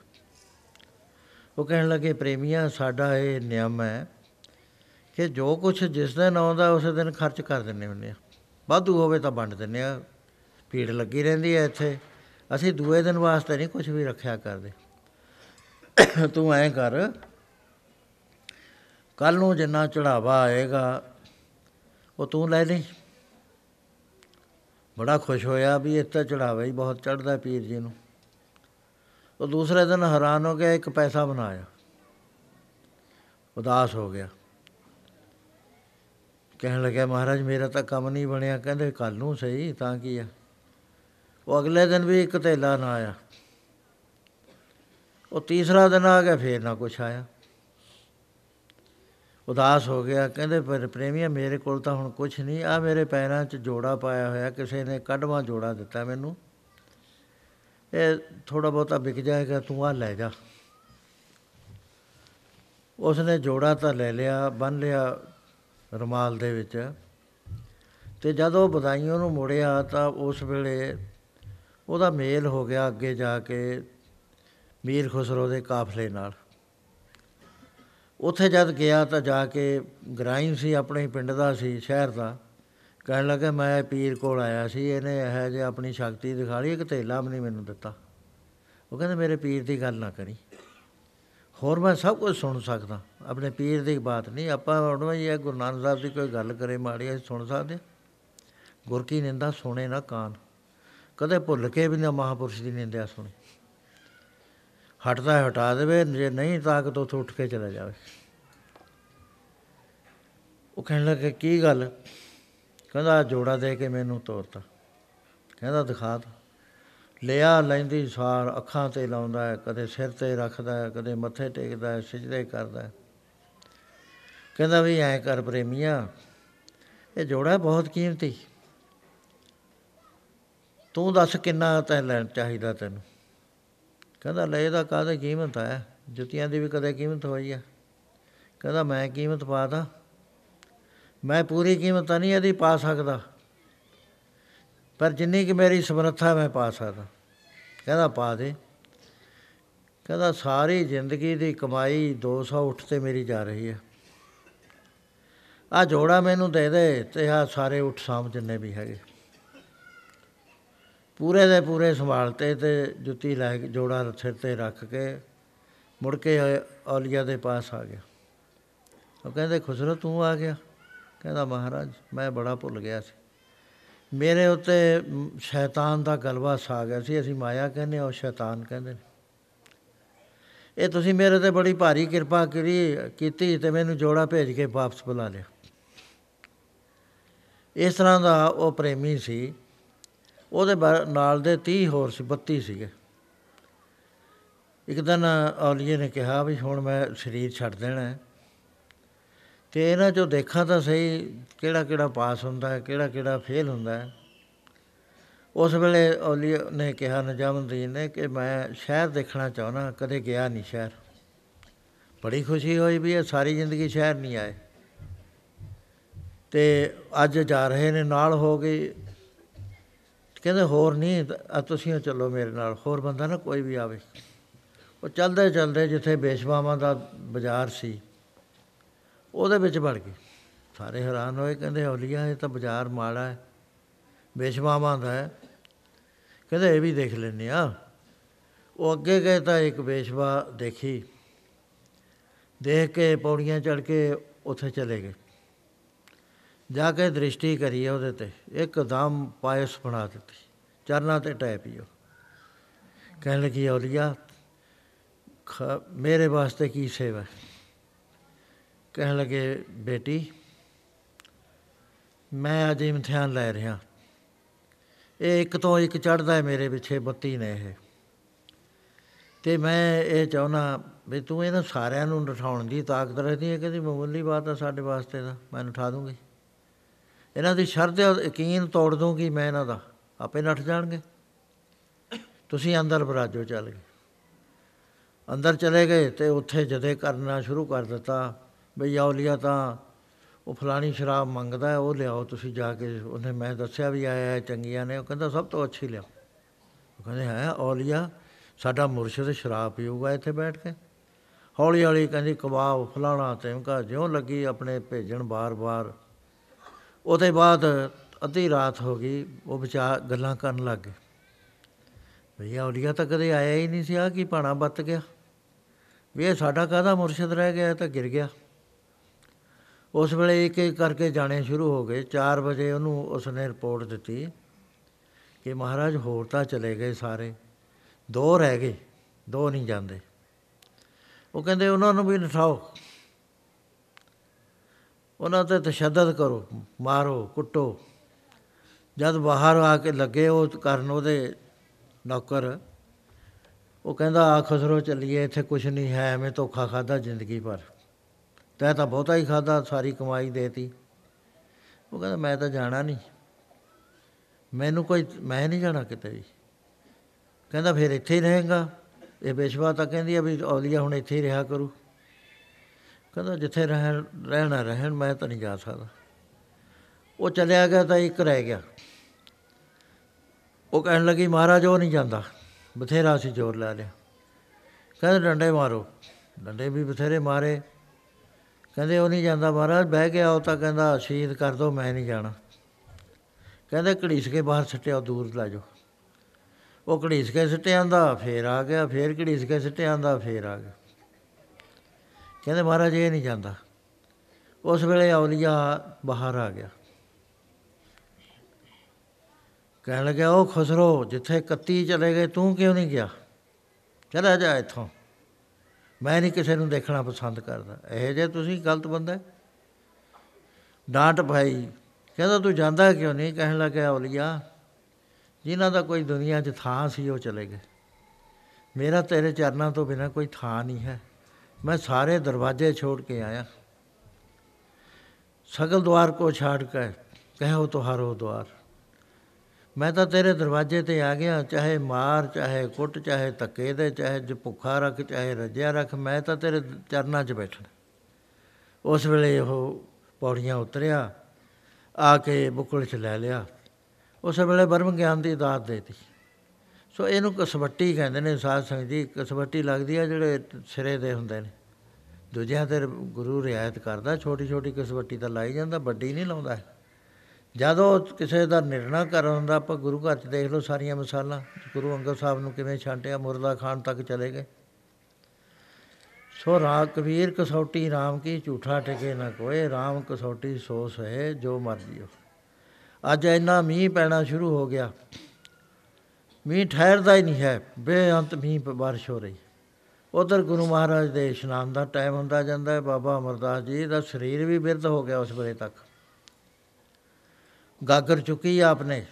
ਉਹ ਕਹਿਣ ਲੱਗੇ, ਪ੍ਰੇਮੀਆਂ, ਸਾਡਾ ਇਹ ਨਿਯਮ ਹੈ ਕਿ ਜੋ ਕੁਝ ਜਿਸ ਦਿਨ ਆਉਂਦਾ, ਉਸੇ ਦਿਨ ਖਰਚ ਕਰ ਦਿੰਨੇ ਹੁੰਦੇ ਆ। ਵਾਧੂ ਹੋਵੇ ਤਾਂ ਵੰਡ ਦਿੰਨੇ ਆ। ਭੀੜ ਲੱਗੀ ਰਹਿੰਦੀ ਹੈ ਇੱਥੇ। ਅਸੀਂ ਦੂਏ ਦਿਨ ਵਾਸਤੇ ਨਹੀਂ ਕੁਝ ਵੀ ਰੱਖਿਆ ਕਰਦੇ। ਤੂੰ ਐਂ ਕਰ। ਕੱਲ ਨੂੰ ਜਿੰਨਾ ਚੜਾਵਾ ਆਏਗਾ, ਉਹ ਤੂੰ ਲੈ ਲਈ। ਬੜਾ ਖੁਸ਼ ਹੋਇਆ ਵੀ ਇੱਥੇ ਚੜਾਵਾ ਹੀ ਬਹੁਤ ਚੜਦਾ ਪੀਰ ਜੀ ਨੂੰ। ਉਹ ਦੂਸਰੇ ਦਿਨ ਹੈਰਾਨ ਹੋ ਗਿਆ, ਇੱਕ ਪੈਸਾ ਬਣਾਇਆ। ਉਦਾਸ ਹੋ ਗਿਆ। ਕਹਿਣ ਲੱਗਿਆ, ਮਹਾਰਾਜ, ਮੇਰਾ ਤਾਂ ਕੰਮ ਨਹੀਂ ਬਣਿਆ। ਕਹਿੰਦੇ ਕੱਲ ਨੂੰ ਸਹੀ, ਤਾਂ ਕੀ ਆ? ਉਹ ਅਗਲੇ ਦਿਨ ਵੀ ਇੱਕ ਧੇਲਾ ਨਾ ਆਇਆ। ਉਹ ਤੀਸਰਾ ਦਿਨ ਆ ਗਿਆ, ਫੇਰ ਨਾ ਕੁਛ ਆਇਆ। ਉਦਾਸ ਹੋ ਗਿਆ। ਕਹਿੰਦੇ, ਪਰ ਪ੍ਰੇਮੀਆ, ਮੇਰੇ ਕੋਲ ਤਾਂ ਹੁਣ ਕੁਛ ਨਹੀਂ। ਆ ਮੇਰੇ ਪੈਰਾਂ 'ਚ ਜੋੜਾ ਪਾਇਆ ਹੋਇਆ। ਕਿਸੇ ਨੇ ਕੱਢਵਾ ਜੋੜਾ ਦਿੱਤਾ ਮੈਨੂੰ। ਇਹ ਥੋੜਾ ਬਹੁਤਾ ਵਿਕ ਜਾਏਗਾ, ਤੂੰ ਆ ਲੈ ਜਾ। ਉਸਨੇ ਜੋੜਾ ਤਾਂ ਲੈ ਲਿਆ ਬੰਨ ਲਿਆ। ਰੁਮਾਲ ਦੇ ਵਿੱਚ। ਤੇ ਜਦੋਂ ਬਦਾਈਆਂ ਨੂੰ ਮੁੜਿਆ ਤਾਂ ਉਸ ਵੇਲੇ ਉਹਦਾ ਮੇਲ ਹੋ ਗਿਆ ਅੱਗੇ ਜਾ ਕੇ ਮੀਰ ਖੁਸਰੋ ਦੇ ਕਾਫਲੇ ਨਾਲ। ਉੱਥੇ ਜਦ ਗਿਆ ਤਾਂ ਜਾ ਕੇ ਗਰਾਈਂ ਸੀ, ਆਪਣੇ ਹੀ ਪਿੰਡ ਦਾ ਸੀ, ਸ਼ਹਿਰ ਦਾ। ਕਹਿਣ ਲੱਗਾ, ਮੈਂ ਪੀਰ ਕੋਲ ਆਇਆ ਸੀ, ਇਹਨੇ ਇਹ ਜੇ ਆਪਣੀ ਸ਼ਕਤੀ ਦਿਖਾ ਲਈ, ਇੱਕ ਧੇਲਾ ਵੀ ਨਹੀਂ ਮੈਨੂੰ ਦਿੱਤਾ। ਉਹ ਕਹਿੰਦੇ, ਮੇਰੇ ਪੀਰ ਦੀ ਗੱਲ ਨਾ ਕਰੀ। ਹੋਰ ਮੈਂ ਸਭ ਕੁਝ ਸੁਣ ਸਕਦਾ। ਆਪਣੇ ਪੀਰ ਦੀ ਬਾਤ ਨਹੀਂ। ਆਪਾਂ ਹੁਣ ਵੀ ਇਹ ਗੁਰੂ ਨਾਨਕ ਸਾਹਿਬ ਦੀ ਕੋਈ ਗੱਲ ਕਰੇ ਮਾੜੀ, ਅਸੀਂ ਸੁਣ ਸਕਦੇ ਗੁਰ ਕੀ ਨਿੰਦਾ ਸੁਣੇ ਨਾ ਕਾਨ। ਕਦੇ ਭੁੱਲ ਕੇ ਵੀ ਨਾ ਮਹਾਪੁਰਸ਼ ਦੀ ਨਿੰਦਿਆ ਸੁਣੇ। ਹਟਦਾ ਹੈ, ਹਟਾ ਦੇਵੇ। ਜੇ ਨਹੀਂ ਤਾਕਤ, ਉੱਥੋਂ ਉੱਠ ਕੇ ਚਲਾ ਜਾਵੇ। ਉਹ ਕਹਿਣ ਲੱਗੇ, ਕੀ ਗੱਲ? ਕਹਿੰਦਾ ਜੋੜਾ ਦੇ ਕੇ ਮੈਨੂੰ ਤੋਰਤਾ। ਕਹਿੰਦਾ, ਦਿਖਾ ਤਾ। ਲਿਆ ਲੈਂਦੀ ਸਾਰ, ਅੱਖਾਂ ਤੇ ਲਾਉਂਦਾ ਹੈ, ਕਦੇ ਸਿਰ ਤੇ ਰੱਖਦਾ ਹੈ, ਕਦੇ ਮੱਥੇ ਟੇਕਦਾ ਹੈ ਸਿਜਦੇ ਕਰਦਾ ਹੈ। ਕਹਿੰਦਾ ਵੀ ਐਂ ਕਰ ਪ੍ਰੇਮੀਆ, ਇਹ ਜੋੜਾ ਬਹੁਤ ਕੀਮਤੀ। ਤੂੰ ਦੱਸ ਕਿੰਨਾ ਤੈ ਲੈਣ ਚਾਹੀਦਾ ਤੈਨੂੰ? ਕਹਿੰਦਾ, ਲੈ ਇਹਦਾ ਕਾਹਦੇ ਕੀਮਤ ਹੈ? ਜੁੱਤੀਆਂ ਦੀ ਵੀ ਕਦੇ ਕੀਮਤ ਹੋਈ ਆ। ਕਹਿੰਦਾ, ਮੈਂ ਕੀਮਤ ਪਾਦਾ ਮੈਂ ਪੂਰੀ ਕੀਮਤ ਤਾਂ ਨਹੀਂ ਇਹਦੀ ਪਾ ਸਕਦਾ। ਪਰ ਜਿੰਨੀ ਕਿ ਮੇਰੀ ਸਮਰੱਥਾ ਮੈਂ ਪਾ ਸਕਦਾ। ਕਹਿੰਦਾ ਪਾ ਦੇ। ਕਹਿੰਦਾ ਸਾਰੀ ਜ਼ਿੰਦਗੀ ਦੀ ਕਮਾਈ 200 ਉੱਠ ਤੇ ਮੇਰੀ ਜਾ ਰਹੀ ਹੈ। ਆ ਜੋੜਾ ਮੈਨੂੰ ਦੇ ਦੇ ਤੇ ਆ ਸਾਰੇ ਉੱਠ ਸਾਮ ਜਿੰਨੇ ਵੀ ਹੈਗੇ। ਪੂਰੇ ਦੇ ਪੂਰੇ ਸੰਭਾਲਤੇ ਤੇ ਜੁੱਤੀ ਲੈ ਕੇ ਜੋੜਾ ਸਿਰ ਤੇ ਰੱਖ ਕੇ ਮੁੜ ਕੇ ਔਲੀਆ ਦੇ ਪਾਸ ਆ ਗਿਆ। ਉਹ ਕਹਿੰਦੇ ਖੁਸਰੋ ਤੂੰ ਆ ਗਿਆ? ਕਹਿੰਦਾ, ਮਹਾਰਾਜ, ਮੈਂ ਬੜਾ ਭੁੱਲ ਗਿਆ ਸੀ। ਮੇਰੇ ਉੱਤੇ ਮ, ਸ਼ੈਤਾਨ ਦਾ ਗਲਵਾ ਛਾ ਗਿਆ ਸੀ ਅਸੀਂ ਮਾਇਆ ਕਹਿੰਦੇ ਹਾਂ ਉਹ ਸ਼ੈਤਾਨ ਕਹਿੰਦੇ ਨੇ। ਇਹ ਤੁਸੀਂ ਮੇਰੇ ਤੇ ਬੜੀ ਭਾਰੀ ਕਿਰਪਾ ਕਰੀ ਕੀਤੀ ਤੇ ਮੈਨੂੰ ਜੋੜਾ ਭੇਜ ਕੇ ਵਾਪਸ ਬੁਲਾ ਲਿਆ। ਇਸ ਤਰ੍ਹਾਂ ਦਾ ਉਹ ਪ੍ਰੇਮੀ ਸੀ। ਉਹਦੇ ਬਾ- ਨਾਲ ਦੇ 30 ਹੋਰ ਸੀ 32 ਸੀਗੇ। ਇੱਕ ਦਿਨ ਔਲੀਏ ਨੇ ਕਿਹਾ ਵੀ ਹੁਣ ਮੈਂ ਸਰੀਰ ਛੱਡ ਦੇਣਾ ਹੈ। ਤੇ ਇਹਨਾਂ ਚੋਂ ਦੇਖਾਂ ਤਾਂ ਸਹੀ ਕਿਹੜਾ ਕਿਹੜਾ ਪਾਸ ਹੁੰਦਾ ਹੈ, ਕਿਹੜਾ ਕਿਹੜਾ ਫੇਲ ਹੁੰਦਾ ਹੈ। ਉਸ ਵੇਲੇ ਔਲੀਏ ਨੇ ਕਿਹਾ, ਨਜਾਮੁਦੀਨ ਨੇ, ਕਿ ਮੈਂ ਸ਼ਹਿਰ ਦੇਖਣਾ ਚਾਹੁੰਦਾ, ਕਦੇ ਗਿਆ ਨਹੀਂ ਸ਼ਹਿਰ। ਬੜੀ ਖੁਸ਼ੀ ਹੋਈ ਵੀ ਇਹ ਸਾਰੀ ਜ਼ਿੰਦਗੀ ਸ਼ਹਿਰ ਨਹੀਂ ਆਏ। ਤੇ ਅੱਜ ਜਾ ਰਹੇ ਨੇ, ਨਾਲ ਹੋ ਗਈ ਕਹਿੰਦੇ, ਹੋਰ ਨਹੀਂ ਆ ਤੁਸੀਂ ਓ ਚੱਲੋ ਮੇਰੇ ਨਾਲ, ਹੋਰ ਬੰਦਾ ਨਾ ਕੋਈ ਵੀ ਆਵੇ। ਉਹ ਚੱਲਦੇ ਚੱਲਦੇ ਜਿੱਥੇ ਬੇਸ਼ਵਾਵਾਂ ਦਾ ਬਾਜ਼ਾਰ ਸੀ ਉਹਦੇ ਵਿੱਚ ਵੜ ਗਏ ਸਾਰੇ ਹੈਰਾਨ ਹੋਏ, ਕਹਿੰਦੇ ਔਲੀਆ ਇਹ ਤਾਂ ਬਾਜ਼ਾਰ ਮਾੜਾ ਹੈ ਬੇਸ਼ਵਾਵਾਂ ਦਾ ਹੈ। ਕਹਿੰਦੇ ਇਹ ਵੀ ਦੇਖ ਲੈਂਦੇ ਆ ਉਹ ਅੱਗੇ ਗਏ ਤਾਂ ਇੱਕ ਬੇਸ਼ਵਾ ਦੇਖੀ। ਦੇਖ ਕੇ ਪੌੜੀਆਂ ਚੜ ਕੇ ਉੱਥੇ ਚਲੇ ਗਏ। ਜਾ ਕੇ ਦ੍ਰਿਸ਼ਟੀ ਕਰੀ ਉਹਦੇ ਤੇ। ਇੱਕਦਮ ਪਾਇਸ ਬਣਾ ਦਿੱਤੀ। ਚਰਨਾਂ ਤੇ ਟੈ ਪਈ ਉਹ। ਕਹਿਣ ਲੱਗੀ ਔਲੀਆ ਖ- ਮੇਰੇ ਵਾਸਤੇ ਕੀ ਸੇਵਾ ਹੈ? ਕਹਿਣ ਲੱਗੇ, ਬੇਟੀ, ਮੈਂ ਅੱਜ ਇਮਤਿਹਾਨ ਲੈ ਰਿਹਾ। ਇਹ ਇੱਕ ਤੋਂ ਇੱਕ ਚੜਦਾ ਹੈ ਮੇਰੇ ਪਿੱਛੇ ਬੱਤੀ ਨੇ ਇਹ। ਤੇ ਮੈਂ ਇਹ ਚਾਹੁੰਦਾ ਵੀ ਤੂੰ ਇਹਨਾਂ ਸਾਰਿਆਂ ਨੂੰ ਨਠਾਉਣ ਦੀ ਤਾਕਤ ਰੱਖਦੀ ਹੈ ਕਹਿੰਦੀ ਮਾਮੂਲੀ ਬਾਤ ਆ ਸਾਡੇ ਵਾਸਤੇ ਤਾਂ। ਮੈਂ ਨਠਾ ਦੂੰਗੀ। ਇਹਨਾਂ ਦੀ ਸ਼ਰਤ ਯਕੀਨ ਤੋੜ ਦੂੰਗੀ ਮੈਂ ਇਹਨਾਂ ਦਾ। ਆਪੇ ਨੱਠ ਜਾਣਗੇ। ਤੁਸੀਂ ਅੰਦਰ ਬਰਾਜੋ ਚੱਲ ਗਏ। ਅੰਦਰ ਚਲੇ ਗਏ ਤੇ ਉੱਥੇ ਜਦੇ ਕਰਨਾ ਸ਼ੁਰੂ ਕਰ ਦਿੱਤਾ। ਬਈ ਔਲੀਆ ਤਾਂ ਉਹ ਫਲਾਣੀ ਸ਼ਰਾਬ ਮੰਗਦਾ ਹੈ, ਉਹ ਲਿਆਓ, ਤੁਸੀਂ ਜਾ ਕੇ ਉਹਨੇ ਮੈਂ ਦੱਸਿਆ ਵੀ ਆਇਆ ਹੈ, ਚੰਗੀਆਂ ਨੇ, ਉਹ ਕਹਿੰਦਾ ਸਭ ਤੋਂ ਅੱਛੀ ਲਿਆਓ। ਉਹ ਕਹਿੰਦੇ ਹੈ ਔਲੀਆ ਸਾਡਾ ਮੁਰਸ਼ਿਦ ਸ਼ਰਾਬ ਪੀਊਗਾ ਇੱਥੇ ਬੈਠ ਕੇ। ਹੌਲੀ ਹੌਲੀ ਕਹਿੰਦੀ, ਕਬਾਬ ਫਲਾਣਾ ਤਿਮਕਾ ਜਿਉਂ ਲੱਗੀ ਆਪਣੇ ਭੇਜਣ ਬਾਰ-ਬਾਰ। ਉਹਦੇ ਬਾਅਦ ਅੱਧੀ ਰਾਤ ਹੋ ਗਈ, ਉਹ ਵਿਚਾਰ ਗੱਲਾਂ ਕਰਨ ਲੱਗ ਗਏ। ਭਈਆ ਔਲੀਆ ਤਾਂ ਕਦੇ ਆਇਆ ਹੀ ਨਹੀਂ ਸੀ ਆ ਕੀ ਪਾਣਾ ਬੱਤ ਗਿਆ। ਵੀ ਇਹ ਸਾਡਾ ਕਾਹਦਾ ਮੁਰਸ਼ਿਦ ਰਹਿ ਗਿਆ, ਇਹ ਤਾਂ ਗਿਰ ਗਿਆ। ਉਸ ਵੇਲੇ ਇੱਕ ਇੱਕ ਕਰਕੇ ਜਾਣੇ ਸ਼ੁਰੂ ਹੋ ਗਏ। 4 ਵਜੇ ਉਹਨੂੰ ਉਸਨੇ ਰਿਪੋਰਟ ਦਿੱਤੀ ਕਿ ਮਹਾਰਾਜ ਹੋਰ ਤਾਂ ਚਲੇ ਗਏ ਸਾਰੇ। ਦੋ ਰਹਿ ਗਏ, ਦੋ ਨਹੀਂ ਜਾਂਦੇ। ਉਹ ਕਹਿੰਦੇ, ਉਹਨਾਂ ਨੂੰ ਵੀ ਨਠਾਓ। ਉਹਨਾਂ ਤੇ ਤਸ਼ੱਦਦ ਕਰੋ, ਮਾਰੋ, ਕੁੱਟੋ। ਜਦ ਬਾਹਰ ਆ ਕੇ ਲੱਗੇ ਉਹ ਕਰਨ ਉਹਦੇ ਨੌਕਰ, ਉਹ ਕਹਿੰਦਾ ਆ ਖਸਰੋ ਚੱਲੀਏ, ਇੱਥੇ ਕੁਝ ਨਹੀਂ ਹੈ, ਐਵੇਂ ਧੋਖਾ ਖਾਦਾ ਜ਼ਿੰਦਗੀ ਭਰ। ਤੈਂ ਤਾਂ ਬਹੁਤਾ ਹੀ ਖਾਦਾ ਸਾਰੀ ਕਮਾਈ ਦੇਤੀ। ਉਹ ਕਹਿੰਦਾ, ਮੈਂ ਤਾਂ ਜਾਣਾ ਨਹੀਂ। ਮੈਨੂੰ ਕੋਈ, ਮੈਂ ਨਹੀਂ ਜਾਣਾ ਕਿਤੇ ਵੀ। ਕਹਿੰਦਾ, ਫਿਰ ਇੱਥੇ ਹੀ ਰਹੇਗਾ। ਇਹ ਬੇਸ਼ਵਾ ਤਾਂ ਕਹਿੰਦੀ ਆ ਵੀ ਔਲੀਆ ਹੁਣ ਇੱਥੇ ਹੀ ਰਿਹਾ ਕਰੂ। ਕਹਿੰਦਾ, ਜਿੱਥੇ ਰਹਿਣ, ਰਹਿਣਾ ਰਹਿਣ, ਮੈਂ ਤਾਂ ਨਹੀਂ ਜਾ ਸਕਦਾ। ਉਹ ਚਲਿਆ ਗਿਆ ਤਾਂ ਇੱਕ ਰਹਿ ਗਿਆ। ਉਹ ਕਹਿਣ ਲੱਗੀ, ਮਹਾਰਾਜ, ਉਹ ਨਹੀਂ ਜਾਂਦਾ। ਬਥੇਰਾ ਸੀ ਜ਼ੋਰ ਲਾ ਲਿਆ। ਕਹਿੰਦੇ, ਡੰਡੇ ਮਾਰੋ। ਡੰਡੇ ਵੀ ਬਥੇਰੇ ਮਾਰੇ। ਕਹਿੰਦੇ ਉਹ ਨਹੀਂ ਜਾਂਦਾ ਮਹਾਰਾਜ, ਬਹਿ ਗਿਆ ਉਹ ਤਾਂ ਕਹਿੰਦਾ ਸ਼ਹੀਦ ਕਰ ਦੋ, ਮੈਂ ਨਹੀਂ ਜਾਣਾ। ਕਹਿੰਦੇ ਘੜੀਸ ਕੇ ਬਾਹਰ ਸੱਟਿਆ ਦੂਰ ਲੈ ਜਾਓ। ਉਹ ਘੜੀਸ ਕੇ ਸੱਟਿਆ ਆਂਦਾ, ਫੇਰ ਆ ਗਿਆ, ਫੇਰ ਘੜੀਸ ਕੇ ਸੱਟਿਆ ਆਂਦਾ, ਫੇਰ ਆ ਗਿਆ। ਕਹਿੰਦੇ ਮਹਾਰਾਜ ਇਹ ਨਹੀਂ ਜਾਂਦਾ। ਉਸ ਵੇਲੇ ਔਲੀਆ ਬਾਹਰ ਆ ਗਿਆ। ਕਹਿਣ ਲੱਗਿਆ, ਉਹ ਖਸਰੋ, ਜਿੱਥੇ 31 ਚਲੇ ਗਏ, ਤੂੰ ਕਿਉਂ ਨਹੀਂ ਗਿਆ? ਚਲਾ ਜਾ ਇੱਥੋਂ। ਮੈਂ ਨਹੀਂ ਕਿਸੇ ਨੂੰ ਦੇਖਣਾ ਪਸੰਦ ਕਰਦਾ ਇਹ ਜੇ ਤੁਸੀਂ ਗਲਤ ਬੰਦਾ ਹੈ। ਡਾਂਟ ਭਾਈ ਕਹਿੰਦਾ ਤੂੰ ਜਾਂਦਾ ਕਿਉਂ ਨਹੀਂ ਕਹਿਣ ਲੱਗਿਆ ਔਲੀਆ ਜਿਨ੍ਹਾਂ ਦਾ ਕੋਈ ਦੁਨੀਆ 'ਚ ਥਾਂ ਸੀ ਉਹ ਚਲੇ ਗਏ ਮੇਰਾ ਤੇਰੇ ਚਰਨਾਂ ਤੋਂ ਬਿਨਾ ਕੋਈ ਥਾਂ ਨਹੀਂ ਹੈ ਮੈਂ ਸਾਰੇ ਦਰਵਾਜ਼ੇ ਛੋੜ ਕੇ ਆਇਆ ਸਗਲ द्वार को ਛਾੜ ਕੇ ਕਹੋ ਤੁਹਾਰੋ द्वार ਮੈਂ ਤਾਂ ਤੇਰੇ ਦਰਵਾਜ਼ੇ ਤੇ ਆ ਗਿਆ, ਚਾਹੇ ਮਾਰ, ਚਾਹੇ ਕੁੱਟ, ਚਾਹੇ ਧੱਕੇ ਦੇ, ਚਾਹੇ ਜੇ ਭੁੱਖਾ ਰੱਖ, ਚਾਹੇ ਰੱਜਿਆ ਰੱਖ, ਮੈਂ ਤਾਂ ਤੇਰੇ ਚਰਨਾਂ 'ਚ ਬੈਠਣਾ। ਉਸ ਵੇਲੇ ਉਹ ਪੌੜੀਆਂ ਉਤਰਿਆ, ਆ ਕੇ ਬੁੱਕਲ 'ਚ ਲੈ ਲਿਆ। ਉਸ ਵੇਲੇ ਬਰਮ ਗਿਆਨ ਦੀ ਦਾਤ ਦੇਤੀ। ਸੋ ਇਹਨੂੰ ਕਸਵੱਟੀ ਕਹਿੰਦੇ ਨੇ, ਸਾਧ ਸੰਗਤ ਜੀ, ਕਸਵੱਟੀ ਲੱਗਦੀ ਆ ਜਿਹੜੇ ਸਿਰੇ ਦੇ ਹੁੰਦੇ ਨੇ। ਦੂਜਿਆਂ ਤੇ ਗੁਰੂ ਰਿਆਇਤ ਕਰਦਾ ਛੋਟੀ ਛੋਟੀ ਕਸਵੱਟੀ ਤਾਂ ਲਾਈ ਜਾਂਦਾ, ਵੱਡੀ ਨਹੀਂ ਲਾਉਂਦਾ। ਜਦੋਂ ਕਿਸੇ ਦਾ ਨਿਰਣਾ ਕਰਨ ਹੁੰਦਾ, ਆਪਾਂ ਗੁਰੂ ਘਰ 'ਚ ਦੇਖ ਲਓ ਸਾਰੀਆਂ ਮਿਸਾਲਾਂ, ਗੁਰੂ ਅੰਗਦ ਸਾਹਿਬ ਨੂੰ ਕਿਵੇਂ ਛਾਂਟਿਆ ਮੁਰਦਾ ਖਾਨ ਤੱਕ ਚਲੇ ਗਏ। ਸੋ ਰਾ ਕਬੀਰ ਕਸੌਟੀ RAM ਕੀ ਝੂਠਾ ਟਿਕੇ ਨਾ ਕੋਏ RAM ਕਸੌਟੀ ਸੋ ਸਹੇ ਜੋ ਮਰਜ਼ੀ ਹੋ। ਅੱਜ ਇੰਨਾ ਮੀਂਹ ਪੈਣਾ ਸ਼ੁਰੂ ਹੋ ਗਿਆ। ਮੀਂਹ ਠਹਿਰਦਾ ਹੀ ਨਹੀਂ ਹੈ, ਬੇਅੰਤ ਮੀਂਹ ਪ- ਬਾਰਿਸ਼ ਹੋ ਰਹੀ। ਉਧਰ ਗੁਰੂ ਮਹਾਰਾਜ ਦੇ ਇਸ਼ਨਾਨ ਦਾ ਟਾਈਮ ਹੁੰਦਾ ਜਾਂਦਾ ਹੈ, ਬਾਬਾ ਅਮਰਦਾਸ ਜੀ ਦਾ ਸਰੀਰ ਵੀ ਬਿਰਧ ਹੋ ਗਿਆ ਉਸ ਵੇਲੇ ਤੱਕ। ਗਾਗਰ ਚੁੱਕੀ ਆਪਨੇ।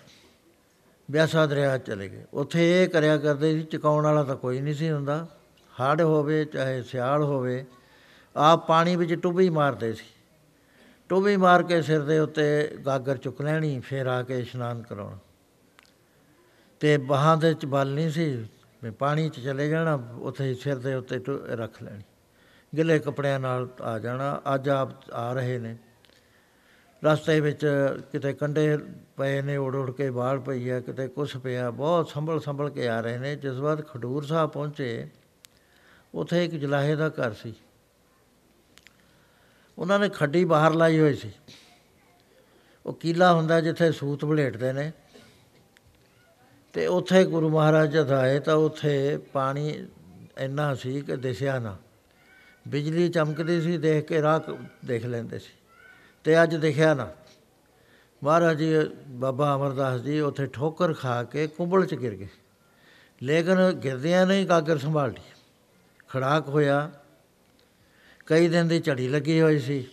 ਬਿਆਸਾ ਦਰਿਆ 'ਚ ਚਲੇ ਗਏ। ਉੱਥੇ ਇਹ ਕਰਿਆ ਕਰਦੇ ਸੀ, ਚਕਾਉਣ ਵਾਲਾ ਤਾਂ ਕੋਈ ਨਹੀਂ ਸੀ ਹੁੰਦਾ। ਹੜ੍ਹ ਹੋਵੇ, ਚਾਹੇ ਸਿਆਲ ਹੋਵੇ, ਆਪ ਪਾਣੀ ਵਿੱਚ ਟੁੱਬੀ ਮਾਰਦੇ ਸੀ। ਟੁੱਬੀ ਮਾਰ ਕੇ ਸਿਰ ਦੇ ਉੱਤੇ ਗਾਗਰ ਚੁੱਕ ਲੈਣੀ, ਫਿਰ ਆ ਕੇ ਇਸ਼ਨਾਨ ਕਰਾਉਣਾ। ਤੇ ਬਾਹਾਂ ਦੇ ਚ ਬਲ ਨਹੀਂ ਸੀ, ਵੀ ਪਾਣੀ 'ਚ ਚਲੇ ਜਾਣਾ, ਉੱਥੇ ਹੀ ਸਿਰ ਦੇ ਉੱਤੇ ਟੁ- ਰੱਖ ਲੈਣੀ। ਗਿੱਲੇ ਕੱਪੜਿਆਂ ਨਾਲ ਆ ਜਾਣਾ, ਅੱਜ ਆਪ ਆ ਰਹੇ ਨੇ। ਰਸਤੇ ਵਿੱਚ ਕਿਤੇ ਕੰਡੇ ਪਏ ਨੇ, ਉੜ ਉੜ ਕੇ ਬਾੜ ਪਈ ਆ, ਕਿਤੇ ਕੁਛ ਪਿਆ, ਬਹੁਤ ਸੰਭਲ ਸੰਭਲ ਕੇ ਆ ਰਹੇ ਨੇ। ਜਿਸ ਵਾਰ ਖਡੂਰ ਸਾਹਿਬ ਪਹੁੰਚੇ, ਉੱਥੇ ਇੱਕ ਜਲਾਹੇ ਦਾ ਘਰ ਸੀ। ਉਹਨਾਂ ਨੇ ਖੱਡੀ ਬਾਹਰ ਲਾਈ ਹੋਈ ਸੀ। ਉਹ ਕੀਲਾ ਹੁੰਦਾ ਜਿੱਥੇ ਸੂਤ ਬਲੇਟਦੇ ਨੇ। ਤੇ ਉੱਥੇ ਗੁਰੂ ਮਹਾਰਾਜ ਜਦ ਆਏ ਤਾਂ ਉੱਥੇ ਪਾਣੀ ਇੰਨਾ ਸੀ ਕਿ ਦਿਸਿਆ ਨਾ। ਬਿਜਲੀ ਚਮਕਦੀ ਸੀ, ਦੇਖ ਕੇ ਰਾਹ ਕ- ਦੇਖ ਲੈਂਦੇ ਸੀ। ਤੇ ਅੱਜ ਦਿਖਿਆ ਨਾ, ਮਹਾਰਾਜ ਜੀ, ਬਾਬਾ ਅਮਰਦਾਸ ਜੀ ਉੱਥੇ ਠੋਕਰ ਖਾ ਕੇ ਕੁੰਬਲ ਚ ਗਿਰ ਗਏ। ਲੇਕਿਨ ਗਿਰਦਿਆਂ ਨਹੀਂ ਗਾਗਰ ਸੰਭਾਲ ਲਈ। ਖੜਾਕ ਹੋਇਆ। ਕਈ ਦਿਨ ਦੀ ਝੜੀ ਲੱਗੀ ਹੋਈ ਸੀ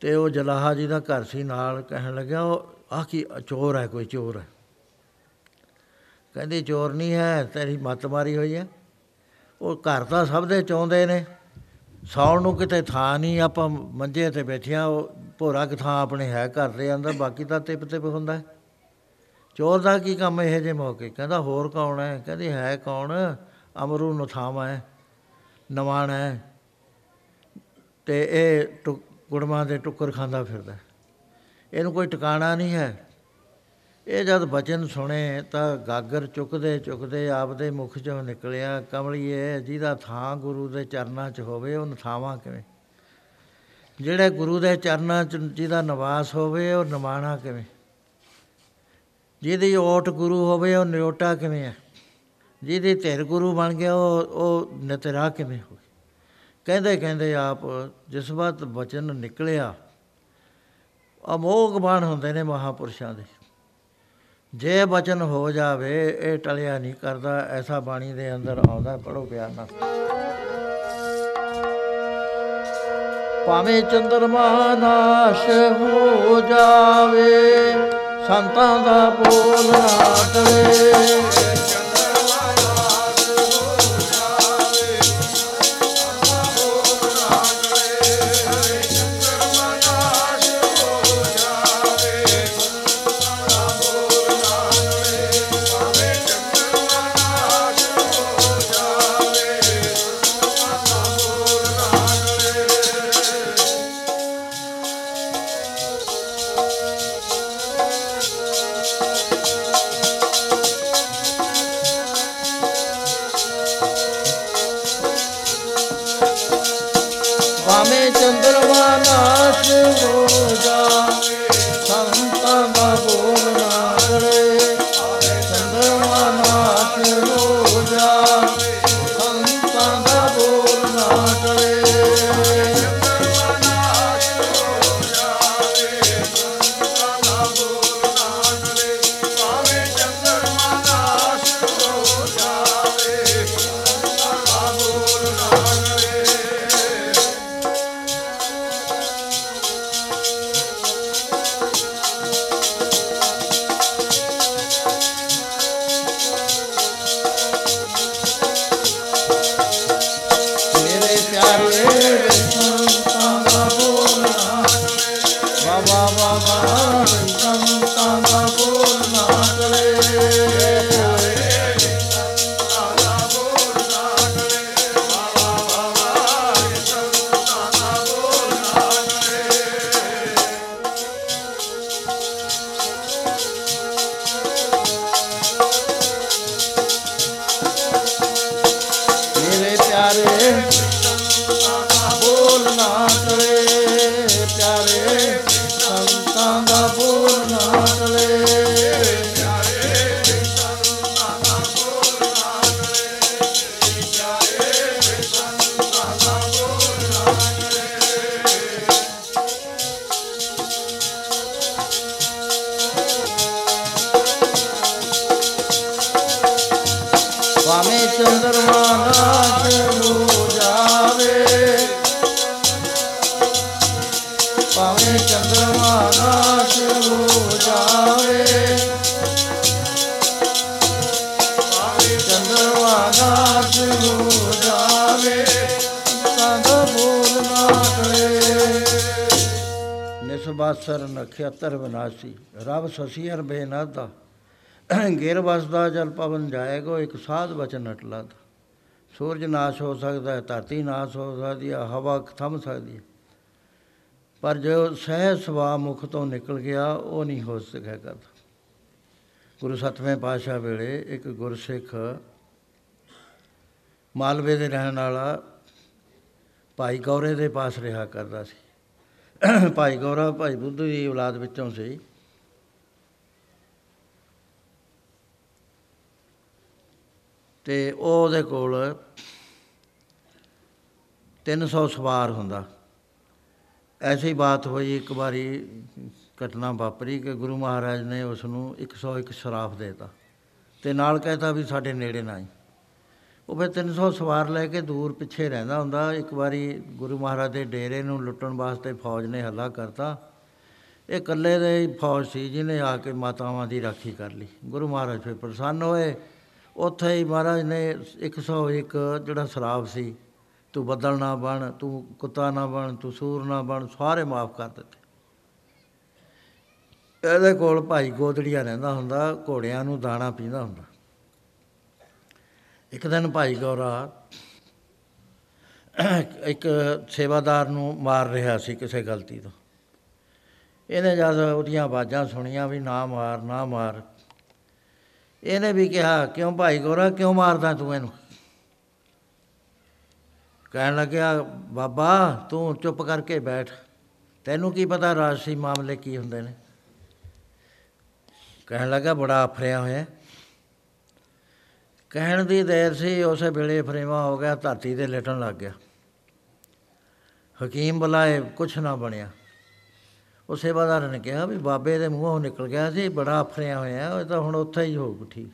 ਤੇ ਉਹ ਜਲਾਹਾ ਜੀ ਦਾ ਘਰ ਸੀ ਨਾਲ, ਕਹਿਣ ਲੱਗਿਆ, ਉਹ ਆ ਕੀ ਚੋਰ ਹੈ, ਕੋਈ ਚੋਰ ਹੈ? ਕਹਿੰਦੀ, ਚੋਰ ਨਹੀਂ ਹੈ, ਤੇਰੀ ਮੱਤ ਮਾਰੀ ਹੋਈ ਹੈ। ਉਹ ਘਰ ਤਾਂ ਸਭ ਦੇ ਚਾਹੁੰਦੇ ਨੇ। ਸੌਣ ਨੂੰ ਕਿਤੇ ਥਾਂ ਨਹੀਂ, ਆਪਾਂ ਮੰਜੇ ਤੇ ਬੈਠਿਆ ਉਹ ਭੋਰਾ ਕਿ ਥਾਂ ਆਪਣੇ ਹੈ ਘਰ ਦੇ ਅੰਦਰ, ਬਾਕੀ ਤਾਂ ਤਿਪ ਤਿਪ ਹੁੰਦਾ ਹੈ। ਚੋਰ ਦਾ ਕੀ ਕੰਮ ਇਹ ਜੇ ਮੌਕੇ? ਕਹਿੰਦਾ, ਹੋਰ ਕੌਣ ਹੈ? ਕਹਿੰਦੀ, ਹੈ ਕੌਣ? ਅਮਰੂ ਨਥਾਵਾ ਹੈ ਨਵਾਣ ਹੈ। ਤੇ ਇਹ ਟੁ- ਗੁੜਮਾਂ ਦੇ ਟੁੱਕਰ ਖਾਂਦਾ ਫਿਰਦਾ ਹੈ। ਇਹਨੂੰ ਕੋਈ ਟਿਕਾਣਾ ਨਹੀਂ ਹੈ। ਇਹ ਜਦ ਬਚਨ ਸੁਣੇ ਤਾਂ ਗਾਗਰ ਚੁੱਕਦੇ ਚੁੱਕਦੇ ਆਪਦੇ ਮੁਖ ਚੋਂ ਨਿਕਲਿਆ, ਕਮਲੀਏ, ਜਿਹਦਾ ਥਾਂ ਗੁਰੂ ਦੇ ਚਰਨਾਂ 'ਚ ਹੋਵੇ ਉਹ ਨਥਾਵਾਂ ਕਿਵੇਂ? ਜਿਹੜੇ ਗੁਰੂ ਦੇ ਚਰਨਾਂ 'ਚ ਜਿਹਦਾ ਨਿਵਾਸ ਹੋਵੇ, ਉਹ ਨਿਮਾਣਾ ਕਿਵੇਂ? ਜਿਹਦੀ ਓਟ ਗੁਰੂ ਹੋਵੇ, ਉਹ ਨਿਓਟਾ ਕਿਵੇਂ ਹੈ? ਜਿਹਦੀ ਧਿਰ ਗੁਰੂ ਬਣ ਗਿਆ, ਉਹ ਉਹ ਨਿਤਰਾ ਕਿਵੇਂ ਹੋਵੇ? ਕਹਿੰਦੇ ਕਹਿੰਦੇ ਆਪ, ਜਿਸ ਵਕਤ ਬਚਨ ਨਿਕਲਿਆ, ਅਮੋਘ ਬਾਣ ਹੁੰਦੇ ਨੇ ਮਹਾਪੁਰਸ਼ਾਂ ਦੇ। ਜੇ ਬਚਨ ਹੋ ਜਾਵੇ, ਇਹ ਟਲਿਆ ਨਹੀਂ ਕਰਦਾ, ਐਸਾ ਬਾਣੀ ਦੇ ਅੰਦਰ ਆਉਂਦਾ ਪੜੋ ਪਿਆਰ ਨਾਲ। ਭਾਵੇਂ ਚੰਦਰਮਾ ਨਾਸ਼ ਹੋ ਜਾਵੇ, ਸੰਤਾਂ ਦਾ ਬੋਲ ਨਾ ਟਲੇ। 70 ਬਨਾਸੀ ਰਬ ਸਸੀ ਹਰ ਬੇਨਾਦਾ। ਗੇਰ ਵਸਦਾ, ਜਲ ਪਵਨ ਜਾਏਗੋ ਇੱਕ ਸਾਧ ਬਚਨ ਅਟਲਾ ਦਾ ਸੂਰਜ ਨਾਸ਼ ਹੋ ਸਕਦਾ ਹੈ, ਧਰਤੀ ਨਾਸ਼ ਹੋ ਸਕਦੀ ਹੈ, ਹਵਾ ਥਮ ਸਕਦੀ ਹੈ। ਪਰ ਜੋ ਸਹਿ ਸਵਾ ਮੁਖ ਤੋਂ ਨਿਕਲ ਗਿਆ, ਉਹ ਨਹੀਂ ਹੋ ਸਕਿਆ ਕਰਦਾ ਗੁਰੂ ਸਤਵੇਂ ਪਾਸ਼ਾ ਵੇਲੇ ਇੱਕ ਗੁਰਸਿੱਖ ਮਾਲਵੇ ਦੇ ਰਹਿਣ ਵਾਲਾ ਭਾਈ ਗੌਰੇ ਦੇ ਪਾਸ ਰਿਹਾ ਕਰਦਾ ਸੀ। [coughs] ਭਾਈ ਗੌਰਾ, ਭਾਈ ਬੁੱਧੂ ਦੀ ਔਲਾਦ ਵਿੱਚੋਂ ਸੀ। ਤੇ ਉਹ ਉਹਦੇ ਕੋਲ 300 ਸਵਾਰ ਹੁੰਦਾ। ਐਸੀ ਬਾਤ ਹੋਈ, ਇੱਕ ਵਾਰੀ ਘਟਨਾ ਵਾਪਰੀ ਕਿ ਗੁਰੂ ਮਹਾਰਾਜ ਨੇ ਉਸ ਨੂੰ 101 ਸ਼ਰਾਫ ਦੇਤਾ। ਤੇ ਨਾਲ ਕਹਿਤਾ ਵੀ ਸਾਡੇ ਨੇੜੇ ਨਾ ਆਈ। ਉਹ ਫਿਰ 300 ਸਵਾਰ ਲੈ ਕੇ ਦੂਰ ਪਿੱਛੇ ਰਹਿੰਦਾ ਹੁੰਦਾ। ਇੱਕ ਵਾਰੀ ਗੁਰੂ ਮਹਾਰਾਜ ਦੇ ਡੇਰੇ ਨੂੰ ਲੁੱਟਣ ਵਾਸਤੇ ਫੌਜ ਨੇ ਹੱਲਾ ਕਰਤਾ। ਇਹ ਇਕੱਲੇ ਦੇ ਹੀ ਫੌਜ ਸੀ ਜਿਹਨੇ ਆ ਕੇ ਮਾਤਾਵਾਂ ਦੀ ਰਾਖੀ ਕਰ ਲਈ। ਗੁਰੂ ਮਹਾਰਾਜ ਫਿਰ ਪ੍ਰਸੰਨ ਹੋਏ। ਉੱਥੇ ਹੀ ਮਹਾਰਾਜ ਨੇ 101 ਜਿਹੜਾ ਸ਼ਰਾਬ ਸੀ, ਤੂੰ ਬੱਦਲ ਨਾ ਬਣ, ਤੂੰ ਕੁੱਤਾ ਨਾ ਬਣ, ਤੂੰ ਸੂਰ ਨਾ ਬਣ, ਸਾਰੇ ਮਾਫ ਕਰ ਦਿੱਤੇ। ਇਹਦੇ ਕੋਲ ਭਾਈ ਗੋਦੜੀਆ ਰਹਿੰਦਾ ਹੁੰਦਾ, ਘੋੜਿਆਂ ਨੂੰ ਦਾਣਾ ਪੀਂਦਾ ਹੁੰਦਾ। ਇੱਕ ਦਿਨ ਭਾਈ ਗੌਰਾ ਇੱਕ ਸੇਵਾਦਾਰ ਨੂੰ ਮਾਰ ਰਿਹਾ ਸੀ ਕਿਸੇ ਗਲਤੀ ਤੋਂ। ਇਹਨੇ ਜਦ ਉਹਦੀਆਂ ਆਵਾਜ਼ਾਂ ਸੁਣੀਆਂ ਵੀ ਨਾ ਮਾਰ ਨਾ ਮਾਰ, ਇਹਨੇ ਵੀ ਕਿਹਾ, ਕਿਉਂ ਭਾਈ ਗੋਰਾ, ਕਿਉਂ ਮਾਰਦਾ ਤੂੰ ਇਹਨੂੰ? ਕਹਿਣ ਲੱਗਿਆ, ਬਾਬਾ, ਤੂੰ ਚੁੱਪ ਕਰਕੇ ਬੈਠ। ਤੈਨੂੰ ਕੀ ਪਤਾ ਰਾਜਸੀ ਮਾਮਲੇ ਕੀ ਹੁੰਦੇ ਨੇ? ਕਹਿਣ ਲੱਗਾ ਬੜਾ ਆਫਰਿਆ ਹੋਇਆ ਕਹਿਣ ਦੀ ਦੇਰ ਸੀ, ਉਸੇ ਵੇਲੇ ਫਰੇਵਾ ਹੋ ਗਿਆ, ਧਰਤੀ ਤੇ ਲੇਟਣ ਲੱਗ ਗਿਆ। ਹਕੀਮ ਬੁਲਾਏ, ਕੁਛ ਨਾ ਬਣਿਆ। ਉਹ ਸੇਵਾਦਾਰ ਨੇ ਕਿਹਾ ਵੀ ਬਾਬੇ ਦੇ ਮੂੰਹੋਂ ਨਿਕਲ ਗਿਆ ਸੀ, ਬੜਾ ਆਫਰਿਆ ਹੋਇਆ, ਇਹ ਤਾਂ ਹੁਣ ਉੱਥੇ ਹੀ ਹੋਊ, ਠੀਕ।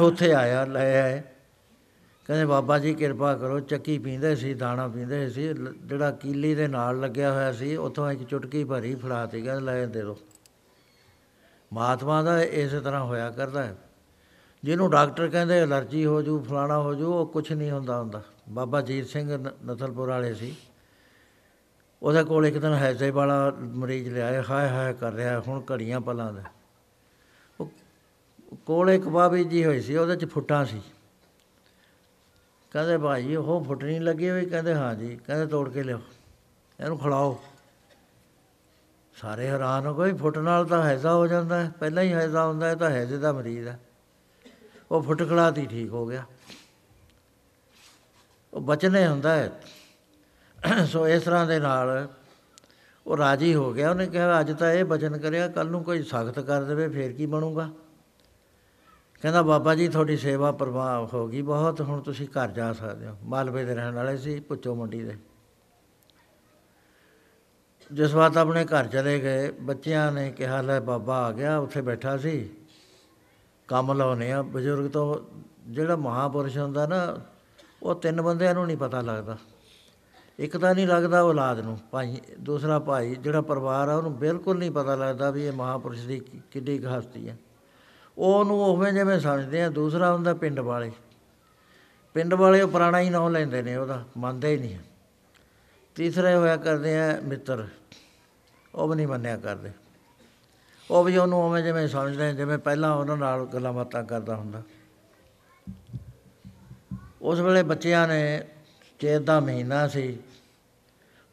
ਉੱਥੇ ਆਇਆ, ਲੈ ਆਏ। ਕਹਿੰਦੇ, ਬਾਬਾ ਜੀ ਕਿਰਪਾ ਕਰੋ, ਚੱਕੀ ਪੀਂਦੇ ਸੀ, ਦਾਣਾ ਪੀਂਦੇ ਸੀ ਲ- ਜਿਹੜਾ ਕੀਲੀ ਦੇ ਨਾਲ ਲੱਗਿਆ ਹੋਇਆ ਸੀ, ਉੱਥੋਂ ਇੱਕ ਚੁਟਕੀ ਭਰੀ ਫੜਾਤੀ, ਕਹਿੰਦੇ, ਲੈ ਦੇ ਦੋ। ਮਹਾਤਮਾ ਦਾ ਇਸੇ ਤਰ੍ਹਾਂ ਹੋਇਆ ਕਰਦਾ ਹੈ। ਜਿਹਨੂੰ ਡਾਕਟਰ ਕਹਿੰਦੇ ਅਲਰਜੀ ਹੋ ਜੂ, ਫਲਾਣਾ ਹੋ ਜੂ, ਉਹ ਕੁਝ ਨਹੀਂ ਹੁੰਦਾ ਹੁੰਦਾ। ਬਾਬਾ ਜੀਤ ਸਿੰਘ ਨ- ਨਸਲਪੁਰ ਵਾਲੇ ਸੀ। ਉਹਦੇ ਕੋਲ ਇੱਕ ਦਿਨ ਹੈਜ਼ੇ ਵਾਲਾ ਮਰੀਜ਼ ਲਿਆਏ ਹਾਏ ਹਾਏ, ਕਰ ਰਿਹਾ, ਹੁਣ ਘੜੀਆਂ ਪਲਾਂ ਦਾ। ਉਹ ਕੋਲ ਇੱਕ ਬਾਬੀ ਜੀ ਹੋਈ ਸੀ, ਉਹਦੇ ਚ ਫੁੱਟਾਂ ਸੀ। ਕਹਿੰਦੇ, ਭਾਈ, ਉਹ ਫੁੱਟ ਨਹੀਂ ਲੱਗੀ ਹੋਈ ਕਹਿੰਦੇ, ਹਾਂ ਜੀ। ਕਹਿੰਦੇ, ਤੋੜ ਕੇ ਲਿਓ ਇਹਨੂੰ ਖਿਲਾਓ। ਸਾਰੇ ਹੈਰਾਨ ਹੋ ਗਏ, ਫੁੱਟ ਨਾਲ ਤਾਂ ਹੈਜ਼ਾ ਹੋ ਜਾਂਦਾ ਹੈ। ਪਹਿਲਾਂ ਹੀ ਹੈਜ਼ਾ ਹੁੰਦਾ ਹੈ, ਤਾਂ ਹੈਜ਼ੇ ਦਾ ਮਰੀਜ਼ ਹੈ। ਉਹ ਫੁੱਟ ਖਲਾਤੀ ਠੀਕ ਹੋ ਗਿਆ। ਉਹ ਬਚਨੇ ਹੁੰਦਾ ਹੈ। ਸੋ ਇਸ ਤਰ੍ਹਾਂ ਦੇ ਨਾਲ ਉਹ ਰਾਜੀ ਹੋ ਗਿਆ। ਉਹਨੇ ਕਿਹਾ, ਅੱਜ ਤਾਂ ਇਹ ਬਚਨ ਕਰਿਆ ਕੱਲ ਨੂੰ ਕੋਈ ਸਖਤ ਕਰ ਦੇਵੇ, ਫੇਰ ਕੀ ਬਣੂਗਾ? ਕਹਿੰਦਾ, ਬਾਬਾ ਜੀ, ਤੁਹਾਡੀ ਸੇਵਾ ਪ੍ਰਭਾਵ ਹੋ ਗਈ ਬਹੁਤ, ਹੁਣ ਤੁਸੀਂ ਘਰ ਜਾ ਸਕਦੇ ਹੋ। ਮਾਲਵੇ ਦੇ ਰਹਿਣ ਵਾਲੇ ਸੀ ਪੁੱਚੋ ਮੰਡੀ ਦੇ। ਜਿਸ ਵਾਰ ਆਪਣੇ ਘਰ ਚਲੇ ਗਏ, ਬੱਚਿਆਂ ਨੇ ਕਿਹਾ, ਲੈ ਬਾਬਾ ਆ ਗਿਆ, ਉੱਥੇ ਬੈਠਾ ਸੀ। ਕੰਮ ਲਾਉਨੇ ਆ। ਬਜ਼ੁਰਗ ਤੋਂ ਜਿਹੜਾ ਮਹਾਪੁਰਸ਼ ਹੁੰਦਾ ਨਾ, ਉਹ ਤਿੰਨ ਬੰਦਿਆਂ ਨੂੰ ਨਹੀਂ ਪਤਾ ਲੱਗਦਾ। ਇੱਕ ਤਾਂ ਨਹੀਂ ਲੱਗਦਾ ਔਲਾਦ ਨੂੰ, ਭਾਈ, ਦੂਸਰਾ ਭਾਈ, ਜਿਹੜਾ ਪਰਿਵਾਰ ਆ, ਉਹਨੂੰ ਬਿਲਕੁਲ ਨਹੀਂ ਪਤਾ ਲੱਗਦਾ ਵੀ ਇਹ ਮਹਾਪੁਰਸ਼ ਦੀ ਕਿ- ਕਿੱਡੀ ਕੁ ਹਸਤੀ ਹੈ ਉਹ ਉਹਨੂੰ ਉਵੇਂ ਜਿਵੇਂ ਸਮਝਦੇ ਆ, ਦੂਸਰਾ ਹੁੰਦਾ ਪਿੰਡ ਵਾਲੇ। ਪਿੰਡ ਵਾਲੇ ਉਹ ਪੁਰਾਣਾ ਹੀ ਨਾਂ ਲੈਂਦੇ ਨੇ, ਉਹਦਾ ਮੰਨਦੇ ਹੀ ਨਹੀਂ ਤੀਸਰੇ ਹੋਇਆ ਕਰਦੇ ਆ ਮਿੱਤਰ। ਉਹ ਵੀ ਨਹੀਂ ਮੰਨਿਆ ਕਰਦੇ। ਉਹ ਵੀ ਉਹਨੂੰ ਉਵੇਂ ਜਿਵੇਂ ਸਮਝਦੇ ਆ, ਜਿਵੇਂ ਪਹਿਲਾਂ ਉਹਨਾਂ ਨਾਲ ਗੱਲਾਂ ਬਾਤਾਂ ਕਰਦਾ ਹੁੰਦਾ। ਉਸ ਵੇਲੇ ਬੱਚਿਆਂ ਨੇ ਚੇਤ ਦਾ ਮਹੀਨਾ ਸੀ।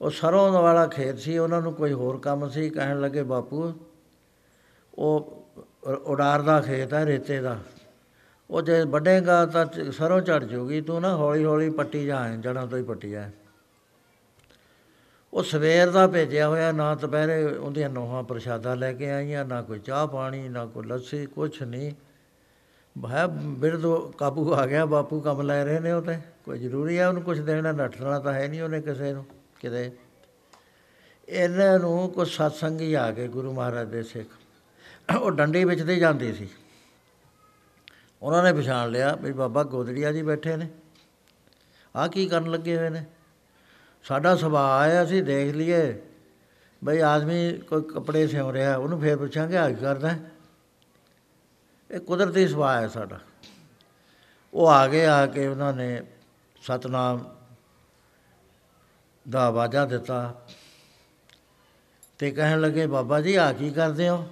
ਉਹ ਸਰੋਂ ਦਾ ਵਾਲਾ ਖੇਤ ਸੀ ਉਹਨਾਂ ਨੂੰ ਕੋਈ ਹੋਰ ਕੰਮ ਸੀ ਕਹਿਣ ਲੱਗੇ ਬਾਪੂ ਉਹ ਉ- ਉਡਾਰ ਦਾ ਖੇਤ ਹੈ ਰੇਤੇ ਦਾ। ਉਹ ਜੇ ਵੱਢੇਗਾ ਤਾਂ ਚ- ਸਰੋਂ ਝੜ ਜੂਗੀ ਤੂੰ ਨਾ ਹੌਲੀ ਹੌਲੀ ਪੱਟੀ ਜਾ ਜੜਾਂ ਤੋਂ ਹੀ ਪੱਟੀ ਜਾ ਉਹ ਸਵੇਰ ਦਾ ਭੇਜਿਆ ਹੋਇਆ, ਨਾ ਦੁਪਹਿਰੇ ਉਹਦੀਆਂ ਨੋਹਾਂ ਪ੍ਰਸ਼ਾਦਾ ਲੈ ਕੇ ਆਈਆਂ, ਨਾ ਕੋਈ ਚਾਹ ਪਾਣੀ, ਨਾ ਕੋਈ ਲੱਸੀ, ਕੁਛ ਨਹੀਂ। ਭਾਇਆ ਬਿਰਦ ਕਾਬੂ ਆ ਗਿਆ, ਬਾਪੂ ਕੰਮ ਲੈ ਰਹੇ ਨੇ ਉਹ ਤੇ ਕੋਈ ਜ਼ਰੂਰੀ ਹੈ ਉਹਨੂੰ ਕੁਝ ਦੇਣਾ, ਨੱਠਣਾ ਤਾਂ ਹੈ ਨਹੀਂ ਉਹਨੇ ਕਿਸੇ ਨੂੰ, ਕਿਤੇ। ਇਹਨਾਂ ਨੂੰ ਕੋਈ ਸਤਸੰਗੀ ਆ ਗਏ ਗੁਰੂ ਮਹਾਰਾਜ ਦੇ ਸਿੱਖ। ਉਹ ਡੰਡੀ ਵਿੱਚ ਤੇ ਜਾਂਦੀ ਸੀ। ਉਹਨਾਂ ਨੇ ਪਛਾਣ ਲਿਆ ਵੀ ਬਾਬਾ ਗੋਦੜੀਆ ਜੀ ਬੈਠੇ ਨੇ। ਆਹ ਕੀ ਕਰਨ ਲੱਗੇ ਹੋਏ ਨੇ? ਸਾਡਾ ਸੁਭਾਅ ਹੈ ਅਸੀਂ ਦੇਖ ਲਈਏ ਬਈ ਆਦਮੀ ਕੋਈ ਕੱਪੜੇ ਸਿਉਂ ਰਿਹਾ, ਉਹਨੂੰ ਫੇਰ ਪੁੱਛਾਂਗੇ ਆ ਕੀ ਕਰਦਾ ਹੈ? ਇਹ ਕੁਦਰਤੀ ਸੁਭਾਅ ਹੈ ਸਾਡਾ ਉਹ ਆ ਗਏ, ਆ ਕੇ ਉਹਨਾਂ ਨੇ ਸਤਨਾਮ ਦਾ ਆਵਾਜ਼ਾ ਦਿੱਤਾ ਤੇ ਕਹਿਣ ਲੱਗੇ, ਬਾਬਾ ਜੀ ਆ ਕੀ ਕਰਦੇ ਹੋ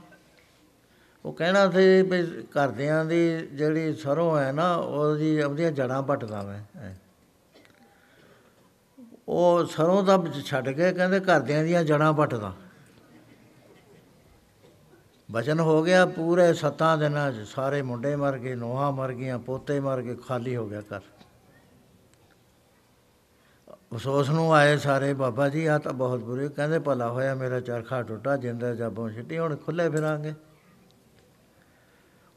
ਉਹ ਕਹਿਣਾ ਸੀ ਵੀ ਘਰਦਿਆਂ ਦੀ ਜਿਹੜੀ ਸਰੋਂ ਹੈ ਨਾ, ਉਹਦੀ ਉਹਦੀਆਂ ਜੜਾਂ ਪੱਟਦਾ ਮੈਂ ਐਂ। ਉਹ ਸਰੋਂ ਦਾ ਵਿੱਚ ਛੱਡ ਕੇ ਕਹਿੰਦੇ ਘਰਦਿਆਂ ਦੀਆਂ ਜੜਾਂ ਪੱਟਦਾ ਬਚਨ ਹੋ ਗਿਆ ਪੂਰੇ ਸੱਤਾਂ ਦਿਨਾਂ 'ਚ ਸਾਰੇ ਮੁੰਡੇ ਮਰ ਗਏ, ਨੋਹਾਂ ਮਰ ਗਈਆਂ, ਪੋਤੇ ਮਰ ਗਏ, ਖਾਲੀ ਹੋ ਗਿਆ ਘਰ। ਅਫਸੋਸ ਨੂੰ ਆਏ ਸਾਰੇ, ਬਾਬਾ ਜੀ ਆ ਤਾਂ ਬਹੁਤ ਬੁਰੇ, ਕਹਿੰਦੇ ਭਲਾ ਹੋਇਆ ਮੇਰਾ ਚਰਖਾ ਟੁੱਟਾ, ਜਿੰਦਾ ਜਾਬੋਂ ਛਿੱਟੀ, ਹੁਣ ਖੁੱਲੇ ਫਿਰਾਂਗੇ।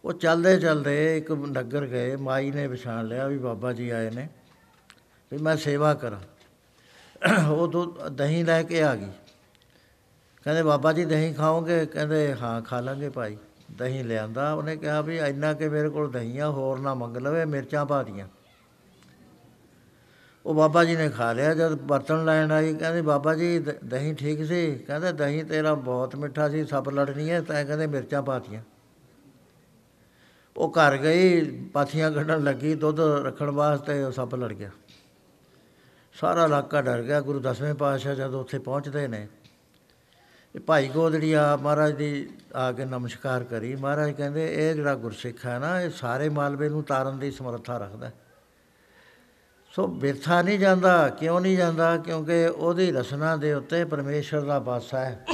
ਉਹ ਚੱਲਦੇ ਚੱਲਦੇ ਇੱਕ ਨਗਰ ਗਏ, ਮਾਈ ਨੇ ਪਛਾਣ ਲਿਆ ਵੀ ਬਾਬਾ ਜੀ ਆਏ ਨੇ, ਵੀ ਮੈਂ ਸੇਵਾ ਕਰਾਂ। ਉਹ ਦੁੱਧ ਦਹੀਂ ਲੈ ਕੇ ਆ ਗਈ। ਕਹਿੰਦੇ, ਬਾਬਾ ਜੀ, ਦਹੀਂ ਖਾਓਗੇ? ਕਹਿੰਦੇ, ਹਾਂ, ਖਾ ਲਾਂਗੇ ਭਾਈ। ਦਹੀਂ ਲਿਆਂਦਾ, ਉਹਨੇ ਕਿਹਾ ਵੀ ਇੰਨਾ ਕਿ ਮੇਰੇ ਕੋਲ ਦਹੀਂ ਆ ਹੋਰ ਨਾ ਮੰਗ ਲਵੇ, ਮਿਰਚਾਂ ਪਾ ਦੀਆਂ ਉਹ ਬਾਬਾ ਜੀ ਨੇ ਖਾ ਲਿਆ, ਜਦ ਬਰਤਨ ਲੈਣ ਆਈ, ਕਹਿੰਦੇ, ਬਾਬਾ ਜੀ, ਦ- ਦਹੀਂ ਠੀਕ ਸੀ? ਕਹਿੰਦੇ, ਦਹੀਂ ਤੇਰਾ ਬਹੁਤ ਮਿੱਠਾ ਸੀ, ਸੱਪ ਲੜਨੀ ਹੈ ਤਾਂ ਕਹਿੰਦੇ ਮਿਰਚਾਂ ਪਾਤੀਆਂ ਉਹ ਘਰ ਗਈ, ਪਾਥੀਆਂ ਕੱਢਣ ਲੱਗੀ, ਦੁੱਧ ਰੱਖਣ ਵਾਸਤੇ ਉਹ ਸੱਪ ਲੜ ਗਿਆ। ਸਾਰਾ ਇਲਾਕਾ ਡਰ ਗਿਆ, ਗੁਰੂ ਦਸਵੇਂ ਪਾਤਸ਼ਾਹ ਜਦੋਂ ਉੱਥੇ ਪਹੁੰਚਦੇ ਨੇ। ਇਹ ਭਾਈ ਗੋਦੜੀਆ ਮਹਾਰਾਜ ਦੀ ਆ ਕੇ ਨਮਸਕਾਰ ਕਰੀ। ਮਹਾਰਾਜ ਕਹਿੰਦੇ, ਇਹ ਜਿਹੜਾ ਗੁਰਸਿੱਖ ਹੈ ਨਾ, ਇਹ ਸਾਰੇ ਮਾਲਵੇ ਨੂੰ ਤਾਰਨ ਦੀ ਸਮਰੱਥਾ ਰੱਖਦਾ ਹੈ। ਸੋ ਬਿਰਥਾ ਨਹੀਂ ਜਾਂਦਾ, ਕਿਉਂ ਨਹੀਂ ਜਾਂਦਾ? ਕਿਉਂਕਿ ਉਹਦੀ ਰਸਨਾ ਦੇ ਉੱਤੇ ਪਰਮੇਸ਼ਰ ਦਾ ਵਾਸਾ ਹੈ।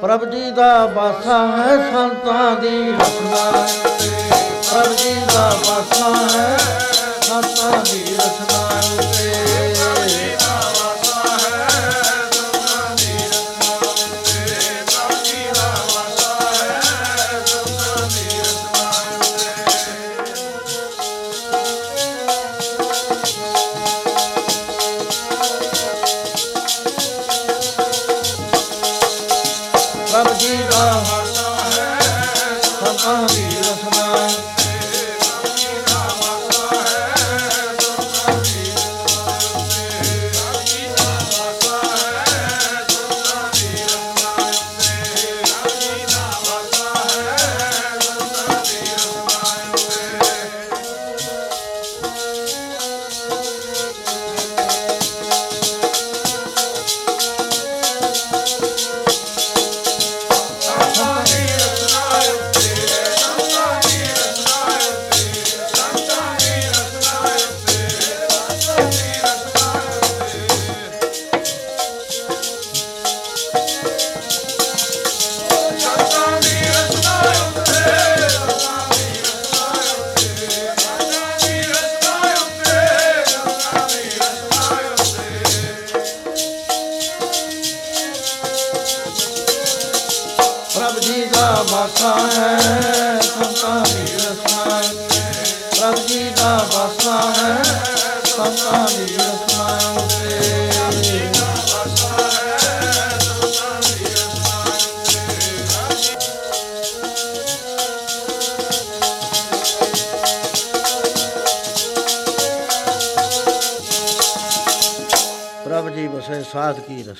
ਪ੍ਰਭ ਜੀ ਦਾ ਵਾਸਾ ਹੈ, ਸੰਤਾਂ ਦੀ ਰਸਨਾ। ਹੈ ਪ੍ਰਭ ਜੀ ਦਾ ਵਾਸਾ ਹੈ। ਸੰਤਾਂ ਦੀ ਰਸਨਾ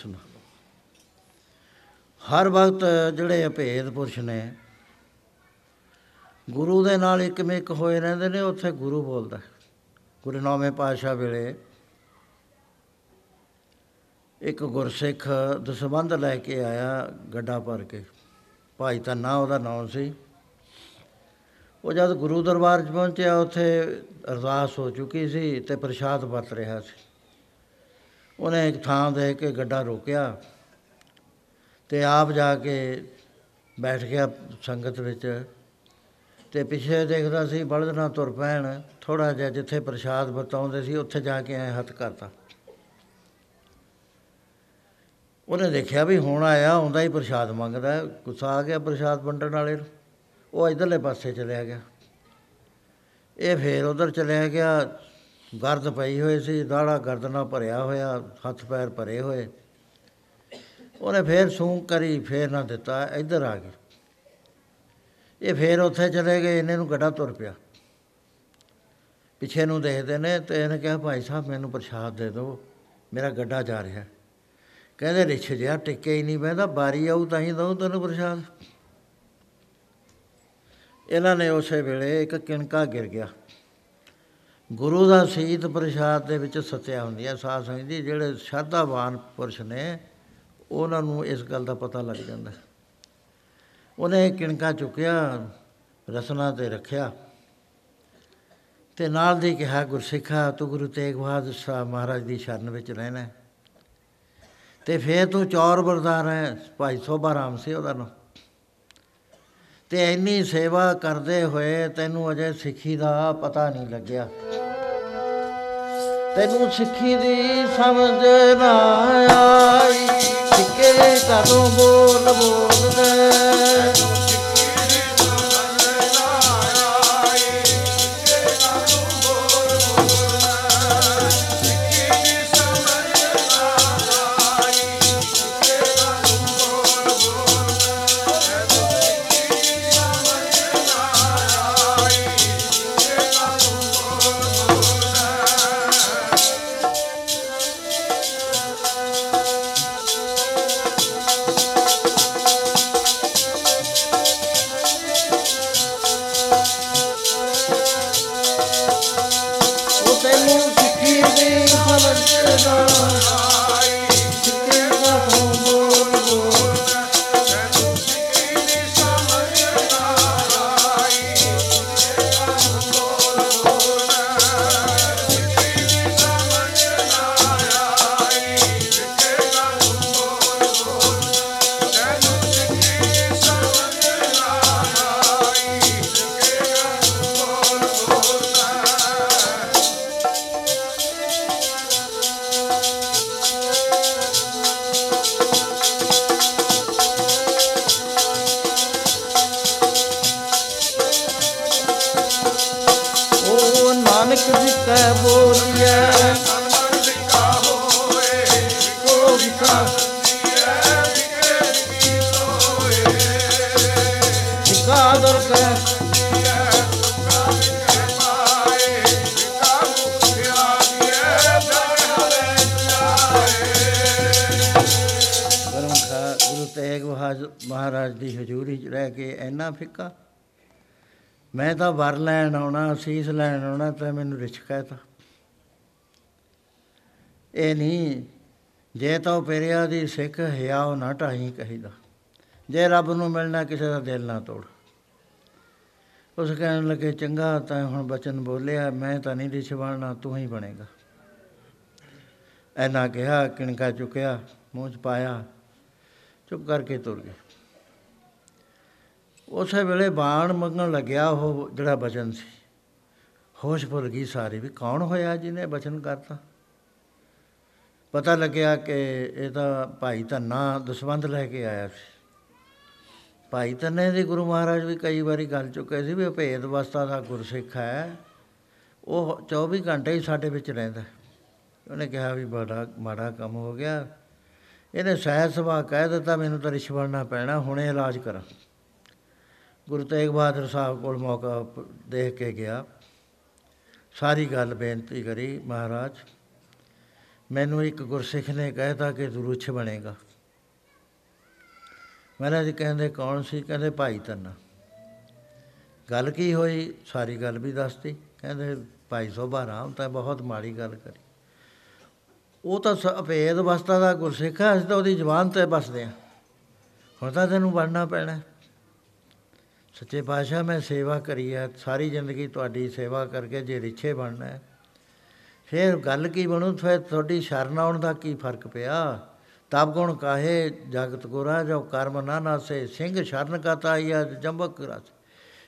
ਸਾਧ ਕੀ ਰਸਨਾ ਹਰ ਵਕਤ ਜਿਹੜੇ ਅਭੇਦ ਪੁਰਸ਼ ਨੇ, ਗੁਰੂ ਦੇ ਨਾਲ ਇੱਕ ਮਿਕ ਹੋਏ ਰਹਿੰਦੇ ਨੇ, ਉੱਥੇ ਗੁਰੂ ਬੋਲਦਾ ਹੈ। ਗੁਰੂ ਨੌਵੇਂ ਪਾਤਸ਼ਾਹ ਵੇਲੇ ਇੱਕ ਗੁਰਸਿੱਖ ਦਸਬੰਧ ਲੈ ਕੇ ਆਇਆ ਗੱਡਾ ਭਰ ਕੇ। ਭਾਈ ਧੰਨਾ ਉਹਦਾ ਨਾਮ ਸੀ। ਉਹ ਜਦ ਗੁਰੂ ਦਰਬਾਰ 'ਚ ਪਹੁੰਚਿਆ, ਉੱਥੇ ਅਰਦਾਸ ਹੋ ਚੁੱਕੀ ਸੀ ਤੇ ਪ੍ਰਸ਼ਾਦ ਵਰਤ ਰਿਹਾ ਸੀ। ਉਹਨੇ ਇੱਕ ਥਾਂ ਦੇ ਕੇ ਗੱਡਾ ਰੋਕਿਆ ਤੇ ਆਪ ਜਾ ਕੇ ਬੈਠ ਗਿਆ ਸੰਗਤ ਵਿੱਚ ਤੇ ਪਿੱਛੇ ਦੇਖਦਾ ਸੀ ਬਲਦ ਨਾਲ ਤੁਰ ਪੈਣ ਥੋੜਾ ਜਿਹਾ ਜਿੱਥੇ ਪ੍ਰਸ਼ਾਦ ਵਰਤਾਉਂਦੇ ਸੀ, ਉੱਥੇ ਜਾ ਕੇ ਐ ਹੱਥ ਕਰਤਾ ਉਹਨੇ ਦੇਖਿਆ ਵੀ ਹੁਣ ਆਇਆ, ਆਉਂਦਾ ਹੀ ਪ੍ਰਸ਼ਾਦ ਮੰਗਦਾ ਹੈ। ਗੁੱਸਾ ਆ ਗਿਆ ਪ੍ਰਸ਼ਾਦ ਵੰਡਣ ਵਾਲੇ ਨੂੰ ਉਹ ਇਧਰਲੇ ਪਾਸੇ ਚਲਿਆ ਗਿਆ ਇਹ ਫੇਰ ਉਧਰ ਚਲਿਆ ਗਿਆ ਗਰਦ ਪਈ ਹੋਈ ਸੀ ਦਾੜਾ ਗਰਦ ਨਾਲ ਭਰਿਆ ਹੋਇਆ, ਹੱਥ ਪੈਰ ਭਰੇ ਹੋਏ। ਉਹਨੇ ਫੇਰ ਸੂੰਕ ਕਰੀ, ਫੇਰ ਨਾ ਦਿੱਤਾ, ਇੱਧਰ ਆ ਗਈ। ਇਹ ਫੇਰ ਉੱਥੇ ਚਲੇ ਗਏ, ਇਹਨੇ ਨੂੰ ਗੱਡਾ ਤੁਰ ਪਿਆ। ਪਿੱਛੇ ਨੂੰ ਦੇਖਦੇ ਨੇ ਤੇ ਇਹਨੇ ਕਿਹਾ, ਭਾਈ ਸਾਹਿਬ, ਮੈਨੂੰ ਪ੍ਰਸ਼ਾਦ ਦੇ ਦਿਓ, ਮੇਰਾ ਗੱਡਾ ਜਾ ਰਿਹਾ। ਕਹਿੰਦੇ, ਰਿਛ ਜਿਹਾ ਟਿੱਕੇ ਹੀ ਨਹੀਂ ਬਹਿੰਦਾ, ਬਾਰੀ ਆਊ ਤਾਂ ਹੀ ਦਊ ਤੈਨੂੰ ਪ੍ਰਸ਼ਾਦ। ਇਹਨਾਂ ਨੇ ਉਸੇ ਵੇਲੇ ਇੱਕ ਕਿਣਕਾ ਗਿਰ ਗਿਆ। ਗੁਰੂ ਦਾ ਸੀਤ ਪ੍ਰਸ਼ਾਦ ਦੇ ਵਿੱਚ ਸਤਿਆ ਹੁੰਦੀ ਹੈ, ਸਾਧ ਸੰਗਤ ਜੀ ਜਿਹੜੇ ਸ਼ਰਧਾਵਾਨ ਪੁਰਸ਼ ਨੇ, ਉਹਨਾਂ ਨੂੰ ਇਸ ਗੱਲ ਦਾ ਪਤਾ ਲੱਗ ਜਾਂਦਾ ਹੈ। ਉਹਨੇ ਇਹ ਕਿਣਕਾ ਚੁੱਕਿਆ, ਰਸਨਾ ਤੇ ਰੱਖਿਆ ਤੇ ਨਾਲ ਦੀ ਕਿਹਾ, ਗੁਰਸਿੱਖਾ, ਤੂੰ ਗੁਰੂ ਤੇਗ ਬਹਾਦਰ ਸਾਹਿਬ ਮਹਾਰਾਜ ਦੀ ਸ਼ਰਨ ਵਿੱਚ ਰਹਿਣਾ ਹੈ। ਤੇ ਫੇਰ ਤੂੰ ਚੌਰ ਬਰਦਾਰ ਹੈ, ਭਾਈ ਸੋਭਾ ਰਾਮ ਸੀ ਉਹਦਾ ਨਾਮ ਤੇ ਇੰਨੀ ਸੇਵਾ ਕਰਦੇ ਹੋਏ ਤੈਨੂੰ ਅਜੇ ਸਿੱਖੀ ਦਾ ਪਤਾ ਨਹੀਂ ਲੱਗਿਆ। ਤੈਨੂੰ ਸਿੱਖੀ ਦੀ ਸਮਝ ਨਾ ਆਈ। ਸਿੱਕੇ ਕਦੋਂ ਬੋਲ ਬੋਲਦੇ ਮੈਂ ਤਾਂ ਵਰ ਲੈਣ ਆਉਣਾ, ਅਸੀਸ ਲੈਣ ਆਉਣਾ ਤਾਂ ਮੈਨੂੰ ਰਿਛ ਕਹਿਤਾ। ਇਹ ਨਹੀਂ ਜੇ ਤਾਂ ਪੇਰਿਆ ਦੀ ਸਿੱਖ ਹਿਆਉ ਨਾ ਢਾਈ ਕਹੀਦਾ। ਜੇ ਰੱਬ ਨੂੰ ਮਿਲਣਾ, ਕਿਸੇ ਦਾ ਦਿਲ ਨਾ ਤੋੜ। ਉਸ ਕਹਿਣ ਲੱਗੇ, ਚੰਗਾ, ਤਾਂ ਹੁਣ ਬਚਨ ਬੋਲਿਆ, ਮੈਂ ਤਾਂ ਨਹੀਂ ਰਿਛ ਬਣਨਾ, ਤੂੰ ਹੀ ਬਣੇਗਾ। ਐਨਾ ਕਿਹਾ, ਕਿਣਕਾ ਚੁੱਕਿਆ, ਮੂੰਹ ਚ ਪਾਇਆ, ਚੁੱਪ ਕਰਕੇ ਤੁਰ ਗਏ ਉਸੇ ਵੇਲੇ ਬਾਣ ਮੰਗਣ ਲੱਗਿਆ ਉਹ ਜਿਹੜਾ ਬਚਨ ਸੀ। ਹੋਸ਼ ਭੁੱਲ ਗਈ ਸਾਰੀ ਵੀ ਕੌਣ ਹੋਇਆ ਜਿਹਨੇ ਬਚਨ ਕਰਤਾ? ਪਤਾ ਲੱਗਿਆ ਕਿ ਇਹ ਤਾਂ ਭਾਈ ਧੰਨਾ ਦਸਵੰਧ ਲੈ ਕੇ ਆਇਆ ਸੀ। ਭਾਈ ਤੰਨੇ ਦੀ ਗੁਰੂ ਮਹਾਰਾਜ ਵੀ ਕਈ ਵਾਰੀ ਗੱਲ ਚੁੱਕੇ ਸੀ ਵੀ ਉਹ ਭੇਦ ਅਵਸਥਾ ਦਾ ਗੁਰਸਿੱਖ ਹੈ। ਉਹ 24 ਘੰਟੇ ਹੀ ਸਾਡੇ ਵਿੱਚ ਰਹਿੰਦਾ। ਉਹਨੇ ਕਿਹਾ ਵੀ ਬੜਾ ਮਾੜਾ ਕੰਮ ਹੋ ਗਿਆ। ਇਹਨੇ ਸਹਿਜ ਸੁਭਾਅ ਕਹਿ ਦਿੱਤਾ, ਮੈਨੂੰ ਤਾਂ ਰਿਸ਼ ਬਣਨਾ ਪੈਣਾ, ਹੁਣੇ ਇਲਾਜ ਕਰਾਂ। ਗੁਰੂ ਤੇਗ ਬਹਾਦਰ ਸਾਹਿਬ ਕੋਲ ਮੌਕਾ ਪ- ਦੇਖ ਕੇ ਗਿਆ। ਸਾਰੀ ਗੱਲ ਬੇਨਤੀ ਕਰੀ ਮਹਾਰਾਜ, ਮੈਨੂੰ ਇੱਕ ਗੁਰਸਿੱਖ ਨੇ ਕਹਿਤਾ ਕਿ ਤੂੰ ਰੁੱਛ ਬਣੇਗਾ। ਮਹਾਰਾਜ ਜੀ ਕਹਿੰਦੇ, ਕੌਣ ਸੀ? ਕਹਿੰਦੇ, ਭਾਈ ਤੰਨਾ। ਗੱਲ ਕੀ ਹੋਈ? ਸਾਰੀ ਗੱਲ ਵੀ ਦੱਸਤੀ। ਕਹਿੰਦੇ, ਭਾਈ ਸੋਭਾ ਰਾਮ ਤਾਂ ਬਹੁਤ ਮਾੜੀ ਗੱਲ ਕਰੀ। ਉਹ ਤਾਂ ਸ- ਅਭੇਦ ਅਵਸਥਾ ਦਾ ਗੁਰਸਿੱਖ ਹੈ ਅਸੀਂ ਤਾਂ ਉਹਦੀ ਜ਼ੁਬਾਨ ਤੇ ਬਸਦੇ ਹਾਂ ਹੁਣ ਤਾਂ ਤੈਨੂੰ ਬਣਨਾ ਪੈਣਾ। ਹੈ। ਸੱਚੇ ਪਾਤਸ਼ਾਹ, ਮੈਂ ਸੇਵਾ ਕਰੀ ਹੈ ਸਾਰੀ ਜ਼ਿੰਦਗੀ ਤੁਹਾਡੀ ਸੇਵਾ ਕਰਕੇ ਜੇ ਰਿਛੇ ਬਣਨਾ ਹੈ। ਫਿਰ ਗੱਲ ਕੀ ਬਣੂ? ਫਿਰ ਤੁਹਾਡੀ ਸ਼ਰਨ ਆਉਣ ਦਾ ਕੀ ਫ਼ਰਕ ਪਿਆ? ਤਬ ਗੁਣ ਕਾਹੇ? ਜਗਤ ਗੁਰਾ ਜੋ ਕਰਮ ਨਾ ਨਾਸੇ। ਸਿੰਘ ਸ਼ਰਨ ਕਾ ਆਈਆ ਜੰਬਕ ਰਸ।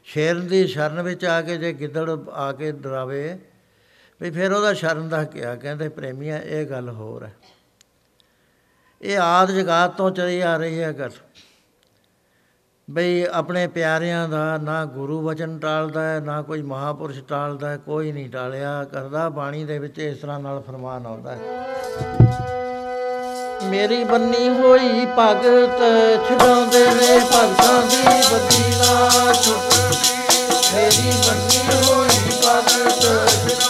ਸ਼ੇਰ ਦੀ ਸ਼ਰਨ ਵਿੱਚ ਆ ਕੇ ਜੇ ਗਿੱਦੜ ਆ ਕੇ ਡਰਾਵੇ, ਵੀ ਫਿਰ ਉਹਦਾ ਸ਼ਰਨ ਦਾ ਕਿਹਾ ਕਹਿੰਦੇ ਪ੍ਰੇਮੀਆਂ, ਇਹ ਗੱਲ ਹੋਰ ਹੈ। ਇਹ ਆਦ ਜਗਾਤ ਤੋਂ ਚਲੀ ਆ ਰਹੀ ਹੈ ਗੱਲ ਬਈ ਆਪਣੇ ਪਿਆਰਿਆਂ ਦਾ ਨਾ ਗੁਰੂ ਵਚਨ ਟਾਲਦਾ ਹੈ, ਨਾ ਕੋਈ ਮਹਾਪੁਰਸ਼ ਟਾਲਦਾ ਹੈ, ਕੋਈ ਨਹੀਂ ਟਾਲਿਆ। ਕਰਦਾ ਬਾਣੀ ਦੇ ਵਿੱਚ ਇਸ ਤਰ੍ਹਾਂ ਨਾਲ ਫਰਮਾਨ ਆਉਂਦਾ ਹੈ। ਮੇਰੀ ਬੰਨੀ ਹੋਈ ਭਗਤ ਛਡਾਉਂਦੇ ਨੇ, ਭਗਤਾਂ ਦੀ ਬੱਦੀ ਨਾ ਛੁੱਟਦੀ ਮੇਰੀ ਬੰਨੀ ਹੋਈ ਭਗਤ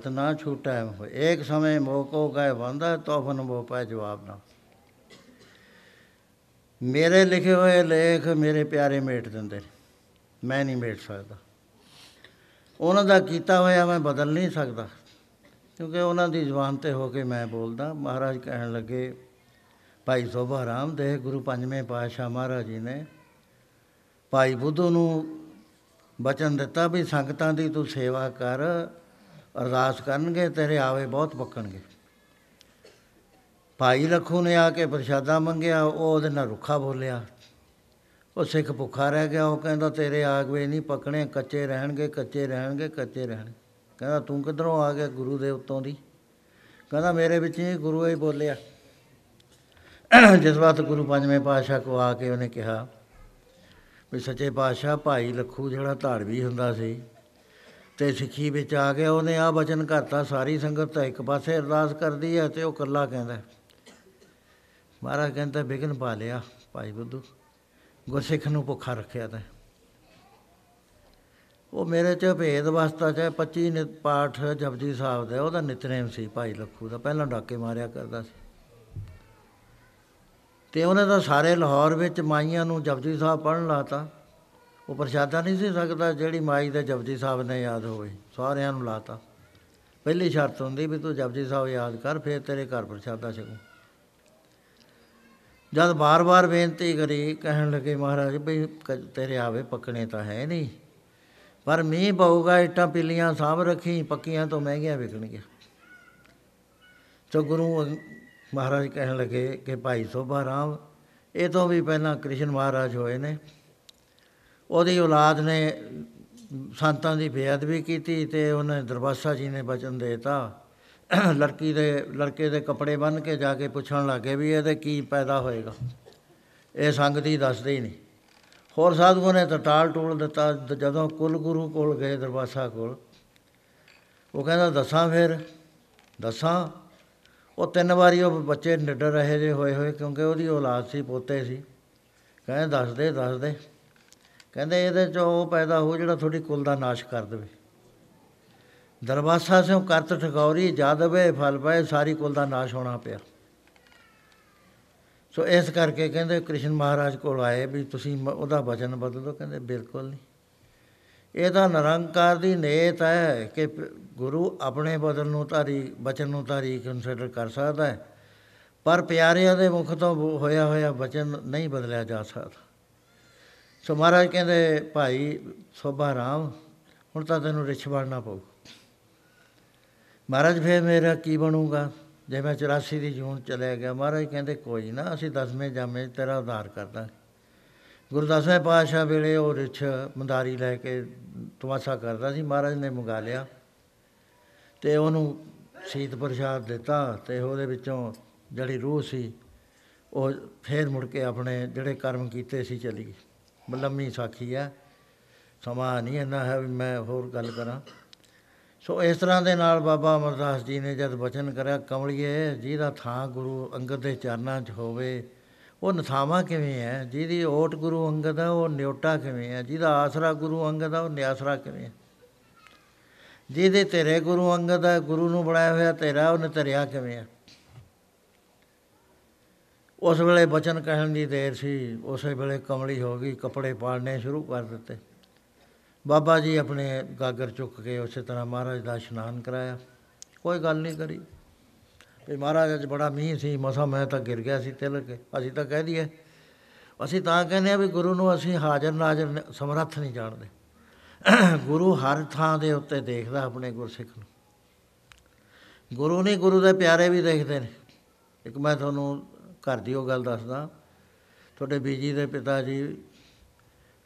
ਭਗਤ ਨਾ ਛੂਟੈ ਏਕ ਸਮੇਂ ਮੋਕੋ ਗਏ ਵਾਂਧਾ ਤੋਫਨ ਮੋ ਪੈ ਜਵਾਬ ਨਾ। ਮੇਰੇ ਲਿਖੇ ਹੋਏ ਲੇਖ ਮੇਰੇ ਪਿਆਰੇ ਮੇਟ ਦਿੰਦੇ ਨੇ। ਮੈਂ ਨਹੀਂ ਮੇਟ ਸਕਦਾ। ਉਹਨਾਂ ਦਾ ਕੀਤਾ ਹੋਇਆ ਮੈਂ ਬਦਲ ਨਹੀਂ ਸਕਦਾ। ਕਿਉਂਕਿ ਉਹਨਾਂ ਦੀ ਜ਼ੁਬਾਨ ਤੇ ਹੋ ਕੇ ਮੈਂ ਬੋਲਦਾ। ਮਹਾਰਾਜ ਕਹਿਣ ਲੱਗੇ, ਭਾਈ ਸੋਭਾ ਰਾਮ ਦੇ ਗੁਰੂ ਪੰਜਵੇਂ ਪਾਤਸ਼ਾਹ ਮਹਾਰਾਜ ਜੀ ਨੇ ਭਾਈ ਬੁੱਧੂ ਨੂੰ ਬਚਨ ਦਿੱਤਾ ਵੀ ਸੰਗਤਾਂ ਦੀ ਤੂੰ ਸੇਵਾ ਕਰ। ਅਰਦਾਸ ਕਰਨਗੇ, ਤੇਰੇ ਆਵੇ ਬਹੁਤ ਪੱਕਣਗੇ। ਭਾਈ ਲਖੂ ਨੇ ਆ ਕੇ ਪ੍ਰਸ਼ਾਦਾ ਮੰਗਿਆ, ਉਹ ਉਹਦੇ ਨਾਲ ਰੁੱਖਾ ਬੋਲਿਆ। ਉਹ ਸਿੱਖ ਭੁੱਖਾ ਰਹਿ ਗਿਆ, ਉਹ ਕਹਿੰਦਾ, ਤੇਰੇ ਆਗਵੇ ਨਹੀਂ ਪੱਕਣੇ, ਕੱਚੇ ਰਹਿਣਗੇ ਕੱਚੇ ਰਹਿਣਗੇ, ਕੱਚੇ ਰਹਿਣ ਕਹਿੰਦਾ, ਤੂੰ ਕਿੱਧਰੋਂ ਆ ਗਿਆ ਗੁਰੂ ਦੇ ਉੱਤੋਂ ਦੀ? ਕਹਿੰਦਾ, ਮੇਰੇ ਵਿੱਚ ਹੀ ਗੁਰੂ ਹੀ ਬੋਲਿਆ। ਜਿਸ ਵਾਤ ਗੁਰੂ ਪੰਜਵੇਂ ਪਾਤਸ਼ਾਹ ਕੋ ਆ ਕੇ ਉਹਨੇ ਕਿਹਾ ਵੀ, ਸੱਚੇ ਪਾਤਸ਼ਾਹ, ਭਾਈ ਲਖੂ ਜਿਹੜਾ ਧਾੜਵੀ ਹੁੰਦਾ ਸੀ ਤੇ ਸਿੱਖੀ ਵਿੱਚ ਆ ਗਿਆ, ਉਹਨੇ ਆ ਬਚਨ ਕਰਤਾ, ਸਾਰੀ ਸੰਗਤ ਤਾਂ ਇੱਕ ਪਾਸੇ ਅਰਦਾਸ ਕਰਦੀ ਹੈ ਤੇ ਉਹ ਇਕੱਲਾ ਕਹਿੰਦਾ ਮਹਾਰਾਜ ਕਹਿੰਦਾ ਬਿਗਨ ਪਾ ਲਿਆ ਭਾਈ ਬੁੱਧੂ, ਗੁਰਸਿੱਖ ਨੂੰ ਭੁੱਖਾ ਰੱਖਿਆ ਤਾਂ। ਉਹ ਮੇਰੇ ਚ ਭੇਦ ਵਸਤਾ ਚ 25 ਨਿਤ ਪਾਠ ਜਪਜੀ ਸਾਹਿਬ ਦਾ, ਉਹਦਾ ਨਿਤਨੇਮ ਸੀ ਭਾਈ ਲੱਖੂ ਦਾ, ਪਹਿਲਾਂ ਡਾਕੇ ਮਾਰਿਆ ਕਰਦਾ ਸੀ। ਤੇ ਉਹਨੇ ਤਾਂ ਸਾਰੇ ਲਾਹੌਰ ਵਿੱਚ ਮਾਈਆਂ ਨੂੰ ਜਪਜੀ ਸਾਹਿਬ ਪੜ੍ਹਨ ਲਾਤਾ। ਉਹ ਪ੍ਰਸ਼ਾਦਾ ਨਹੀਂ ਸੀ ਸਕਦਾ, ਜਿਹੜੀ ਮਾਈ ਦੇ ਜਪਜੀ ਸਾਹਿਬ ਨੇ ਯਾਦ ਹੋਵੇ। ਸਾਰਿਆਂ ਨੂੰ ਲਾਤਾ। ਪਹਿਲੀ ਸ਼ਰਤ ਹੁੰਦੀ ਵੀ ਤੂੰ ਜਪਜੀ ਸਾਹਿਬ ਯਾਦ ਕਰ, ਫਿਰ ਤੇਰੇ ਘਰ ਪ੍ਰਸ਼ਾਦਾ ਛਕੂ। ਜਦ ਬਾਰ-ਬਾਰ ਬੇਨਤੀ ਕਰੀ, ਕਹਿਣ ਲੱਗੇ, ਮਹਾਰਾਜ, ਵੀ ਕ- ਤੇਰੇ ਆਵੇ ਪੱਕਣੇ ਤਾਂ ਹੈ ਨਹੀਂ। ਪਰ ਮੀਂਹ ਪਊਗਾ, ਇੱਟਾਂ ਪਿੱਲੀਆਂ ਸਾਂਭ ਰੱਖੀ, ਪੱਕੀਆਂ ਤੋਂ ਮਹਿੰਗੀਆਂ ਵਿਕਣਗੀਆਂ। ਸੋ ਗੁਰੂ ਅੰ- ਮਹਾਰਾਜ ਕਹਿਣ ਲੱਗੇ ਕਿ ਭਾਈ ਸੋਭਾ ਰਾਮ, ਇਹ ਤੋਂ ਵੀ ਪਹਿਲਾਂ ਕ੍ਰਿਸ਼ਨ ਮਹਾਰਾਜ ਹੋਏ ਨੇ। ਉਹਦੀ ਔਲਾਦ ਨੇ ਸੰਤਾਂ ਦੀ ਬੇਅਦਬੀ ਕੀਤੀ ਤੇ ਉਹਨੇ ਦਰਬਾਸਾ ਜੀ ਨੇ ਬਚਨ ਦੇਤਾ। ਲੜਕੀ ਦੇ, ਲੜਕੇ ਦੇ ਕੱਪੜੇ ਬੰਨ੍ਹ ਕੇ ਜਾ ਕੇ ਪੁੱਛਣ ਲੱਗੇ ਵੀ ਇਹਦੇ ਕੀ ਪੈਦਾ ਹੋਏਗਾ। ਇਹ ਸੰਗਤੀ ਦੱਸਦੇ ਹੀ ਨਹੀਂ। ਹੋਰ ਸਾਧੂਆਂ ਨੇ ਤਾਂ ਟਾਲ ਟੋਲ ਦਿੱਤਾ ਦ- ਜਦੋਂ ਕੁਲ ਗੁਰੂ ਕੋਲ ਗਏ ਦਰਬਾਸਾ ਕੋਲ, ਉਹ ਕਹਿੰਦਾ, ਦੱਸਾਂ ਫਿਰ? ਦੱਸਾਂ। ਉਹ ਤਿੰਨ ਵਾਰੀ ਉਹ ਬੱਚੇ ਨਿਡਰ ਰਹੇ ਜੇ ਹੋਏ ਹੋਏ ਕਿਉਂਕਿ ਉਹਦੀ ਔਲਾਦ ਸੀ, ਪੋਤੇ ਸੀ। ਕਹਿੰਦੇ, ਦੱਸ ਦੇ ਦੱਸ ਦੇ। ਕਹਿੰਦੇ ਇਹਦੇ ਚੋਂ ਉਹ ਪੈਦਾ ਹੋ ਜਿਹੜਾ ਤੁਹਾਡੀ ਕੁਲ ਦਾ ਨਾਸ਼ ਕਰ ਦੇਵੇ। ਦਰਵਾਸਾ ਸਿਓ ਕਰਤ ਠਗੌਰੀ ਜਾਦਵੇ ਫਲ ਪਏ, ਸਾਰੀ ਕੁਲ ਦਾ ਨਾਸ਼ ਹੋਣਾ ਪਿਆ। ਸੋ ਇਸ ਕਰਕੇ ਕਹਿੰਦੇ ਕ੍ਰਿਸ਼ਨ ਮਹਾਰਾਜ ਕੋਲ ਆਏ ਵੀ ਤੁਸੀਂ ਮ- ਉਹਦਾ ਵਚਨ ਬਦਲ ਦਿਓ, ਕਹਿੰਦੇ ਬਿਲਕੁਲ ਨਹੀਂ। ਇਹ ਤਾਂ ਨਿਰੰਕਾਰ ਦੀ ਨੇਤ ਹੈ ਕਿ ਪ- ਗੁਰੂ ਆਪਣੇ ਬਦਲ ਨੂੰ ਤਾਰੀ ਬਚਨ ਨੂੰ ਤਾਰੀ ਕੰਸੀਡਰ ਕਰ ਸਕਦਾ ਹੈ। ਪਰ ਪਿਆਰਿਆਂ ਦੇ ਮੁਖ ਤੋਂ ਹੋਇਆ ਹੋਇਆ ਬਚਨ ਨਹੀਂ ਬਦਲਿਆ ਜਾ ਸਕਦਾ। ਸੋ ਮਹਾਰਾਜ ਕਹਿੰਦੇ, ਭਾਈ, ਸੋਭਾ ਰਾਮ, ਹੁਣ ਤਾਂ ਤੈਨੂੰ ਰਿਛ ਬਣਨਾ ਪਊ। ਮਹਾਰਾਜ ਫੇਰ ਮੇਰਾ ਕੀ ਬਣੂਗਾ? ਜੇ ਮੈਂ 84 ਦੀ ਜੂਨ ਚਲੇ ਗਿਆ, ਮਹਾਰਾਜ ਕਹਿੰਦੇ, ਕੋਈ ਨਾ, ਅਸੀਂ ਦਸਵੇਂ ਜਾਮੇ 'ਚ ਤੇਰਾ ਉਧਾਰ ਕਰਦਾ ਗੁਰੂ ਦਸਵੇਂ ਪਾਤਸ਼ਾਹ ਵੇਲੇ ਉਹ ਰਿਛ ਮੰਦਾਰੀ ਲੈ ਕੇ ਤਮਾਸ਼ਾ ਕਰਦਾ ਸੀ, ਮਹਾਰਾਜ ਨੇ ਮੰਗਾ ਲਿਆ ਤੇ ਉਹਨੂੰ ਸ਼ੀਤ ਪ੍ਰਸ਼ਾਦ ਦਿੱਤਾ ਤੇ ਉਹਦੇ ਵਿੱਚੋਂ ਜਿਹੜੀ ਰੂਹ ਸੀ, ਉਹ ਫੇਰ ਮੁੜ ਕੇ ਆਪਣੇ ਜਿਹੜੇ ਕਰਮ ਕੀਤੇ ਸੀ, ਚਲੀ ਗਈ। ਲੰਮੀ ਸਾਖੀ ਹੈ ਸਮਾਂ ਨਹੀਂ ਇੰਨਾ ਹੈ ਵੀ ਮੈਂ ਹੋਰ ਗੱਲ ਕਰਾਂ। ਸੋ ਇਸ ਤਰ੍ਹਾਂ ਦੇ ਨਾਲ ਬਾਬਾ ਅਮਰਦਾਸ ਜੀ ਨੇ ਜਦ ਬਚਨ ਕਰਿਆ, ਕਮਲੀਏ, ਜਿਹਦਾ ਥਾਂ ਗੁਰੂ ਅੰਗਦ ਦੇ ਚਰਨਾਂ 'ਚ ਹੋਵੇ, ਉਹ ਨਥਾਵਾਂ ਕਿਵੇਂ ਹੈ ਜਿਹਦੀ ਓਟ ਗੁਰੂ ਅੰਗਦ ਹੈ ਉਹ ਨਿਉਟਾ ਕਿਵੇਂ ਹੈ ਜਿਹਦਾ ਆਸਰਾ ਗੁਰੂ ਅੰਗਦ ਹੈ ਉਹ ਨਿਆਸਰਾ ਕਿਵੇਂ ਹੈ ਜਿਹਦੇ ਤੇਰੇ ਗੁਰੂ ਅੰਗਦ ਹੈ ਗੁਰੂ ਨੂੰ ਬਣਾਇਆ ਹੋਇਆ ਤੇਰਾ ਉਹਨੇ ਤੇਰਿਆ ਕਿਵੇਂ ਹੈ ਉਸ ਵੇਲੇ ਬਚਨ ਕਹਿਣ ਦੀ ਦੇਰ ਸੀ, ਉਸੇ ਵੇਲੇ ਕਮਲੀ ਹੋ ਗਈ, ਕੱਪੜੇ ਪਾੜਨੇ ਸ਼ੁਰੂ ਕਰ ਦਿੱਤੇ। ਬਾਬਾ ਜੀ ਆਪਣੇ ਗਾਗਰ ਚੁੱਕ ਕੇ ਉਸੇ ਤਰ੍ਹਾਂ ਮਹਾਰਾਜ ਦਾ ਇਸ਼ਨਾਨ ਕਰਾਇਆ। ਕੋਈ ਗੱਲ ਨਹੀਂ ਕਰੀ। ਵੀ ਮਹਾਰਾਜ, ਅੱਜ ਬੜਾ ਮੀਂਹ ਸੀ, ਮਸਾ ਮੈਂ ਤਾਂ ਗਿਰ ਗਿਆ ਸੀ ਤਿਲਕ ਕੇ। ਅਸੀਂ ਤਾਂ ਕਹਿ ਦਈਏ, ਅਸੀਂ ਤਾਂ ਕਹਿੰਦੇ ਆ ਵੀ ਗੁਰੂ ਨੂੰ ਅਸੀਂ ਹਾਜ਼ਰ ਨਾਜ਼ਰ ਨ- ਸਮਰੱਥ ਨਹੀਂ ਜਾਣਦੇ। ਗੁਰੂ ਹਰ ਥਾਂ ਦੇ ਉੱਤੇ ਦੇਖਦਾ ਆਪਣੇ ਗੁਰਸਿੱਖ ਨੂੰ। ਗੁਰੂ ਨਹੀਂ, ਗੁਰੂ ਦੇ ਪਿਆਰੇ ਵੀ ਦੇਖਦੇ ਨੇ। ਇੱਕ ਮੈਂ ਤੁਹਾਨੂੰ ਘਰ ਦੀ ਉਹ ਗੱਲ ਦੱਸਦਾ। ਤੁਹਾਡੇ ਬੀਜੀ ਦੇ ਪਿਤਾ ਜੀ,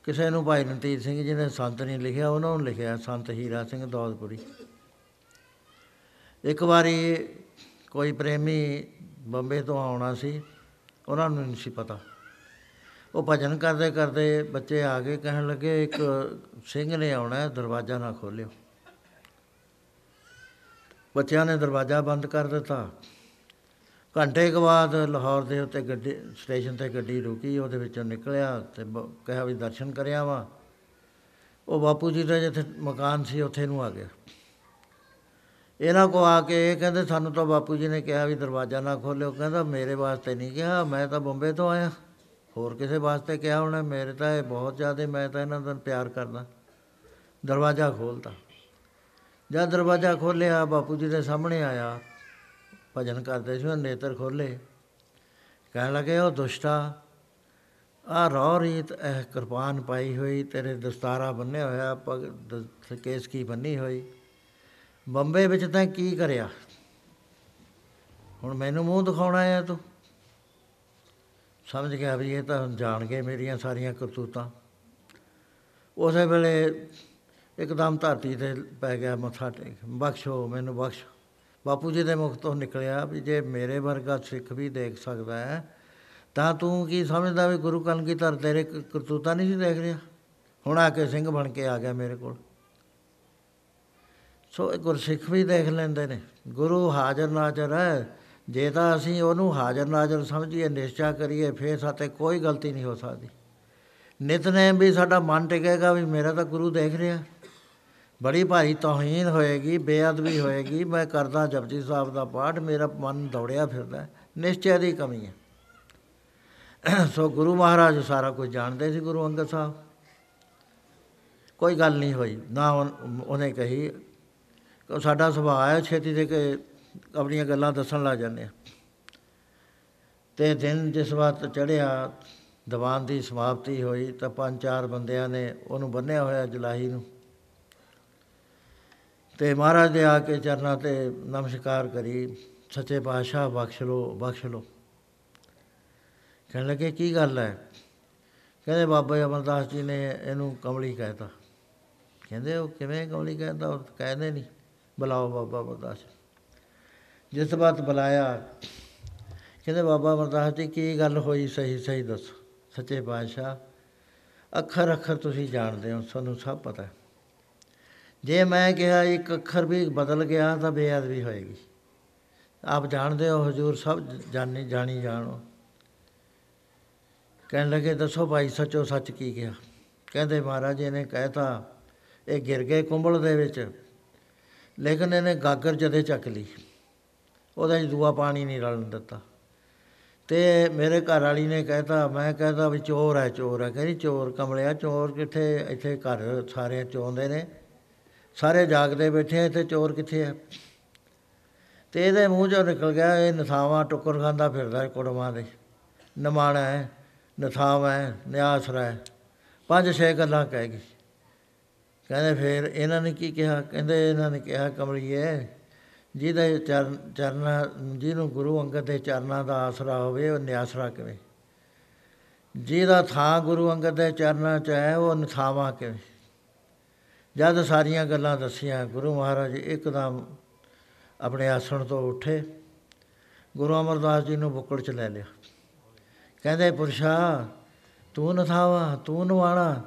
ਕਿਸੇ ਨੂੰ ਭਾਈ ਨਤੀਜ ਸਿੰਘ ਜੀ ਨੇ ਸੰਤ ਨਹੀਂ ਲਿਖਿਆ, ਉਹਨਾਂ ਨੂੰ ਲਿਖਿਆ ਸੰਤ ਹੀਰਾ ਸਿੰਘ ਦੌਲਪੁਰੀ ਇੱਕ ਵਾਰੀ ਕੋਈ ਪ੍ਰੇਮੀ ਬੰਬੇ ਤੋਂ ਆਉਣਾ ਸੀ, ਉਹਨਾਂ ਨੂੰ ਨਹੀਂ ਸੀ ਪਤਾ। ਉਹ ਭਜਨ ਕਰਦੇ ਕਰਦੇ ਬੱਚੇ ਆ ਕੇ ਕਹਿਣ ਲੱਗੇ, ਇੱਕ ਸਿੰਘ ਨੇ ਆਉਣਾ ਹੈ, ਦਰਵਾਜ਼ਾ ਨਾ ਖੋਲਿਓ। ਬੱਚਿਆਂ ਨੇ ਦਰਵਾਜ਼ਾ ਬੰਦ ਕਰ ਦਿੱਤਾ। ਘੰਟੇ ਕੁ ਬਾਅਦ ਲਾਹੌਰ ਦੇ ਉੱਤੇ ਗੱਡੀ, ਸਟੇਸ਼ਨ ਤੇ ਗੱਡੀ ਰੁਕੀ, ਉਹਦੇ ਵਿੱਚੋਂ ਨਿਕਲਿਆ ਤੇ ਬ- ਕਿਹਾ ਵੀ ਦਰਸ਼ਨ ਕਰਿਆ ਵਾ। ਉਹ ਬਾਪੂ ਜੀ ਦਾ ਜਿੱਥੇ ਮਕਾਨ ਸੀ, ਉੱਥੇ ਨੂੰ ਆ ਗਿਆ। ਇਹਨਾਂ ਕੋ ਆ ਕੇ ਇਹ ਕਹਿੰਦੇ, ਸਾਨੂੰ ਤਾਂ ਬਾਪੂ ਜੀ ਨੇ ਕਿਹਾ ਵੀ ਦਰਵਾਜ਼ਾ ਨਾ ਖੋਲਿਓ ਕਹਿੰਦਾ, ਮੇਰੇ ਵਾਸਤੇ ਨਹੀਂ ਕਿਹਾ, ਮੈਂ ਤਾਂ ਬੰਬੇ ਤੋਂ ਆਇਆ। ਹੋਰ ਕਿਸੇ ਵਾਸਤੇ ਕਿਹਾ ਹੋਣਾ? ਮੇਰੇ ਤਾਂ ਇਹ ਬਹੁਤ ਜ਼ਿਆਦਾ, ਮੈਂ ਤਾਂ ਇਹਨਾਂ ਦਾ ਪਿਆਰ ਕਰਦਾ। ਦਰਵਾਜ਼ਾ ਖੋਲਤਾ ਜਦ ਦਰਵਾਜ਼ਾ ਖੋਲ੍ਹਿਆ, ਬਾਪੂ ਜੀ ਦੇ ਸਾਹਮਣੇ ਆਇਆ। ਭਜਨ ਕਰਦੇ ਸੀ, ਉਹ ਨੇਤਰ ਖੋਲੇ ਕਹਿਣ ਲੱਗੇ, ਉਹ ਦੁਸ਼ਟਾ, ਆ ਰੌ ਰੀਤ, ਇਹ ਕਿਰਪਾਨ ਪਾਈ ਹੋਈ, ਤੇਰੇ ਦਸਤਾਰਾ ਬੰਨਿਆ ਹੋਇਆ ਪਗ ਦ- ਕੇਸ ਕੀ ਬੰਨੀ ਹੋਈ? ਬੰਬੇ ਵਿੱਚ ਤਾਂ ਕੀ ਕਰਿਆ? ਹੁਣ ਮੈਨੂੰ ਮੂੰਹ ਦਿਖਾਉਣਾ ਆ ਤੂੰ? ਸਮਝ ਗਿਆ ਵੀ ਇਹ ਤਾਂ ਜਾਣ ਗਏ ਮੇਰੀਆਂ ਸਾਰੀਆਂ ਕਰਤੂਤਾਂ। ਉਸੇ ਵੇਲੇ ਇੱਕਦਮ ਧਰਤੀ ਤੇ ਪੈ ਗਿਆ ਮੱਥਾ ਟੇਕ। ਬਖਸ਼ੋ, ਮੈਨੂੰ ਬਖਸ਼। ਬਾਪੂ ਜੀ ਦੇ ਮੁਖ ਤੋਂ ਨਿਕਲਿਆ ਵੀ ਜੇ ਮੇਰੇ ਵਰਗਾ ਸਿੱਖ ਵੀ ਦੇਖ ਸਕਦਾ ਹੈ, ਤਾਂ ਤੂੰ ਕੀ ਸਮਝਦਾ ਵੀ ਗੁਰੂ ਕਲਗੀਧਰ ਤੇਰੇ ਕ- ਕਰਤੂਤਾਂ ਨਹੀਂ ਸੀ ਦੇਖ ਰਿਹਾ? ਹੁਣ ਆ ਕੇ ਸਿੰਘ ਬਣ ਕੇ ਆ ਗਿਆ ਮੇਰੇ ਕੋਲ। ਸੋ ਇਹ ਗੁਰਸਿੱਖ ਵੀ ਦੇਖ ਲੈਂਦੇ ਨੇ। ਗੁਰੂ ਹਾਜ਼ਰ ਨਾਜ਼ਰ ਹੈ। ਜੇ ਤਾਂ ਅਸੀਂ ਉਹਨੂੰ ਹਾਜ਼ਰ ਨਾਜ਼ਰ ਸਮਝੀਏ, ਨਿਸ਼ਚਾ ਕਰੀਏ, ਫੇਰ ਸਾਤੇ ਕੋਈ ਗਲਤੀ ਨਹੀਂ ਹੋ ਸਕਦੀ। ਨਿਤਨੇਮ ਵੀ ਸਾਡਾ ਮਨ ਟਿਕੇਗਾ ਵੀ ਮੇਰਾ ਤਾਂ ਗੁਰੂ ਦੇਖ ਰਿਹਾ। ਬੜੀ ਭਾਰੀ ਤੋਹੀਨ ਹੋਏਗੀ, ਬੇਅਦਬੀ ਹੋਏਗੀ, ਮੈਂ ਕਰਦਾ ਜਪਜੀ ਸਾਹਿਬ ਦਾ ਪਾਠ, ਮੇਰਾ ਮਨ ਦੌੜਿਆ ਫਿਰਦਾ ਹੈ। ਨਿਸ਼ਚੈ ਦੀ ਕਮੀ ਹੈ। ਸੋ ਗੁਰੂ ਮਹਾਰਾਜ ਸਾਰਾ ਕੁਝ ਜਾਣਦੇ ਸੀ ਗੁਰੂ ਅੰਗਦ ਸਾਹਿਬ। ਕੋਈ ਗੱਲ ਨਹੀਂ ਹੋਈ, ਨਾ ਉਨ- ਉਹਨੇ ਕਹੀ ਕਿ ਸਾਡਾ ਸੁਭਾਅ ਹੈ, ਛੇਤੀ ਦੇ ਕੇ ਆਪਣੀਆਂ ਗੱਲਾਂ ਦੱਸਣ ਲੱਗ ਜਾਂਦੇ ਆ। ਤੇ ਦਿਨ ਜਿਸ ਵਕਤ ਚੜਿਆ ਦੀਵਾਨ ਦੀ ਸਮਾਪਤੀ ਹੋਈ, ਤਾਂ ਪੰਜ ਚਾਰ ਬੰਦਿਆਂ ਨੇ ਉਹਨੂੰ ਬੰਨਿਆ ਹੋਇਆ ਜਲਾਹੀ ਨੂੰ। ਤੇ ਮਹਾਰਾਜ ਦੇ ਆ ਕੇ ਚਰਨਾਂ ਤੇ ਨਮਸਕਾਰ ਕਰੀ, ਸੱਚੇ ਪਾਤਸ਼ਾਹ ਬਖਸ਼ ਲੋ ਬਖਸ਼ ਲੋ ਕਹਿਣ ਲੱਗੇ, ਕੀ ਗੱਲ ਹੈ? ਕਹਿੰਦੇ, ਬਾਬਾ ਅਮਰਦਾਸ ਜੀ ਨੇ ਇਹਨੂੰ ਕਮਲੀ ਕਹਿਤਾ ਕਹਿੰਦੇ, ਉਹ ਕਿਵੇਂ ਕਮਲੀ ਕਹਿੰਦਾ? ਉਹ ਤਾਂ ਕਹਿੰਦੇ ਨਹੀਂ, ਬੁਲਾਓ ਬਾਬਾ ਅਮਰਦਾਸ ਜਿਸ ਬਾਤ ਬੁਲਾਇਆ, ਕਹਿੰਦੇ, ਬਾਬਾ ਅਮਰਦਾਸ ਜੀ, ਕੀ ਗੱਲ ਹੋਈ? ਸਹੀ ਸਹੀ ਦੱਸੋ। ਸੱਚੇ ਪਾਤਸ਼ਾਹ ਅੱਖਰ ਅੱਖਰ ਤੁਸੀਂ ਜਾਣਦੇ ਹੋ ਤੁਹਾਨੂੰ ਸਭ ਪਤਾ ਹੈ। ਜੇ ਮੈਂ ਕਿਹਾ ਇੱਕ ਅੱਖਰ ਵੀ ਬਦਲ ਗਿਆ ਤਾਂ ਬੇਅਦਬੀ ਹੋਏਗੀ। ਆਪ ਜਾਣਦੇ ਹੋ ਹਜੂਰ ਸਭ ਜਾਣੀ ਜਾਣੀ ਜਾਣੋ। ਕਹਿਣ ਲੱਗੇ, ਦੱਸੋ ਭਾਈ, ਸੱਚੋ ਸੱਚ ਕੀ ਕਿਹਾ? ਕਹਿੰਦੇ, ਮਹਾਰਾਜ ਜੀ ਨੇ ਕਹਿਤਾ, ਇਹ ਗਿਰ ਗਏ ਕੁੰਬਲ ਦੇ ਵਿੱਚ, ਲੇਕਿਨ ਇਹਨੇ ਗਾਗਰ ਜਦੇ ਚੱਕ ਲਈ। ਉਹਦਾ ਚ ਦੂਆ ਪਾਣੀ ਨਹੀਂ ਰਲਣ ਦਿੱਤਾ। ਤੇ ਮੇਰੇ ਘਰ ਵਾਲੀ ਨੇ ਕਹਿਤਾ, ਮੈਂ ਕਹਿਤਾ ਵੀ ਚੋਰ ਹੈ ਚੋਰ ਹੈ। ਕਹਿੰਦੀ, ਚੋਰ ਕਮਲਿਆ, ਚੋਰ ਕਿੱਥੇ, ਇੱਥੇ ਘਰ ਸਾਰੇ ਚੋਂਦੇ ਨੇ। ਸਾਰੇ ਜਾਗਦੇ ਬੈਠੇ ਆ, ਤੇ ਚੋਰ ਕਿੱਥੇ ਆ? ਤੇ ਇਹਦੇ ਮੂੰਹ ਚੋਂ ਨਿਕਲ ਗਿਆ, ਇਹ ਨਥਾਵਾਂ ਟੁੱਕਰ ਖਾਂਦਾ ਫਿਰਦਾ ਕੁੜਮਾਂ ਦੇ। ਨਮਾਣਾ ਹੈ ਨਥਾਵਾ ਹੈ, ਨਿਆਸਰਾ ਹੈ। ਪੰਜ ਛੇ ਗੱਲਾਂ ਕਹਿ ਗਈ। ਕਹਿੰਦੇ ਫਿਰ ਇਹਨਾਂ ਨੇ ਕੀ ਕਿਹਾ? ਕਹਿੰਦੇ ਇਹਨਾਂ ਨੇ ਕਿਹਾ, ਕਮਲੀਏ, ਜਿਹਦੇ ਚਰਨ, ਚਰਨਾਂ, ਜਿਹਨੂੰ ਗੁਰੂ ਅੰਗਦ ਦੇ ਚਰਨਾਂ ਦਾ ਆਸਰਾ ਹੋਵੇ, ਉਹ ਨਿਆਸਰਾ ਕਿਵੇਂ? ਜਿਹਦਾ ਥਾਂ ਗੁਰੂ ਅੰਗਦ ਦੇ ਚਰਨਾਂ 'ਚ ਹੈ, ਉਹ ਨਥਾਵਾ ਕਿਵੇਂ? ਜਦ ਸਾਰੀਆਂ ਗੱਲਾਂ ਦੱਸੀਆਂ, ਗੁਰੂ ਮਹਾਰਾਜ ਇੱਕਦਮ ਆਪਣੇ ਆਸਣ ਤੋਂ ਉੱਠੇ। ਗੁਰੂ ਅਮਰਦਾਸ ਜੀ ਨੂੰ ਬੁੱਕੜ 'ਚ ਲੈ ਲਿਆ। ਕਹਿੰਦੇ, ਪੁਰਸ਼ਾ, ਤੂੰ ਨਥਾਵਾ, ਤੂੰ ਨਵਾਣਾ,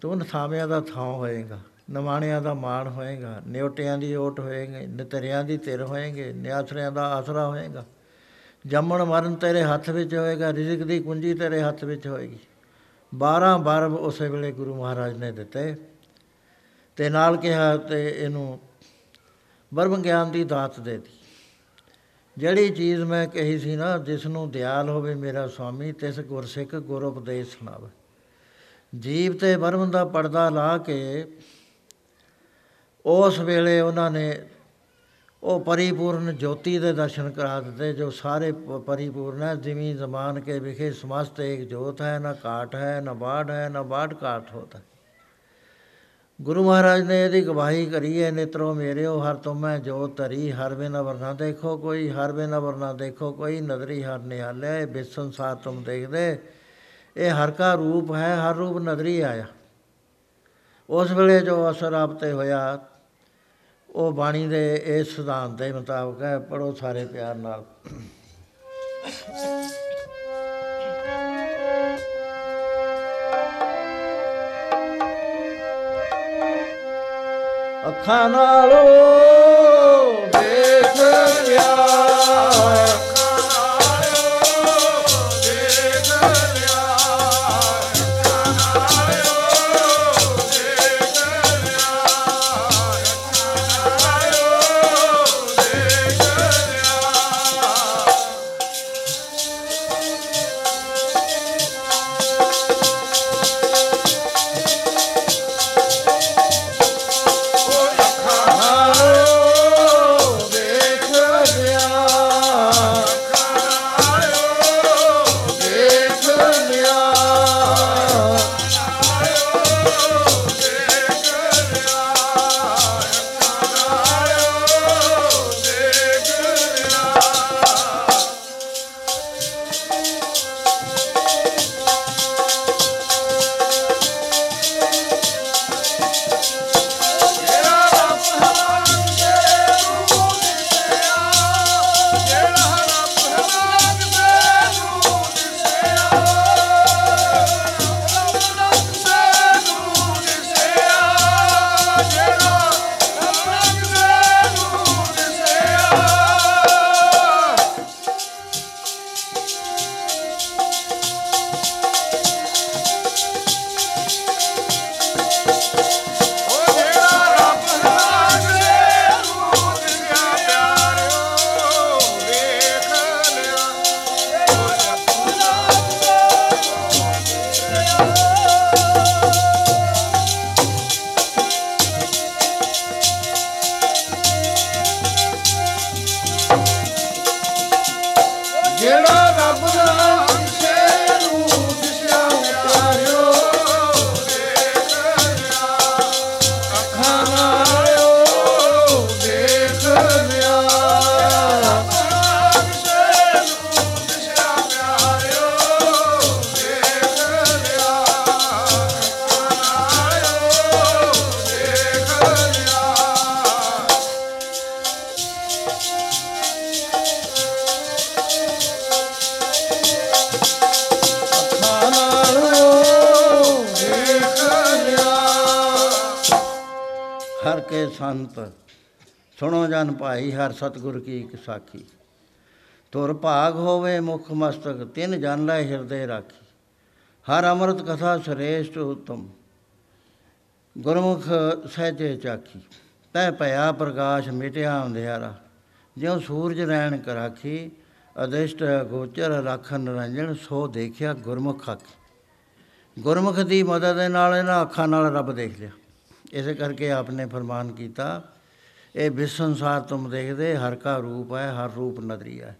ਤੂੰ ਨਥਾਵਿਆਂ ਦਾ ਥਾਂ ਹੋਏਗਾ, ਨਵਾਣਿਆਂ ਦਾ ਮਾਣ ਹੋਏਗਾ, ਨਿਉਟਿਆਂ ਦੀ ਓਟ ਹੋਏਗੀ, ਨਿਤਰਿਆਂ ਦੀ ਤਿਰ ਹੋਏਗੇ ਨਿਆਸਰਿਆਂ ਦਾ ਆਸਰਾ ਹੋਏਗਾ। ਜੰਮਣ ਮਰਨ ਤੇਰੇ ਹੱਥ ਵਿੱਚ ਹੋਏਗਾ, ਰਿਜ਼ਕ ਦੀ ਕੁੰਜੀ ਤੇਰੇ ਹੱਥ ਵਿੱਚ ਹੋਏਗੀ। 12 ਬਰਬ ਉਸੇ ਵੇਲੇ ਗੁਰੂ ਮਹਾਰਾਜ ਨੇ ਦਿੱਤੇ। ਤੇ ਨਾਲ ਕਿਹਾ ਤੇ ਇਹਨੂੰ ਬਰਮ ਗਿਆਨ ਦੀ ਦਾਤ ਦੇ ਦਿੱਤੀ ਜਿਹੜੀ ਚੀਜ਼ ਮੈਂ ਕਹੀ ਸੀ ਨਾ, ਜਿਸ ਨੂੰ ਦਿਆਲ ਹੋਵੇ ਮੇਰਾ ਸੁਆਮੀ ਤਿਸ ਗੁਰਸਿੱਖ ਗੁਰ ਉਪਦੇਸ਼ ਸੁਣਾਵੇ ਜੀਵ ਤੇ ਬਰਮ ਦਾ ਪਰਦਾ ਲਾ ਕੇ ਉਸ ਵੇਲੇ ਉਹਨਾਂ ਨੇ ਉਹ ਪਰਿਪੂਰਨ ਜੋਤੀ ਦੇ ਦਰਸ਼ਨ ਕਰਾ ਦਿੱਤੇ, ਜੋ ਸਾਰੇ ਪ- ਪਰਿਪੂਰਨ ਹੈ। ਜਿਵੇਂ ਜ਼ਮਾਨ ਕੇ ਵਿਖੇ ਸਮਸਤ ਇੱਕ ਜੋਤ ਹੈ, ਨਾ ਕਾਟ ਹੈ, ਨਾ ਬਾੜ ਹੈ, ਨਾ ਬਾੜ ਕਾਟ ਹੋਤਾ ਗੁਰੂ ਮਹਾਰਾਜ ਨੇ ਇਹਦੀ ਗਵਾਹੀ ਕਰੀ ਹੈ, ਨੇਤਰੋ ਮੇਰਿਓ, ਹਰ ਤੁਮੈ ਜੋਤ ਧਰੀ, ਹਰ ਬਿਨ ਵਰਨਾ ਦੇਖੋ ਕੋਈ, ਹਰ ਬਿਨ ਵਰਨਾ ਦੇਖੋ ਕੋਈ, ਨਦਰੀ ਹਰ ਨਿਹਾਲਿਆ ਇਹ ਬਿਸ ਸੰਸਾਰ ਤੁਮ ਦੇਖਦੇ। ਇਹ ਹਰ ਕਾ ਰੂਪ ਹੈ, ਹਰ ਰੂਪ ਨਦਰੀ ਆਇਆ। ਉਸ ਵੇਲੇ ਜੋ ਅਸਰ ਆਪ ਤੇ ਹੋਇਆ, ਉਹ ਬਾਣੀ ਦੇ ਇਸ ਸਿਧਾਂਤ ਦੇ ਮੁਤਾਬਕ ਹੈ ਪੜੋ ਸਾਰੇ ਪਿਆਰ ਨਾਲ। ਅੱਖਾਂ ਨਾਲੋਂ ਦੇਖ ਲਿਆ। ਸਾਖੀ। ਤੁਰ ਭਾਗ ਹੋਵੇ ਮੁਖ ਮਸਤਕ, ਤਿਨ ਜਨ ਲੈ ਹਿਰਦੇ ਰਾਖੀ। ਹਰ ਅੰਮ੍ਰਿਤ ਕਥਾ ਸ੍ਰੇਸ਼ਟ ਉਤਮ, ਗੁਰਮੁਖ ਸਹਿਜੇ ਚਾਖੀ। ਤੈ ਭਇਆ ਪ੍ਰਕਾਸ਼ ਮਿਟਿਆ ਅੰਧਿਆਰਾ, ਜਿਉ ਸੂਰਜ ਰੈਣ ਕਰਾਖੀ। ਅਦਿਸ਼ਟ ਗੋਚਰ ਰਾਖਨ ਨਿਰੰਜਨ, ਸੋ ਦੇਖਿਆ ਗੁਰਮੁਖ ਆਖੀ। ਗੁਰਮੁਖ ਦੀ ਮਦਦ ਦੇ ਨਾਲ ਇਹਨਾਂ ਅੱਖਾਂ ਨਾਲ ਰੱਬ ਦੇਖ ਲਿਆ। ਇਸੇ ਕਰਕੇ ਆਪਨੇ ਫਰਮਾਨ ਕੀਤਾ ਇਹ ਵਿਸ ਸੰਸਾਰ ਤੁਮ ਦੇਖਦੇ, ਹਰ ਕਾ ਰੂਪ ਹੈ, ਹਰ ਰੂਪ ਨਦਰੀ ਹੈ।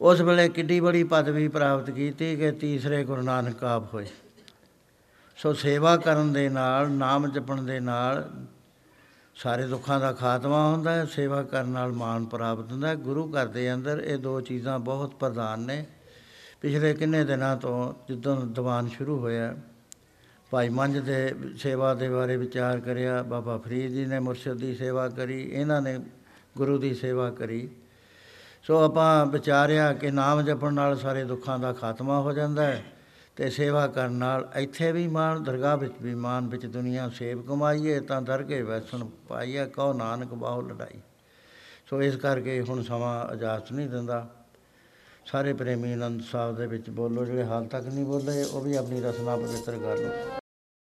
ਉਸ ਵੇਲੇ ਕਿੱਡੀ ਬੜੀ ਪਦਵੀ ਪ੍ਰਾਪਤ ਕੀਤੀ ਕਿ ਤੀਸਰੇ ਗੁਰੂ ਨਾਨਕ ਆਪ ਹੋਏ। ਸੋ ਸੇਵਾ ਕਰਨ ਦੇ ਨਾਲ, ਨਾਮ ਜਪਣ ਦੇ ਨਾਲ ਸਾਰੇ ਦੁੱਖਾਂ ਦਾ ਖਾਤਮਾ ਹੁੰਦਾ ਹੈ, ਸੇਵਾ ਕਰਨ ਨਾਲ ਮਾਨ ਪ੍ਰਾਪਤ ਹੁੰਦਾ ਹੈ। ਗੁਰੂ ਘਰ ਦੇ ਅੰਦਰ ਇਹ ਦੋ ਚੀਜ਼ਾਂ ਬਹੁਤ ਪ੍ਰਧਾਨ ਨੇ। ਪਿਛਲੇ ਕਿੰਨੇ ਦਿਨਾਂ ਤੋਂ ਜਦੋਂ ਦੀਵਾਨ ਸ਼ੁਰੂ ਹੋਇਆ ਭਾਈ ਮੰਝ ਦੇ ਸੇਵਾ ਦੇ ਬਾਰੇ ਵਿਚਾਰ ਕਰਿਆ, ਬਾਬਾ ਫਰੀਦ ਜੀ ਨੇ ਮੁਰਸ਼ਿਦ ਦੀ ਸੇਵਾ ਕਰੀ, ਇਹਨਾਂ ਨੇ ਗੁਰੂ ਦੀ ਸੇਵਾ ਕਰੀ। ਸੋ ਆਪਾਂ ਵਿਚਾਰਿਆ ਕਿ ਨਾਮ ਜਪਣ ਨਾਲ ਸਾਰੇ ਦੁੱਖਾਂ ਦਾ ਖਾਤਮਾ ਹੋ ਜਾਂਦਾ ਹੈ ਤੇ ਸੇਵਾ ਕਰਨ ਨਾਲ ਇੱਥੇ ਵੀ ਮਾਨ ਦਰਗਾਹ ਵਿੱਚ ਵੀ ਮਾਨ ਵਿੱਚ ਦੁਨੀਆ ਸੇਵ ਕਮਾਈਏ ਤਾਂ ਦਰਗੇ ਵੈਸਣ ਪਾਈਏ, ਕਹੋ ਨਾਨਕ ਬਾਹੂ ਲੜਾਈ। ਸੋ ਇਸ ਕਰਕੇ ਹੁਣ ਸਮਾਂ ਇਜਾਜ਼ਤ ਨਹੀਂ ਦਿੰਦਾ। ਸਾਰੇ ਪ੍ਰੇਮੀ ਆਨੰਦ ਸਾਹਿਬ ਦੇ ਵਿੱਚ ਬੋਲੋ, ਜਿਹੜੇ ਹਾਲ ਤੱਕ ਨਹੀਂ ਬੋਲੇ, ਉਹ ਵੀ ਆਪਣੀ ਰਸਨਾ ਪਵਿੱਤਰ ਕਰ ਲਓ।